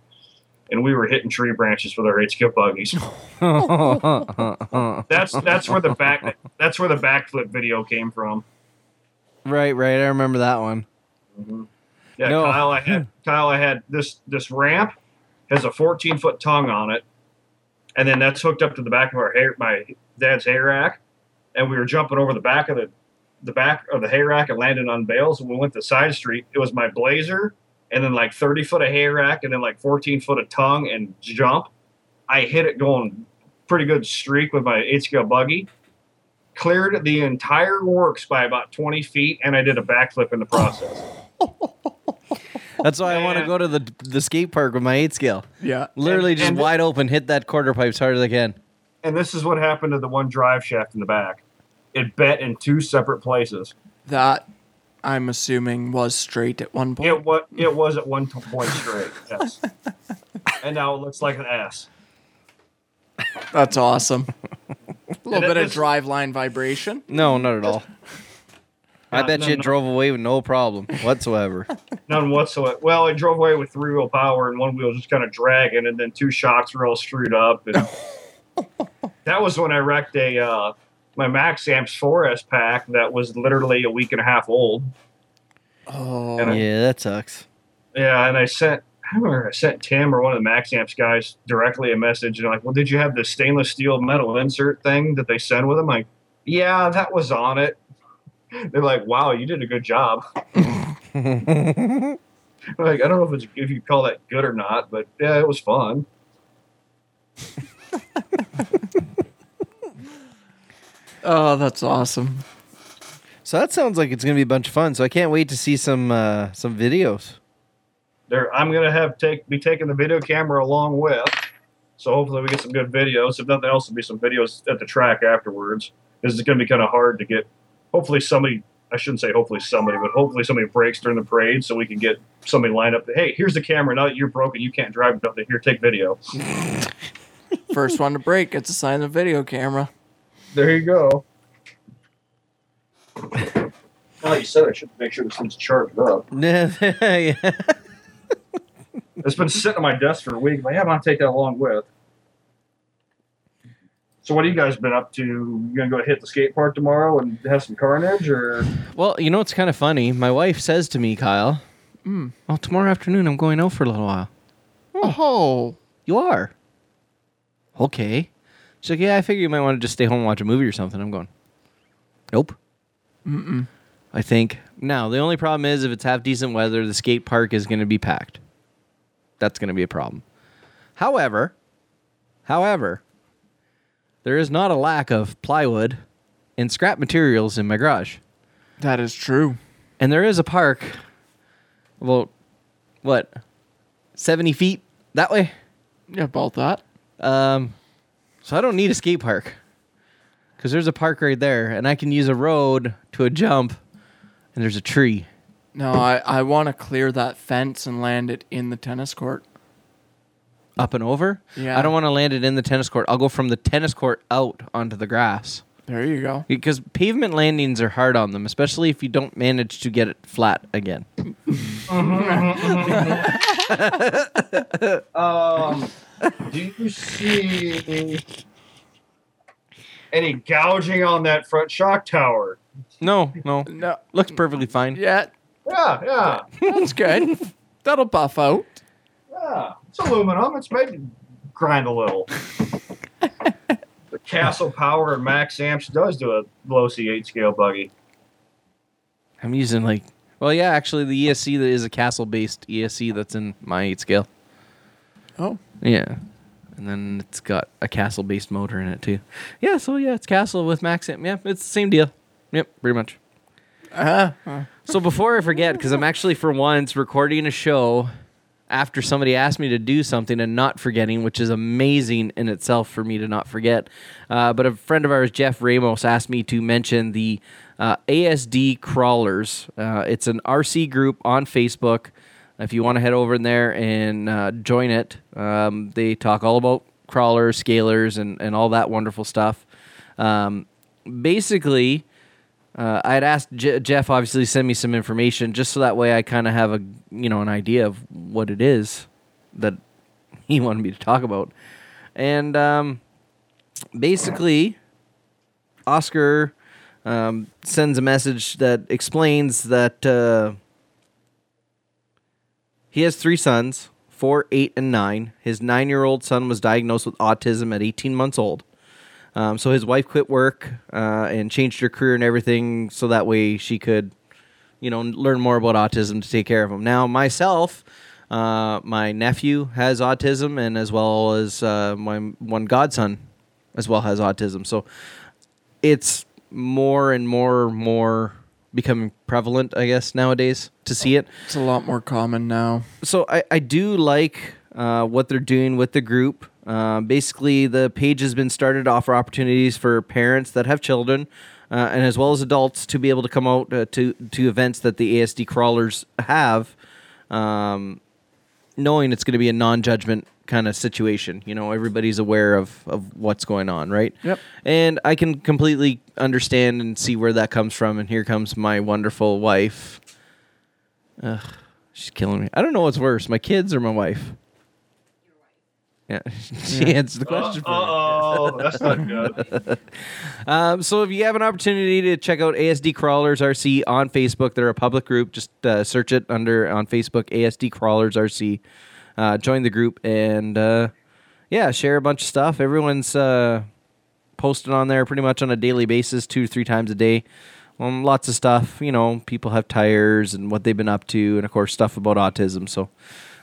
And we were hitting tree branches with our eight scale buggies. That's that's where the back that's where the backflip video came from. right, right. I remember that one. Mm-hmm. Yeah, No. Kyle, I had Kyle, I had this this ramp has a 14 foot tongue on it, and then that's hooked up to the back of our hay, my dad's hay rack, and we were jumping over the back of the the back of the hay rack and landed on bales. And we went to side street. It was my blazer, and then like 30 foot of hay rack, and then like 14 foot of tongue and jump. I hit it going pretty good streak with my eight scale buggy. Cleared the entire works by about 20 feet, and I did a backflip in the process. That's why I want to go to the the skate park with my eight scale. Yeah. Literally And- just and- wide open, hit that quarter pipe as hard as I can. And this is what happened to the one drive shaft in the back. It bent in two separate places. That I'm assuming was straight at one point. It was it was at one point straight. Yes. and now it looks like an S. That's awesome. A little bit of is- drive line vibration. No, not at all. I bet no, you it no. drove away with no problem whatsoever. None whatsoever. Well, it drove away with three wheel power and one wheel just kind of dragging, and then two shocks were all screwed up. And that was when I wrecked a uh, my Max Amps 4S pack that was literally a week and a half old. Oh, And I- yeah, that sucks. Yeah, and I sent I remember I sent Tim or one of the Max Amps guys directly a message and like, well, did you have the stainless steel metal insert thing that they send with them? Like, yeah, that was on it. They're like, wow, you did a good job. like, I don't know if it's if you call that good or not, but yeah, it was fun. oh, that's awesome. So that sounds like it's gonna be a bunch of fun. So I can't wait to see some uh, some videos. There, I'm gonna have take be taking the video camera along with, so hopefully we get some good videos. If nothing else, there'll be some videos at the track afterwards. This is gonna be kind of hard to get. Hopefully somebody, I shouldn't say hopefully somebody, but hopefully somebody breaks during the parade so we can get somebody lined up. That, hey, here's the camera. Now that you're broken, you can't drive. Nothing. Here, take video. First one to break gets assigned a video camera. There you go. Well, you said I should make sure this thing's charged up. yeah. It's been sitting on my desk for a week. But yeah, I'm gonna take that along with. So what have you guys been up to? You gonna go hit the skate park tomorrow and have some carnage, or Well, you know what's kind of funny? My wife says to me, Kyle, Mm. "Oh, tomorrow afternoon I'm going out for a little while." Oh, You are. Okay. She's like, "Yeah, I figure you might want to just stay home and watch a movie or something." I'm going. Nope. Mm-mm. I think now the only problem is if it's half decent weather, the skate park is going to be packed. That's going to be a problem. However, however, there is not a lack of plywood and scrap materials in my garage, that is true. and there is a park. About what, seventy feet that way? Yeah, about that. Um, so I don't need a skate park because there's a park right there, and I can use a road to a jump, and there's a tree. No, I, I want to clear that fence and land it in the tennis court. up and over. Yeah. I don't want to land it in the tennis court. I'll go from the tennis court out onto the grass There you go. because pavement landings are hard on them, especially if you don't manage to get it flat again. um, do you see any gouging on that front shock tower? No, no, No, looks perfectly fine. yeah, Yeah, yeah, that's good. That'll buff out. yeah. It's aluminum. It's made to grind a little. The Castle Power and Max Amps does do a low C8 scale buggy. I'm using like, well, yeah, actually, the ESC that is a castle-based ESC that's in my eight scale. Oh, Yeah, and then it's got a castle-based motor in it too. Yeah, so yeah, it's castle with max. amp. Yeah, it's the same deal. Yep, pretty much. uh-huh. So before I forget, because I'm actually for once recording a show after somebody asked me to do something and not forgetting, which is amazing in itself for me to not forget. Uh, but a friend of ours, Jeff Ramos, asked me to mention the uh, ASD Crawlers. Uh, it's an RC group on Facebook. If you want to head over in there and uh, join it, um, they talk all about crawlers, scalers, and, and all that wonderful stuff. Um, basically, uh, I had asked J- Jeff obviously send me some information just so that way I kind of have a you know an idea of what it is that he wanted me to talk about, and um, basically, Oscar um, sends a message that explains that uh, he has three sons, four, eight, and nine. His nine-year-old son was diagnosed with autism at 18 months old. Um, so his wife quit work uh, and changed her career and everything so that way she could, you know, learn more about autism to take care of them. Now myself, uh, my nephew has autism, and as well as uh, my one godson, as well has autism. So it's more and more more becoming prevalent, I guess, nowadays to see it It's a lot more common now. so I, I do like uh, what they're doing with the group. Uh, basically, the page has been started to offer opportunities for parents that have children, uh, and as well as adults, to be able to come out uh, to to events that the ASD crawlers have, um, knowing it's going to be a non-judgment kind of situation. You know, everybody's aware of of what's going on, right? Yep. And I can completely understand and see where that comes from. And here comes my wonderful wife. Ugh, she's killing me. I don't know what's worse, my kids or my wife. Yeah, she answered the question for me. oh, that's not good. Um, so if you have an opportunity to check out ASD Crawlers RC on Facebook, they're a public group. Just uh, search it under on Facebook ASD Crawlers RC. Uh, join the group and uh, yeah, share a bunch of stuff. Everyone's uh, posted on there pretty much on a daily basis, two to three times a day. Um, lots of stuff. You know, people have tires and what they've been up to, and of course stuff about autism. So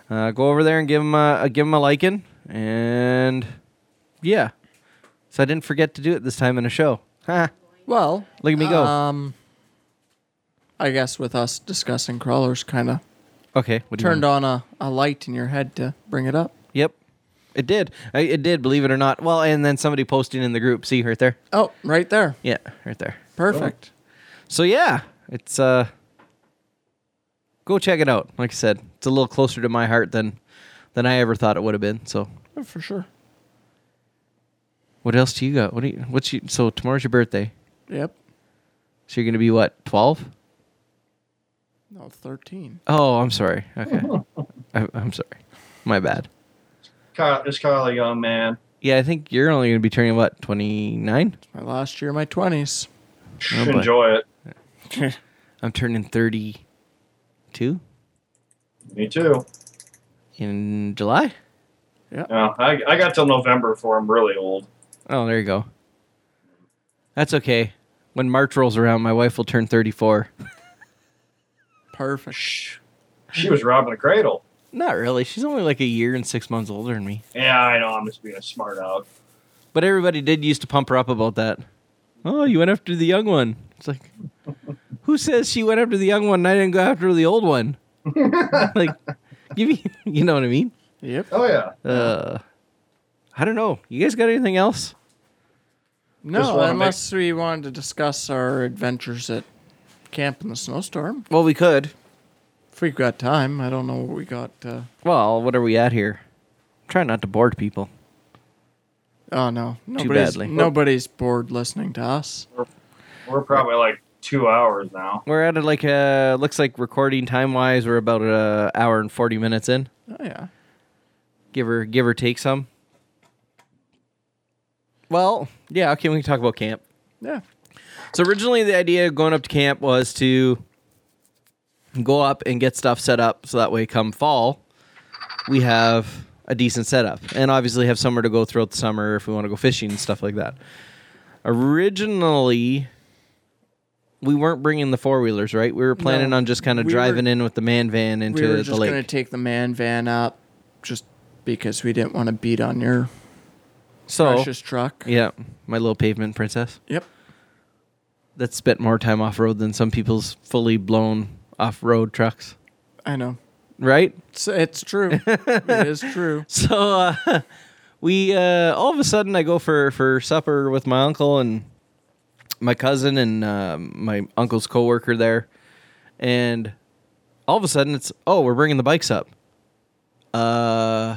uh, go over there and give them a, give them a liking, and yeah. So I didn't forget to do it this time in a show. Ha. Well, Look at me go. Um, I guess with us discussing crawlers, kind of Okay. What do you turned on a, a light in your head to bring it up. Yep. It did. I, it did. Believe it or not. Well, and then somebody posting in the group. See right there. Oh, right there. Yeah, right there. Perfect. So yeah, it's uh. Go check it out. Like I said, it's a little closer to my heart than than I ever thought it would have been. So Oh, for sure. what else do you got? What do you? What's you? So tomorrow's your birthday. Yep. So you're gonna be what? Twelve? No, 13. Oh, I'm sorry. Okay. I, I'm sorry. My bad. Kyle, is Kyle a young man? Yeah, I think you're only gonna be turning what? Twenty nine. My last year, of my 20s. Oh, boy. Enjoy it. I'm turning thirty two Me too. in July. Yeah, I, I got till November before I'm really old. Oh, there you go. That's okay. When March rolls around, my wife will turn 34. Perfect. She was robbing the cradle. Not really. She's only like a year and six months older than me. Yeah, I know. I'm just being a smart out. But everybody did used to pump her up about that. Oh, you went after the young one. It's like, who says she went after the young one and I didn't go after the old one? like, give me, you know what I mean? Yep. Oh yeah. Uh, I don't know. You guys got anything else? No, wanna unless we wanted to discuss our adventures at camp in the snowstorm. Well, we could. If we've got time, I don't know what we got. Uh, Well, what are we at here? Try not to bore people. oh no, nobody's, badly. Nobody's bored listening to us. We're probably like two hours now. We're at a, like uh looks like recording time wise we're about a hour and 40 minutes in. Oh yeah. Give or give or take some. Well, yeah, okay, we can talk about camp. Yeah. So originally the idea of going up to camp was to go up and get stuff set up so that way come fall we have a decent setup and obviously have somewhere to go throughout the summer if we want to go fishing and stuff like that. Originally we weren't bringing the four wheelers, right? We were planning No. on just kind of We were- driving in with the man van into the lake. We were the just lake. gonna take the man van up, because we didn't want to beat on your so precious truck. yeah, my little pavement princess Yep. that spent more time off road than some people's fully blown off road trucks, I know. right? It's, it's true. it is true. So uh, we uh, all of a sudden I go for for supper with my uncle and my cousin and uh, my uncle's coworker there, and all of a sudden it's oh we're bringing the bikes up. Uh.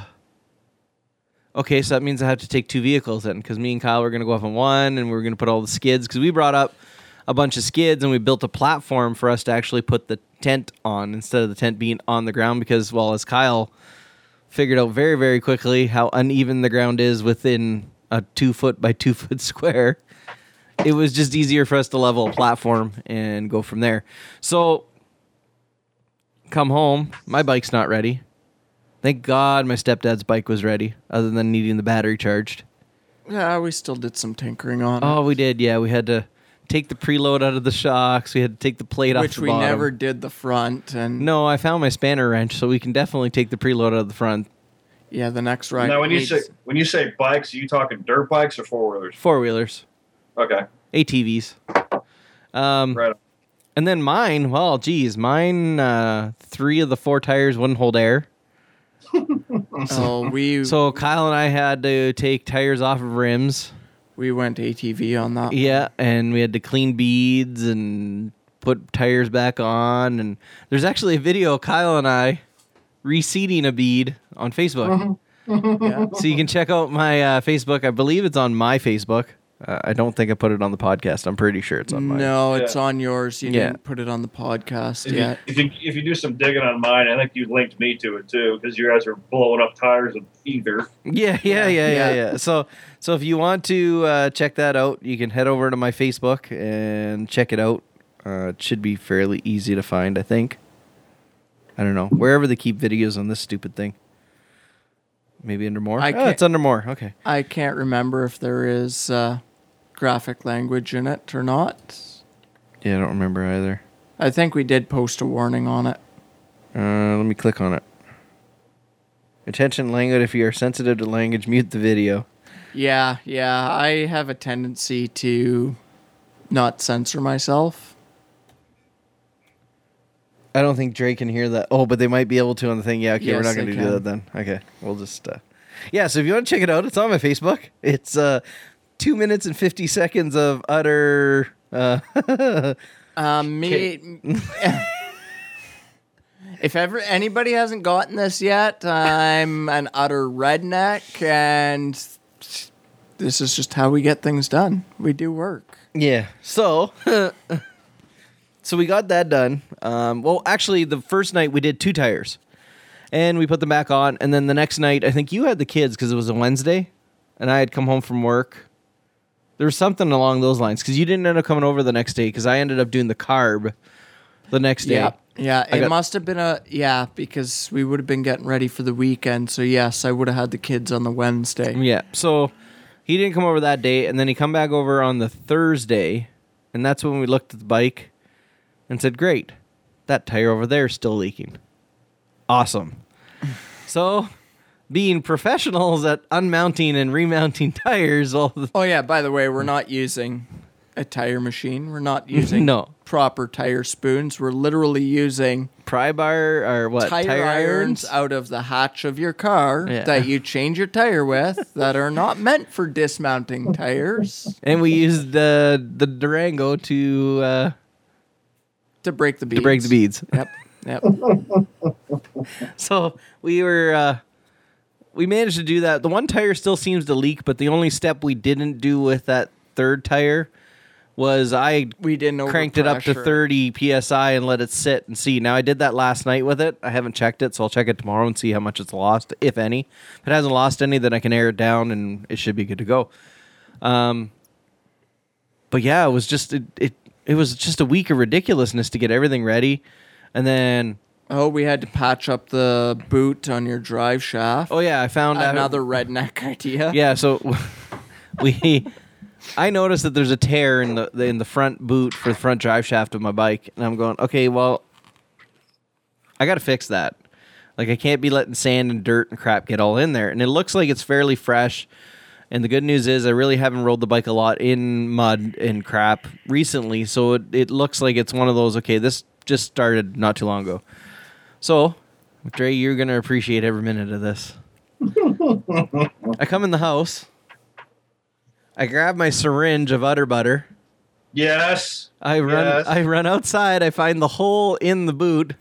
Okay, so that means I have to take two vehicles then, because me and Kyle were gonna go off on one, and we are gonna put all the skids, because we brought up a bunch of skids and we built a platform for us to actually put the tent on instead of the tent being on the ground, because well, as Kyle figured out very very quickly how uneven the ground is within a two foot by two foot square it was just easier for us to level a platform and go from there. So come home, my bike's not ready. Thank God my stepdad's bike was ready, other than needing the battery charged. Yeah, we still did some tinkering on it. Oh, we did, yeah. We had to take the preload out of the shocks. We had to take the plate off which the we bottom. never did the front and No, I found my spanner wrench, so we can definitely take the preload out of the front. yeah the next ride now, when you needs- say when you say bikes, are you talking dirt bikes or four wheelers? Four wheelers, Okay, ATVs. Um, right. And then mine, well, geez, mine, uh, three of the four tires wouldn't hold air. Oh we So Kyle and I had to take tires off of rims. we went ATV on that Yeah, and we had to clean beads and put tires back on. And there's actually a video of Kyle and I reseating a bead on Facebook. yeah. so you can check out my uh, Facebook. I believe it's on my Facebook. Uh, I don't think I put it on the podcast. I'm pretty sure it's on mine. no it's Yeah. on yours you Yeah. didn't put it on the podcast If, yet you, if you if you do some digging on mine, I think you linked me to it too because you guys are blowing up tires of either. Yeah, yeah, yeah, yeah, Yeah. yeah. So, so if you want to uh, check that out, you can head over to my Facebook and check it out. Uh, it should be fairly easy to find, I think. I don't know wherever they keep videos on this stupid thing. Maybe under more. I oh, it's under more. Okay. I can't remember if there is uh, graphic language in it or not Yeah, I don't remember either. I think we did post a warning on it Uh, let me click on it. Attention language. If you are sensitive to language, mute the video. Yeah, yeah. I have a tendency to not censor myself. I don't think Drake can hear that. Oh, but they might be able to on the thing. Yeah, okay, we're not going to do that then. Okay, we'll just. Uh... Yeah, so if you want to check it out, it's on my Facebook. It's uh, two minutes and fifty seconds of utter. Uh, Um, me. if ever anybody hasn't gotten this yet, I'm an utter redneck, and this is just how we get things done. We do work. yeah. So, so we got that done. Um, well, actually, the first night we did two tires, and we put them back on. And then the next night, I think you had the kids because it was a Wednesday, and I had come home from work. There was something along those lines because you didn't end up coming over the next day because I ended up doing the carb the next day. Yeah, yeah. I It got- must have been a yeah because we would have been getting ready for the weekend. So yes, I would have had the kids on the Wednesday. Yeah. So he didn't come over that day, and then he come back over on the Thursday, and that's when we looked at the bike and said, "Great, that tire over there is still leaking. Awesome." so, being professionals at unmounting and remounting tires, all the, Oh yeah. By the way, we're not using a tire machine. We're not using No. proper tire spoons. We're literally using pry bar or what tire, irons out of the hatch of your car Yeah. that you change your tire with that are not meant for dismounting tires and we used the the Durango to uh, to break the beads. to break the beads. Yep. Yep. So we were uh we managed to do that. The one tire still seems to leak, but the only step we didn't do with that third tire was I We didn't cranked it up to 30 psi and let it sit and see. Now I did that last night with it. I haven't checked it, so I'll check it tomorrow and see how much it's lost, if any. If it hasn't lost any, then I can air it down and it should be good to go. Um, but yeah, it was just it, it it was just a week of ridiculousness to get everything ready, and then Oh, we had to patch up the boot on your drive shaft. oh yeah, I found out Another redneck idea. yeah so we i noticed that there's a tear in the, in the front boot for the front drive shaft of my bike and i'm going okay well i gotta fix that like i can't be letting sand and dirt and crap get all in there and it looks like it's fairly fresh and the good news is i really haven't rolled the bike a lot in mud and crap recently so it, it looks like it's one of those okay this just started not too long ago so Dre, you're gonna appreciate every minute of this I come in the house. I grab my syringe of udder butter, Yes. I run Yes. I run outside, I find the hole in the boot.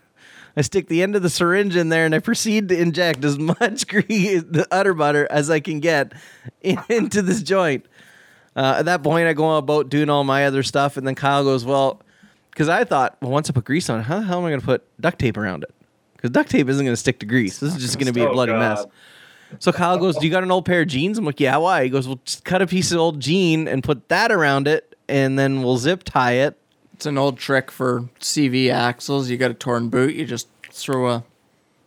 I stick the end of the syringe in there and I proceed to inject as much grease, the udder butter as I can get into this joint. Uh, at that point, I go about doing all my other stuff, and then Kyle goes, "Well," because I thought, well, once I put grease on it, how the hell am I going to put duct tape around it? Because duct tape isn't going to stick to grease. This is just going to be a Oh, bloody God. mess. So Kyle goes, "Do you got an old pair of jeans?" I'm like, "Yeah, why?" He goes, "Well, just cut a piece of old jean and put that around it, and then we'll zip tie it." It's an old trick for CV axles. You got a torn boot, you just throw a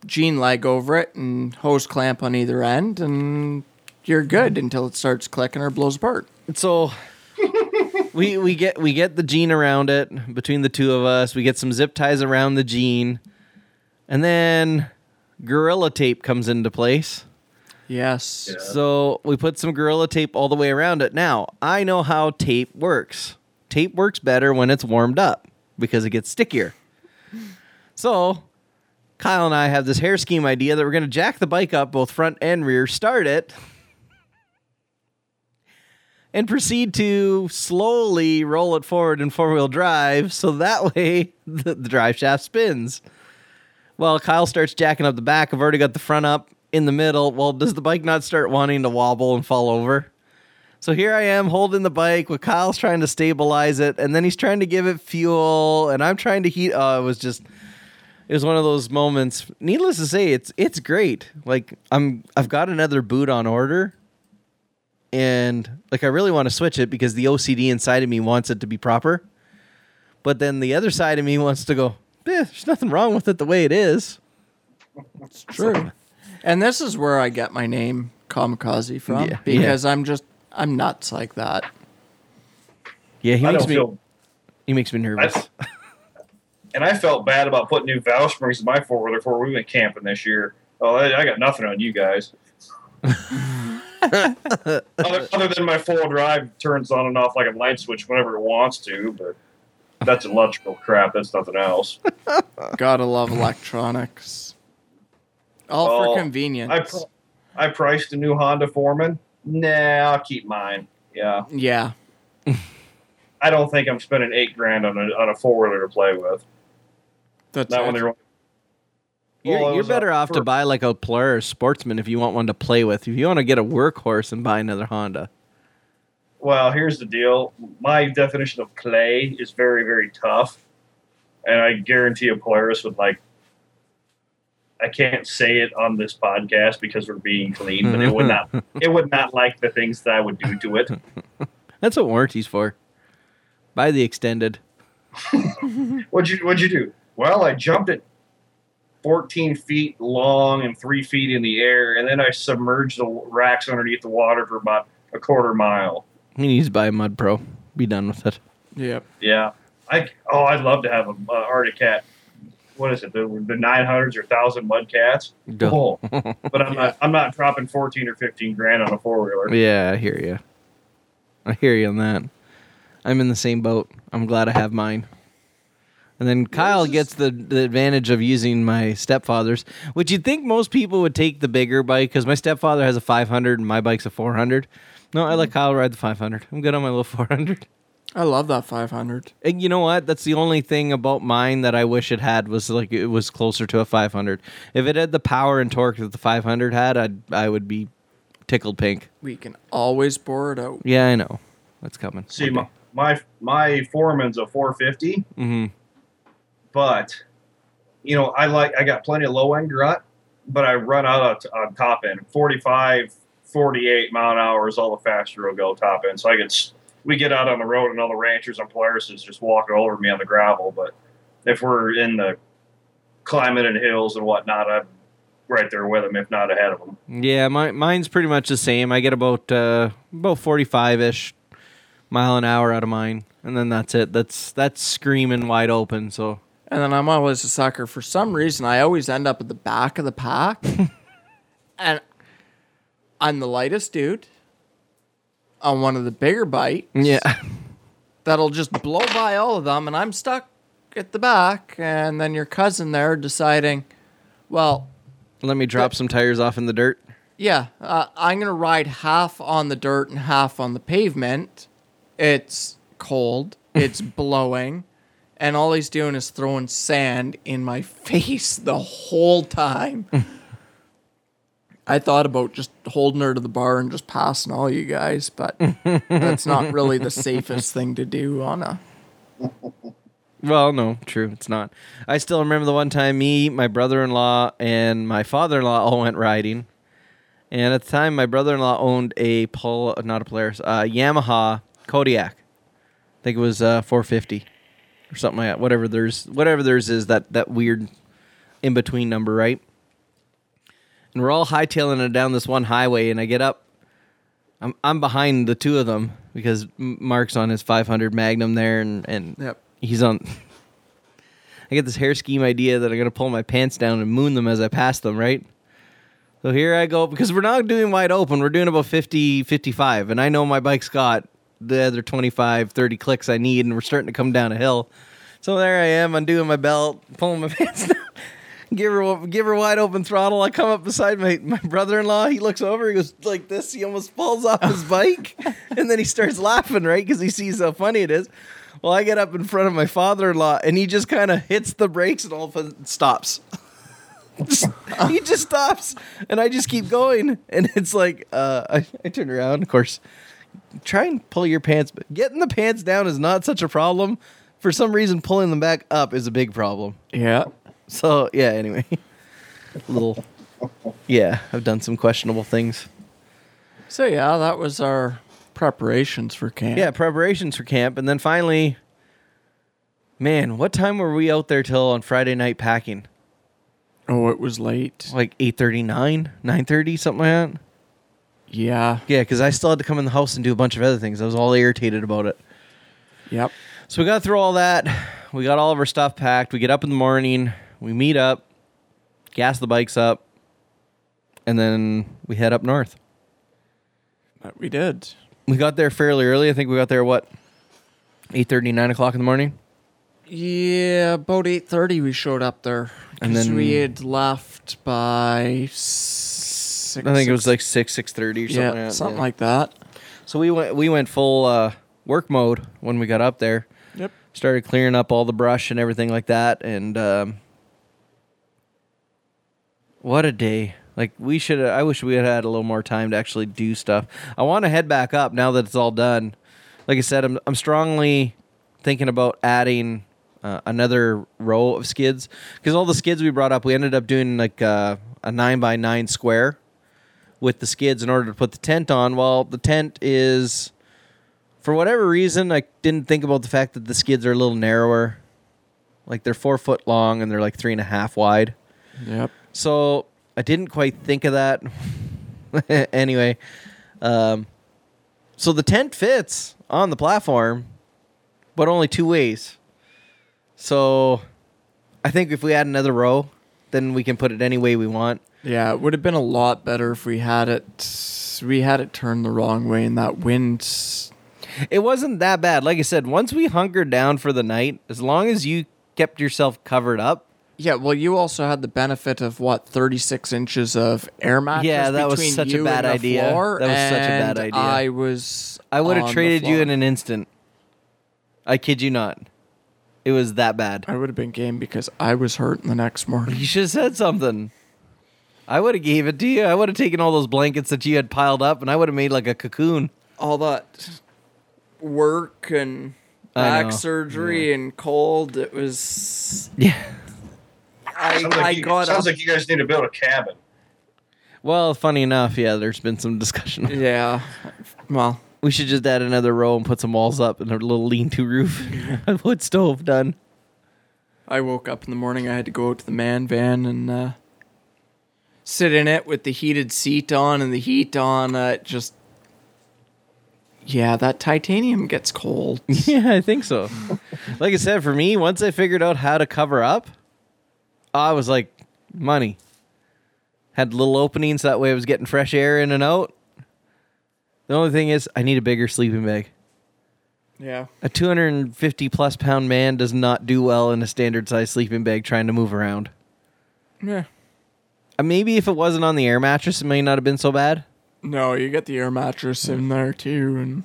jean leg over it and hose clamp on either end, and you're good until it starts clicking or blows apart. So we we get we get the jean around it between the two of us. We get some zip ties around the jean, and then gorilla tape comes into place. Yes. Yeah. So we put some gorilla tape all the way around it. Now I know how tape works. Tape works better when it's warmed up because it gets stickier. So Kyle and I have this hair scheme idea that we're going to jack the bike up both front and rear, start it, and proceed to slowly roll it forward in four wheel drive so that way the, the drive shaft spins. Well, Kyle starts jacking up the back. I've already got the front up in the middle. Well, does the bike not start wanting to wobble and fall over? So here I am holding the bike with Kyle's trying to stabilize it, and then he's trying to give it fuel, and I'm trying to heat. Oh, it was just, it was one of those moments. Needless to say, it's it's great. Like I'm, I've got another boot on order, and like I really want to switch it because the OCD inside of me wants it to be proper, but then the other side of me wants to go. Eh, there's nothing wrong with it the way it is. It's true. And this is where I get my name Kamikaze from Yeah, because I'm just I'm nuts like that. Yeah, he I makes me feel, he makes me nervous. and I felt bad about putting new valve springs in my four wheeler before we went camping this year. Oh, I, I got nothing on you guys. other, other than my full drive turns on and off like a light switch whenever it wants to, but that's electrical crap. That's nothing else. Gotta love electronics. All Oh, for convenience. I pr- I priced a new Honda Foreman. Nah, I'll keep mine. Yeah, yeah. I don't think I'm spending eight grand on a on a four wheeler to play with. That's Not when it. they're You're, Well, you're better up off to buy like a Polaris Sportsman if you want one to play with. If you want to get a workhorse and buy another Honda. Well, here's the deal. My definition of clay is very, very tough, and I guarantee a Polaris would like. I can't say it on this podcast because we're being clean, but it would not. It would not like the things that I would do to it. That's what warranty's for. Buy the extended. What'd you What'd you do? Well, I jumped it 14 feet long and three feet in the air, and then I submerged the racks underneath the water for about a quarter mile. He needs to buy a Mud Pro. Be done with it. Yep. Yeah, I oh, I'd love to have a uh, Arctic Cat. What is it? The the nine hundreds or thousand mud cats. Duh. Oh, but I'm not. I'm not dropping 14 or 15 grand on a four wheeler. Yeah, I hear you. I hear you on that. I'm in the same boat. I'm glad I have mine. And then Kyle this gets the, the advantage of using my stepfather's, which you'd think most people would take the bigger bike because my stepfather has a 500 and my bike's a 400. No, I let Kyle ride the 500. I'm good on my little 400. I love that 500. And you know what? That's the only thing about mine that I wish it had was like it was closer to a 500. If it had the power and torque that the 500 had, I'd I would be tickled pink. We can always bore it out. Yeah, I know. That's coming. See, my my my foreman's a 450, hmm but you know I like I got plenty of low end grunt, but I run out of on top end 45, 48 mile an hour is all the faster it'll go top end. So I get we get out on the road and all the ranchers and Polarises just walking over me on the gravel, but if we're in the climbing and hills and whatnot, I'm right there with them, if not ahead of them. Yeah, my, mine's pretty much the same. I get about uh, about 45 ish mile an hour out of mine, and then that's it. That's that's screaming wide open. So And then I'm always a sucker. For some reason, I always end up at the back of the pack. and I'm the lightest dude on one of the bigger bikes yeah, that'll just blow by all of them, and I'm stuck at the back. And then your cousin there deciding, well, let me drop some tires off in the dirt. yeah, uh, I'm going to ride half on the dirt and half on the pavement. It's cold. it's blowing, and all he's doing is throwing sand in my face the whole time. I thought about just holding her to the bar and just passing all you guys, but that's not really the safest thing to do on a. Well, no, true, it's not. I still remember the one time me, my brother-in-law, and my father-in-law all went riding, and at the time, my brother-in-law owned a Pol, not a Polaris, uh, Yamaha Kodiak. I think it was uh, 450 or something like that. Whatever theirs, whatever theirs is, that that weird in between number, right? And we're all hightailing it down this one highway, and I get up. I'm I'm behind the two of them because Mark's on his 500 Magnum there, and and Yep. he's on. I get this hair scheme idea that I'm gonna pull my pants down and moon them as I pass them, right? So here I go because we're not doing wide open. We're doing about 50, 55, and I know my bike's got the other 25, 30 clicks I need, and we're starting to come down a hill. So there I am, undoing my belt, pulling my pants down. Give her, give her wide open throttle. I come up beside my, my brother-in-law. He looks over. He goes like this. He almost falls off his bike, and then he starts laughing, right? Because he sees how funny it is. Well, I get up in front of my father-in-law, and he just kind of hits the brakes, and all of a sudden stops. he just stops, and I just keep going, and it's like uh, I, I turn around. Of course, try and pull your pants. But getting the pants down is not such a problem. For some reason, pulling them back up is a big problem. Yeah. So yeah. Anyway, little. Yeah, I've done some questionable things. So yeah, that was our preparations for camp. Yeah, preparations for camp, and then finally, man, what time were we out there till on Friday night packing? Oh, it was late. Like eight thirty nine, nine thirty, something like that. Yeah. Yeah, because I still had to come in the house and do a bunch of other things. I was all irritated about it. Yep. So we got through all that. We got all of our stuff packed. We get up in the morning. We meet up, gas the bikes up, and then we head up north. But we did. We got there fairly early. I think we got there what, eight thirty, nine o'clock in the morning. Yeah, about eight thirty we showed up there. and then- we had left by six. I think it was like six, six thirty or something. yeah, like that. something Yeah. like that. So we went we went full uh, work mode when we got up there. Yep. Started clearing up all the brush and everything like that, and um, what a day! Like we should. I wish we had had a little more time to actually do stuff. I want to head back up now that it's all done. Like I said, I'm I'm strongly thinking about adding uh, another row of skids because all the skids we brought up, we ended up doing like uh, a nine by nine square with the skids in order to put the tent on. Well, the tent is, for whatever reason, I didn't think about the fact that the skids are a little narrower. Like they're four foot long and they're like three and a half wide. Yep. So I didn't quite think of that. anyway, um, so the tent fits on the platform, but only two ways. So I think if we add another row, then we can put it any way we want. Yeah, it would have been a lot better if we had it. We had it turned the wrong way, and that wind. It wasn't that bad. Like I said, once we hunkered down for the night, as long as you kept yourself covered up, Yeah, well, you also had the benefit of what thirty six inches of air mattress. Yeah, that was such a bad idea. floor, That was such a bad idea. I was. I would have traded you in an instant. I kid you not. It was that bad. I would have been game because I was hurting the next morning. You should have said something. I would have gave it to you. I would have taken all those blankets that you had piled up, and I would have made like a cocoon. All that work and back surgery and cold. It was. Yeah. I, Sounds like, I you, got sounds up. like you guys need to build a cabin. Well, funny enough, yeah, there's been some discussion. yeah. Well, We should just add another row and put some walls up and a little lean-to roof. a wood stove done. I woke up in the morning. I had to go out to the man van and uh, sit in it with the heated seat on and the heat on. Uh, just, yeah, that titanium gets cold. Yeah, I think so. like I said, for me, once I figured out how to cover up, I was like, money. Had little openings that way I was getting fresh air in and out. The only thing is, I need a bigger sleeping bag. yeah. A 250 plus pound man does not do well in a standard size sleeping bag trying to move around. Yeah. Uh, maybe if it wasn't on the air mattress, it may not have been so bad. No, you get the air mattress in there too, and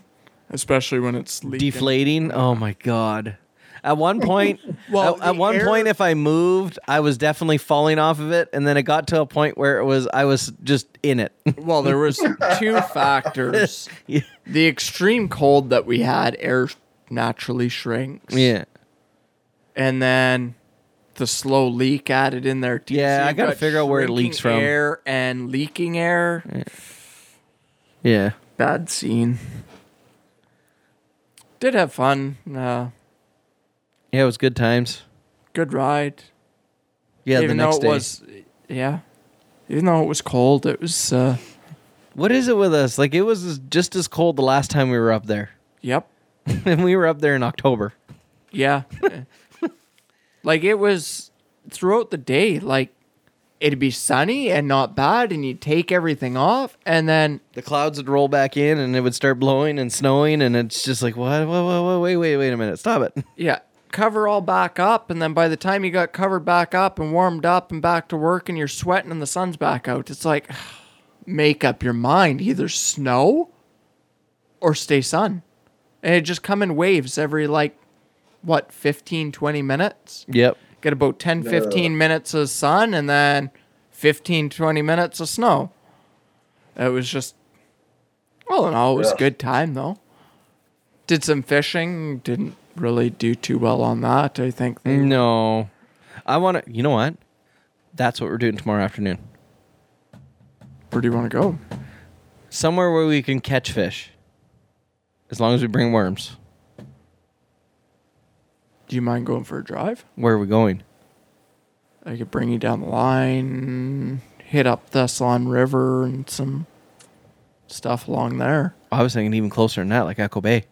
especially when it's leaking. deflating. Oh my god. At one point, Well, at, at one air- point, if I moved, I was definitely falling off of it, and then it got to a point where it was I was just in it. Well, there was two factors. yeah. The extreme cold that we had, air naturally shrinks. yeah. And then the slow leak added in there too. Yeah, I gotta got figure out where it leaks from. Air and leaking air. Yeah. Bad scene. Did have fun. Uh, Yeah, it was good times. good ride. Yeah, Even the next though it day. was, yeah. Even though it was cold, it was. Uh, What is it with us? Like it was just as cold the last time we were up there, yep. and we were up there in October. Yeah. like it was throughout the day, like it'd be sunny and not bad, and you'd take everything off, and then The clouds would roll back in, and it would start blowing and snowing, and it's just like, what? What? What? what wait, wait, wait a minute! Stop it! yeah, cover all back up, and then by the time you got covered back up and warmed up and back to work, and you're sweating and the sun's back out, it's like make up your mind: either snow or stay sun, and it just come in waves every like what 15 20 minutes? Yep. get about 10 15 minutes of sun and then 15 20 minutes of snow. It was just well and all it was a Yeah. good time though. Did some fishing didn't really do too well on that i think they- No, I want to. You know what? That's what we're doing tomorrow afternoon. where do you want to go Somewhere where we can catch fish, as long as we bring worms. do you mind going for a drive Where are we going? i could bring you down the line hit up thessalon river and some stuff along there I was thinking even closer than that, like Echo Bay.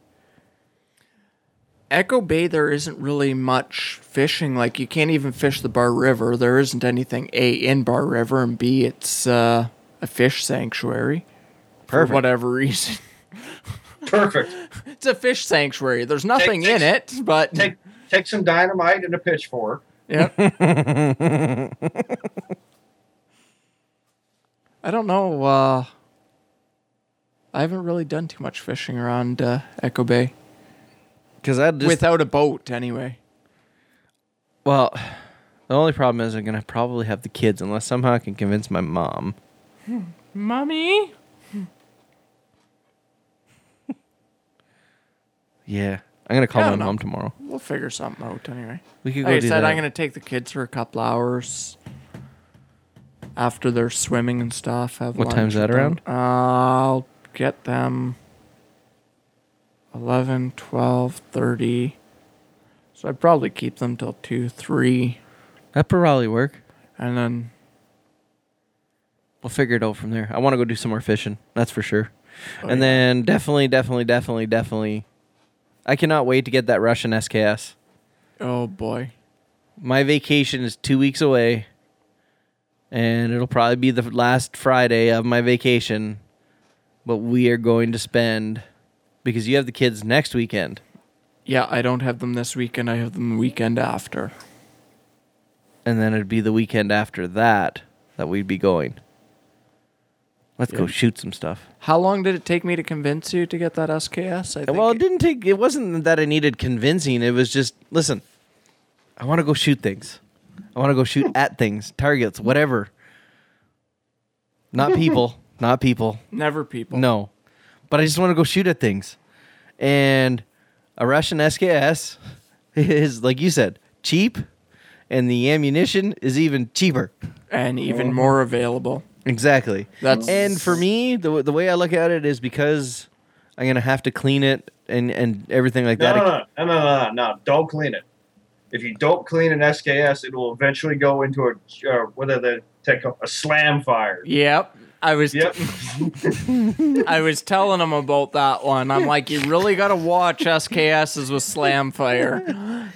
Echo Bay, there isn't really much fishing. Like you can't even fish the Bar River. There isn't anything A in Bar River, and B, it's uh, a fish sanctuary. For whatever reason, Perfect. it's a fish sanctuary. There's nothing in it, but Take take some dynamite and a pitchfork. yeah. I don't know. Uh, I haven't really done too much fishing around uh, Echo Bay Because I just without a boat, anyway. well, the only problem is I'm gonna probably have the kids unless somehow I can convince my mom. Mommy. Yeah, I'm gonna call I my don't know. mom tomorrow. We'll figure something out anyway. We could go Like I do said, that. I'm gonna take the kids for a couple hours after their swimming and stuff. Have What lunch time's that with them. around? I'll get them 11, 12, 30. So I'd probably keep them till 2, 3. That probably work. And then, We'll figure it out from there. I want to go do some more fishing. That's for sure. Oh, and yeah. then definitely, definitely, definitely, definitely. I cannot wait to get that Russian SKS. oh boy. My vacation is two weeks away, and it'll probably be the last Friday of my vacation. But we are going to spend because you have the kids next weekend, Yeah, I don't have them this weekend. I have them the weekend after. and then it'd be the weekend after that that we'd be going. Let's go shoot some stuff. How long did it take me to convince you to get that SKS? I think Well, it didn't take. It wasn't that I needed convincing. It was just listen. I want to go shoot things. I want to go shoot at things, targets, whatever. Not people. Not people. never people. No, but I just want to go shoot at things. And a Russian SKS is, like you said, cheap, and the ammunition is even cheaper. And even more available. Exactly. That's And for me, the the way I look at it is because I'm gonna have to clean it and and everything like No, that. no, no, no, no, no, no. Don't clean it. If you don't clean an SKS, it will eventually go into a uh, whether they take a, a slam fire. Yep. I was Yep. I was telling him about that one. I'm like, you really got to watch SKSs with slam fire.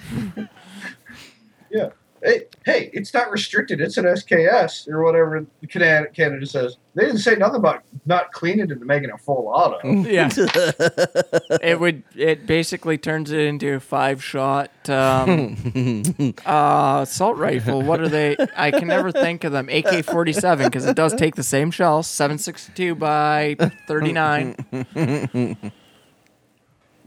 yeah. Hey, hey, it's not restricted. It's an SKS or whatever Canada, Canada says. They didn't say nothing about not cleaning it and making a full auto. Yeah. it would. It basically turns it into a five shot um, uh, assault rifle. What are they? I can never think of them. AK forty seven because it does take the same shells. Seven sixty two by thirty nine.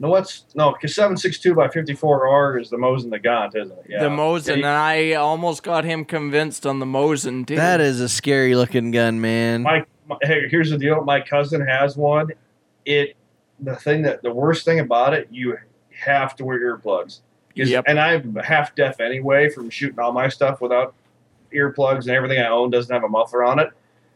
No, what's no? Because seven six two by fifty four R is the Mosin-Nagant, isn't it? Yeah. The Mosin, and I almost got him convinced on the Mosin too. That is a scary looking gun, man. my, my hey, here's the deal. My cousin has one. It the thing that the worst thing about it, you have to wear earplugs. Yep. And I'm half deaf anyway from shooting all my stuff without earplugs and everything I own doesn't have a muffler on it.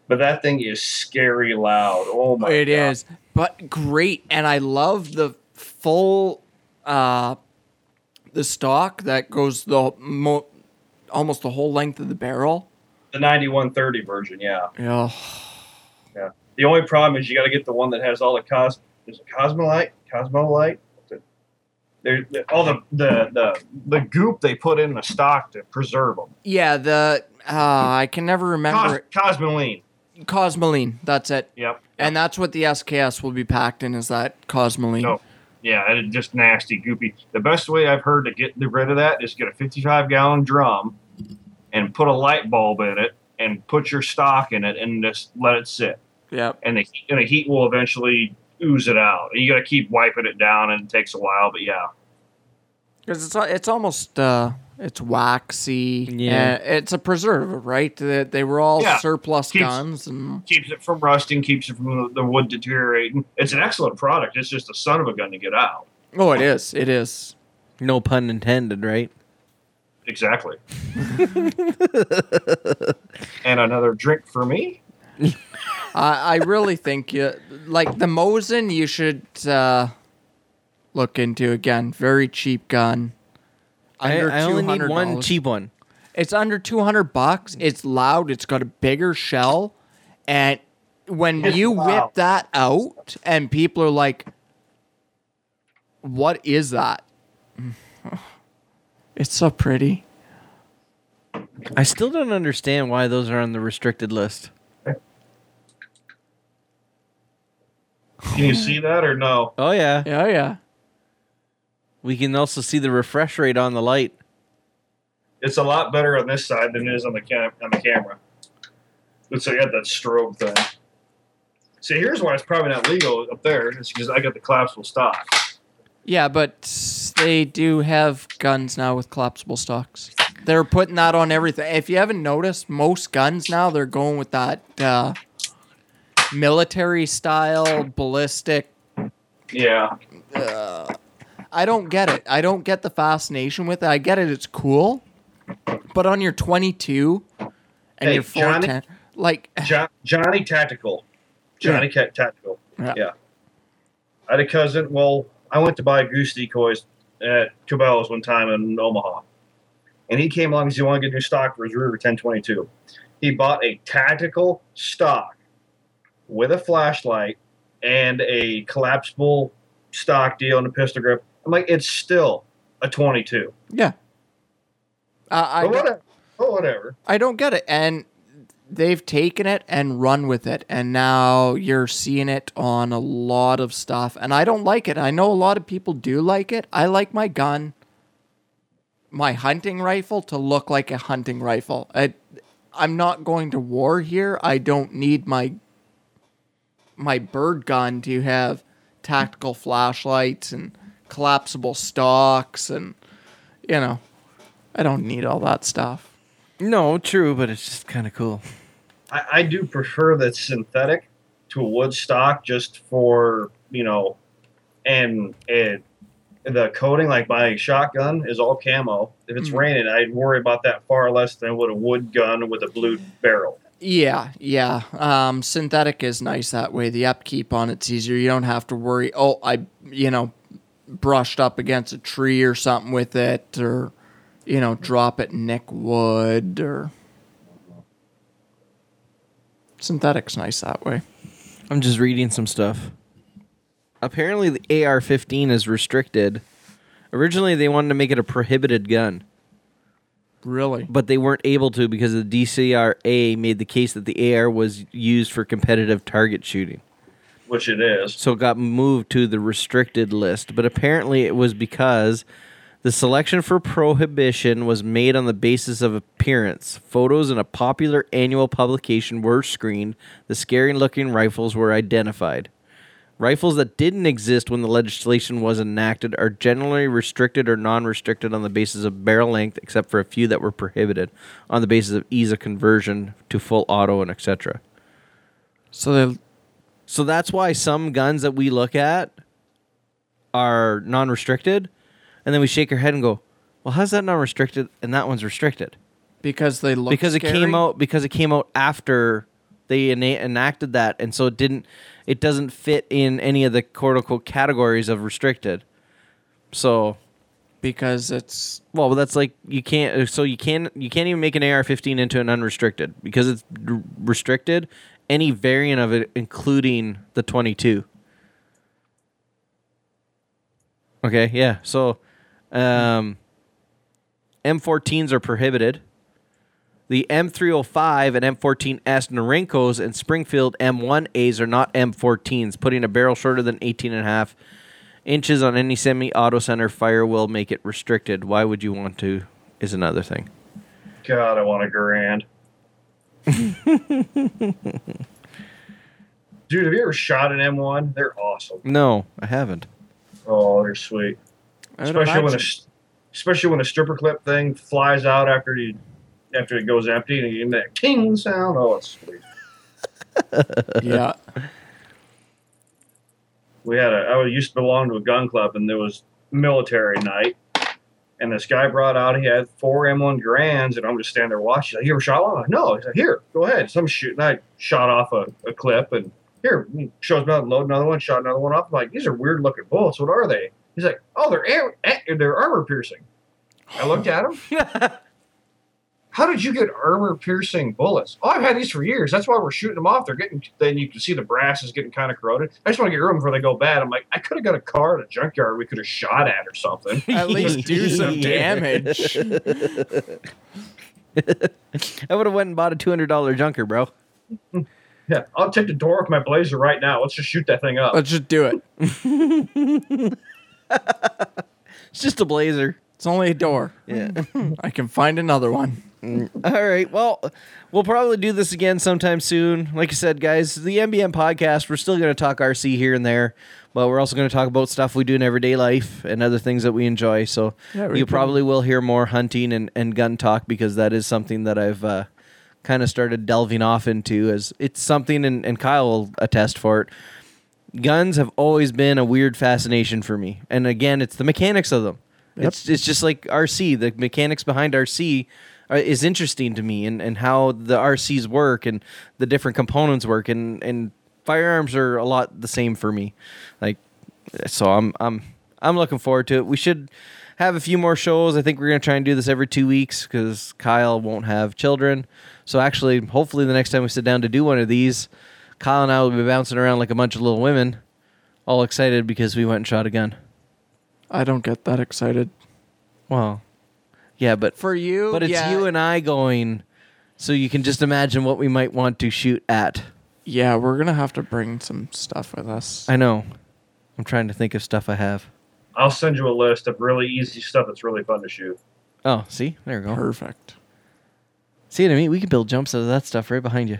But that thing is scary loud. Oh my It god. is, but great, and I love the full, uh, the stock that goes the mo- almost the whole length of the barrel. The 9130 version, yeah. Yeah, Yeah. The only problem is you got to get the one that has all the cos. Is it Cosmolite? Cosmolite? There, all the, the the the goop they put in the stock to preserve them. yeah. The uh, I can never remember Cos. Cosmoline. Cosmoline. That's it, Yep. and that's what the SKS will be packed in. Is that Cosmoline? No. Yeah, it's just nasty, goopy. The best way I've heard to get rid of that is get a 55 gallon drum and put a light bulb in it and put your stock in it and just let it sit. Yeah. And the, and the heat will eventually ooze it out. You got to keep wiping it down and it takes a while, but yeah. Because it's it's almost uh, it's waxy. Yeah. Uh, it's a preservative, right? They, they were all Yeah. surplus Keeps- guns, and Keeps it from rusting, keeps it from the, the wood deteriorating. It's an excellent product. It's just a son of a gun to get out. oh, it is, it is. No pun intended, right? Exactly. and another drink for me. I I really think you like the Mosin. You should uh, look into again. Very cheap gun. I, Under I only need $200. one cheap one. It's under two hundred bucks. It's loud. It's got a bigger shell, and when It's you loud. whip that out, and people are like, "What is that?" It's so pretty. I still don't understand why those are on the restricted list. Can you see that or no? Oh yeah. Yeah, yeah. We can also see the refresh rate on the light. It's a lot better on this side than it is on the cam- on the camera. Looks like I got that strobe thing. See, here's why it's probably not legal up there. It's because I got the collapsible stock. Yeah, but they do have guns now with collapsible stocks. They're putting that on everything. If you haven't noticed, most guns now they're going with that uh, military style ballistic. Yeah, I don't get it. I don't get the fascination with it. I get it. It's cool, but on your 22 and Hey, your Johnny- 410, like jo- Johnny Tactical, Johnny Ca- Tactical. Yeah. Yeah. I had a cousin. Well, I went to buy goose decoys at Cabela's one time in Omaha, and he came along because he wanted to get new stock for his Ruger 1022. He bought a tactical stock with a flashlight and a collapsible stock deal and a pistol grip. I'm like, it's still a 22. yeah. Uh, I But don't- whatever. But whatever. I don't get it. And they've taken it and run with it. And now you're seeing it on a lot of stuff. And I don't like it. I know a lot of people do like it. I like my gun, my hunting rifle, to look like a hunting rifle. I, I'm not going to war here. I don't need my my bird gun to have tactical flashlights and collapsible stocks and you know I don't need all that stuff. No, true, but it's just kind of cool. I, I do prefer the synthetic to a wood stock just for you know, and and the coating like my shotgun is all camo. If it's Mhm. raining, I'd worry about that far less than would a wood gun with a blue barrel. Yeah, yeah. Um, synthetic is nice that way. The upkeep on it's easier. You don't have to worry. Oh, I, you know, brushed up against a tree or something with it, or you know, drop it nick wood, or synthetic's nice that way. I'm just reading some stuff. Apparently, the AR-15 is restricted. Originally, they wanted to make it a prohibited gun, Really? but they weren't able to because the DCRA made the case that the AR was used for competitive target shooting. Which it is. So it got moved to the restricted list. But apparently, it was because the selection for prohibition was made on the basis of appearance. Photos in a popular annual publication were screened. The scary looking rifles were identified. Rifles that didn't exist when the legislation was enacted are generally restricted or non restricted on the basis of barrel length, except for a few that were prohibited on the basis of ease of conversion to full auto and etc. So they So that's why some guns that we look at are non restricted, and then we shake our head and go, Well, how's that non restricted and that one's restricted? because they look because it came out because it came out after they ena- enacted that, and so it didn't. It doesn't fit in any of the quote unquote categories of restricted. So, because it's well, but that's like you can't. So you can't. You can't even make an AR-15 into an unrestricted because it's r- restricted. Any variant of it, including the 22. Okay. Yeah. So, um, M14s are prohibited. The M305 and M14S Norincos and Springfield M1As are not M14s. Putting a barrel shorter than 18 and a half inches on any semi-auto center fire will make it restricted. Why would you want to? Is another thing. God, I want a Garand. Dude, have you ever shot an M1? They're awesome. No, I haven't. Oh, they're sweet. Especially when a, especially when a stripper clip thing flies out after you after it goes empty and you get that king sound. Oh, it's sweet. yeah. we had a I used to belong to a gun club and there was military night and this guy brought out he had four M1 Garands and I'm just standing there watching. Like, you ever shot one? I'm like, no. He's like, here, go ahead. So I'm shooting. I shot off a, a clip and here he shows me how to load another one, shot another one off. I'm like, these are weird looking bullets. What are they? He's like, oh, they're eh, they're armor piercing. I looked at him. How did you get armor piercing bullets? Oh, I've had these for years. That's why we're shooting them off. They're getting then you can see the brass is getting kind of corroded. I just want to get rid of them before they go bad. I'm like, I could have got a car at a junkyard we could have shot at or something. At least do some damage. I would have went and bought a two hundred dollar junker, bro. Yeah, I'll take the door off my blazer right now. Let's just shoot that thing up. Let's just do it. It's just a blazer. It's only a door. Yeah. I can find another one. All right. Well, we'll probably do this again sometime soon. Like I said, guys, the MBM podcast, we're still going to talk RC here and there, but we're also going to talk about stuff we do in everyday life and other things that we enjoy. So Yeah, you probably will hear more hunting and, and gun talk because that is something that I've uh, kind of started delving off into as it's something, and, and Kyle will attest for it. Guns have always been a weird fascination for me. And again, it's the mechanics of them. It's it's just like RC. The mechanics behind RC Uh, is interesting to me, and, and how the RCs work and the different components work, and, and firearms are a lot the same for me. Like, so I'm I'm I'm looking forward to it. We should have a few more shows. I think we're gonna try and do this every two weeks because Kyle won't have children. So actually, hopefully, the next time we sit down to do one of these, Kyle and I will be bouncing around like a bunch of little women, all excited because we went and shot a gun. I don't get that excited. Well, yeah, but For you, but it's yeah, you and I going, so you can just imagine what we might want to shoot at. yeah, we're gonna have to bring some stuff with us. I know. I'm trying to think of stuff I have. I'll send you a list of really easy stuff that's really fun to shoot. Oh, see, there we go. Perfect. See what I mean? We could build jumps out of that stuff right behind you.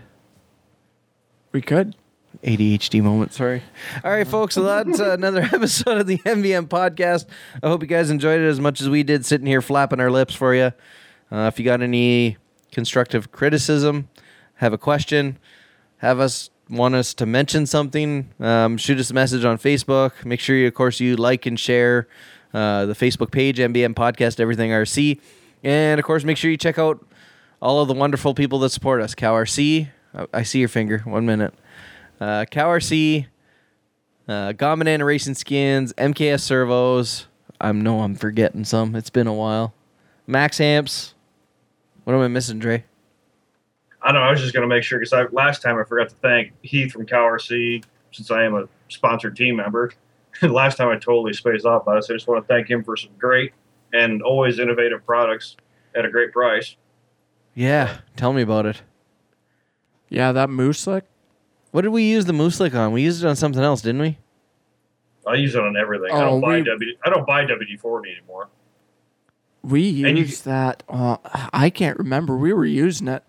We could. ADHD moment. Sorry. All right, folks. That's uh, another episode of the MBM podcast. I hope you guys enjoyed it as much as we did, sitting here flapping our lips for you. Uh, if you got any constructive criticism, have a question, have us want us to mention something, um, shoot us a message on Facebook. Make sure you, of course, you like and share uh, the Facebook page, MBM Podcast, Everything RC, and of course, make sure you check out all of the wonderful people that support us. Cow RC. I- I see your finger. One minute uh, Cow RC, uh, Gominana Racing Skins, MKS Servos. I know I'm forgetting some. It's been a while. MaxAmps. What am I missing, Dre? I don't know. I was just going to make sure because I, last time I forgot to thank Heath from CowRC since I am a sponsored team member. last time I totally spaced off on it. So I just want to thank him for some great and always innovative products at a great price. Yeah, tell me about it. Yeah, that moose lick. What did we use the moose lick on? We used it on something else, didn't we? I use it on everything. I Oh, don't buy we- W. I don't buy WD forty anymore. We And you- used that. Uh, I can't remember. We were using it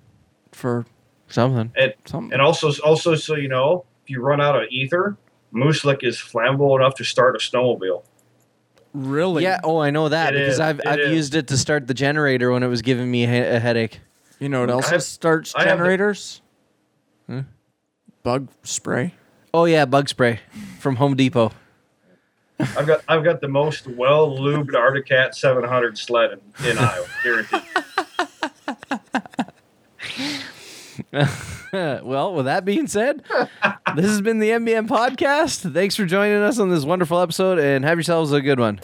for Something. And something. and also also so you know, if you run out of ether, Moose Lick is flammable enough to start a snowmobile. Really? Yeah. Oh, I know that It because is, I've it I've is. used it to start the generator when it was giving me a, he- a headache. You know what else have- starts I have the- generators? Bug spray. Oh yeah, bug spray from Home Depot. I've got I've got the most well lubed Arctic Cat 700 sled in, in Iowa, guaranteed. well, with that being said, this has been the MBM podcast. Thanks for joining us on this wonderful episode, and have yourselves a good one.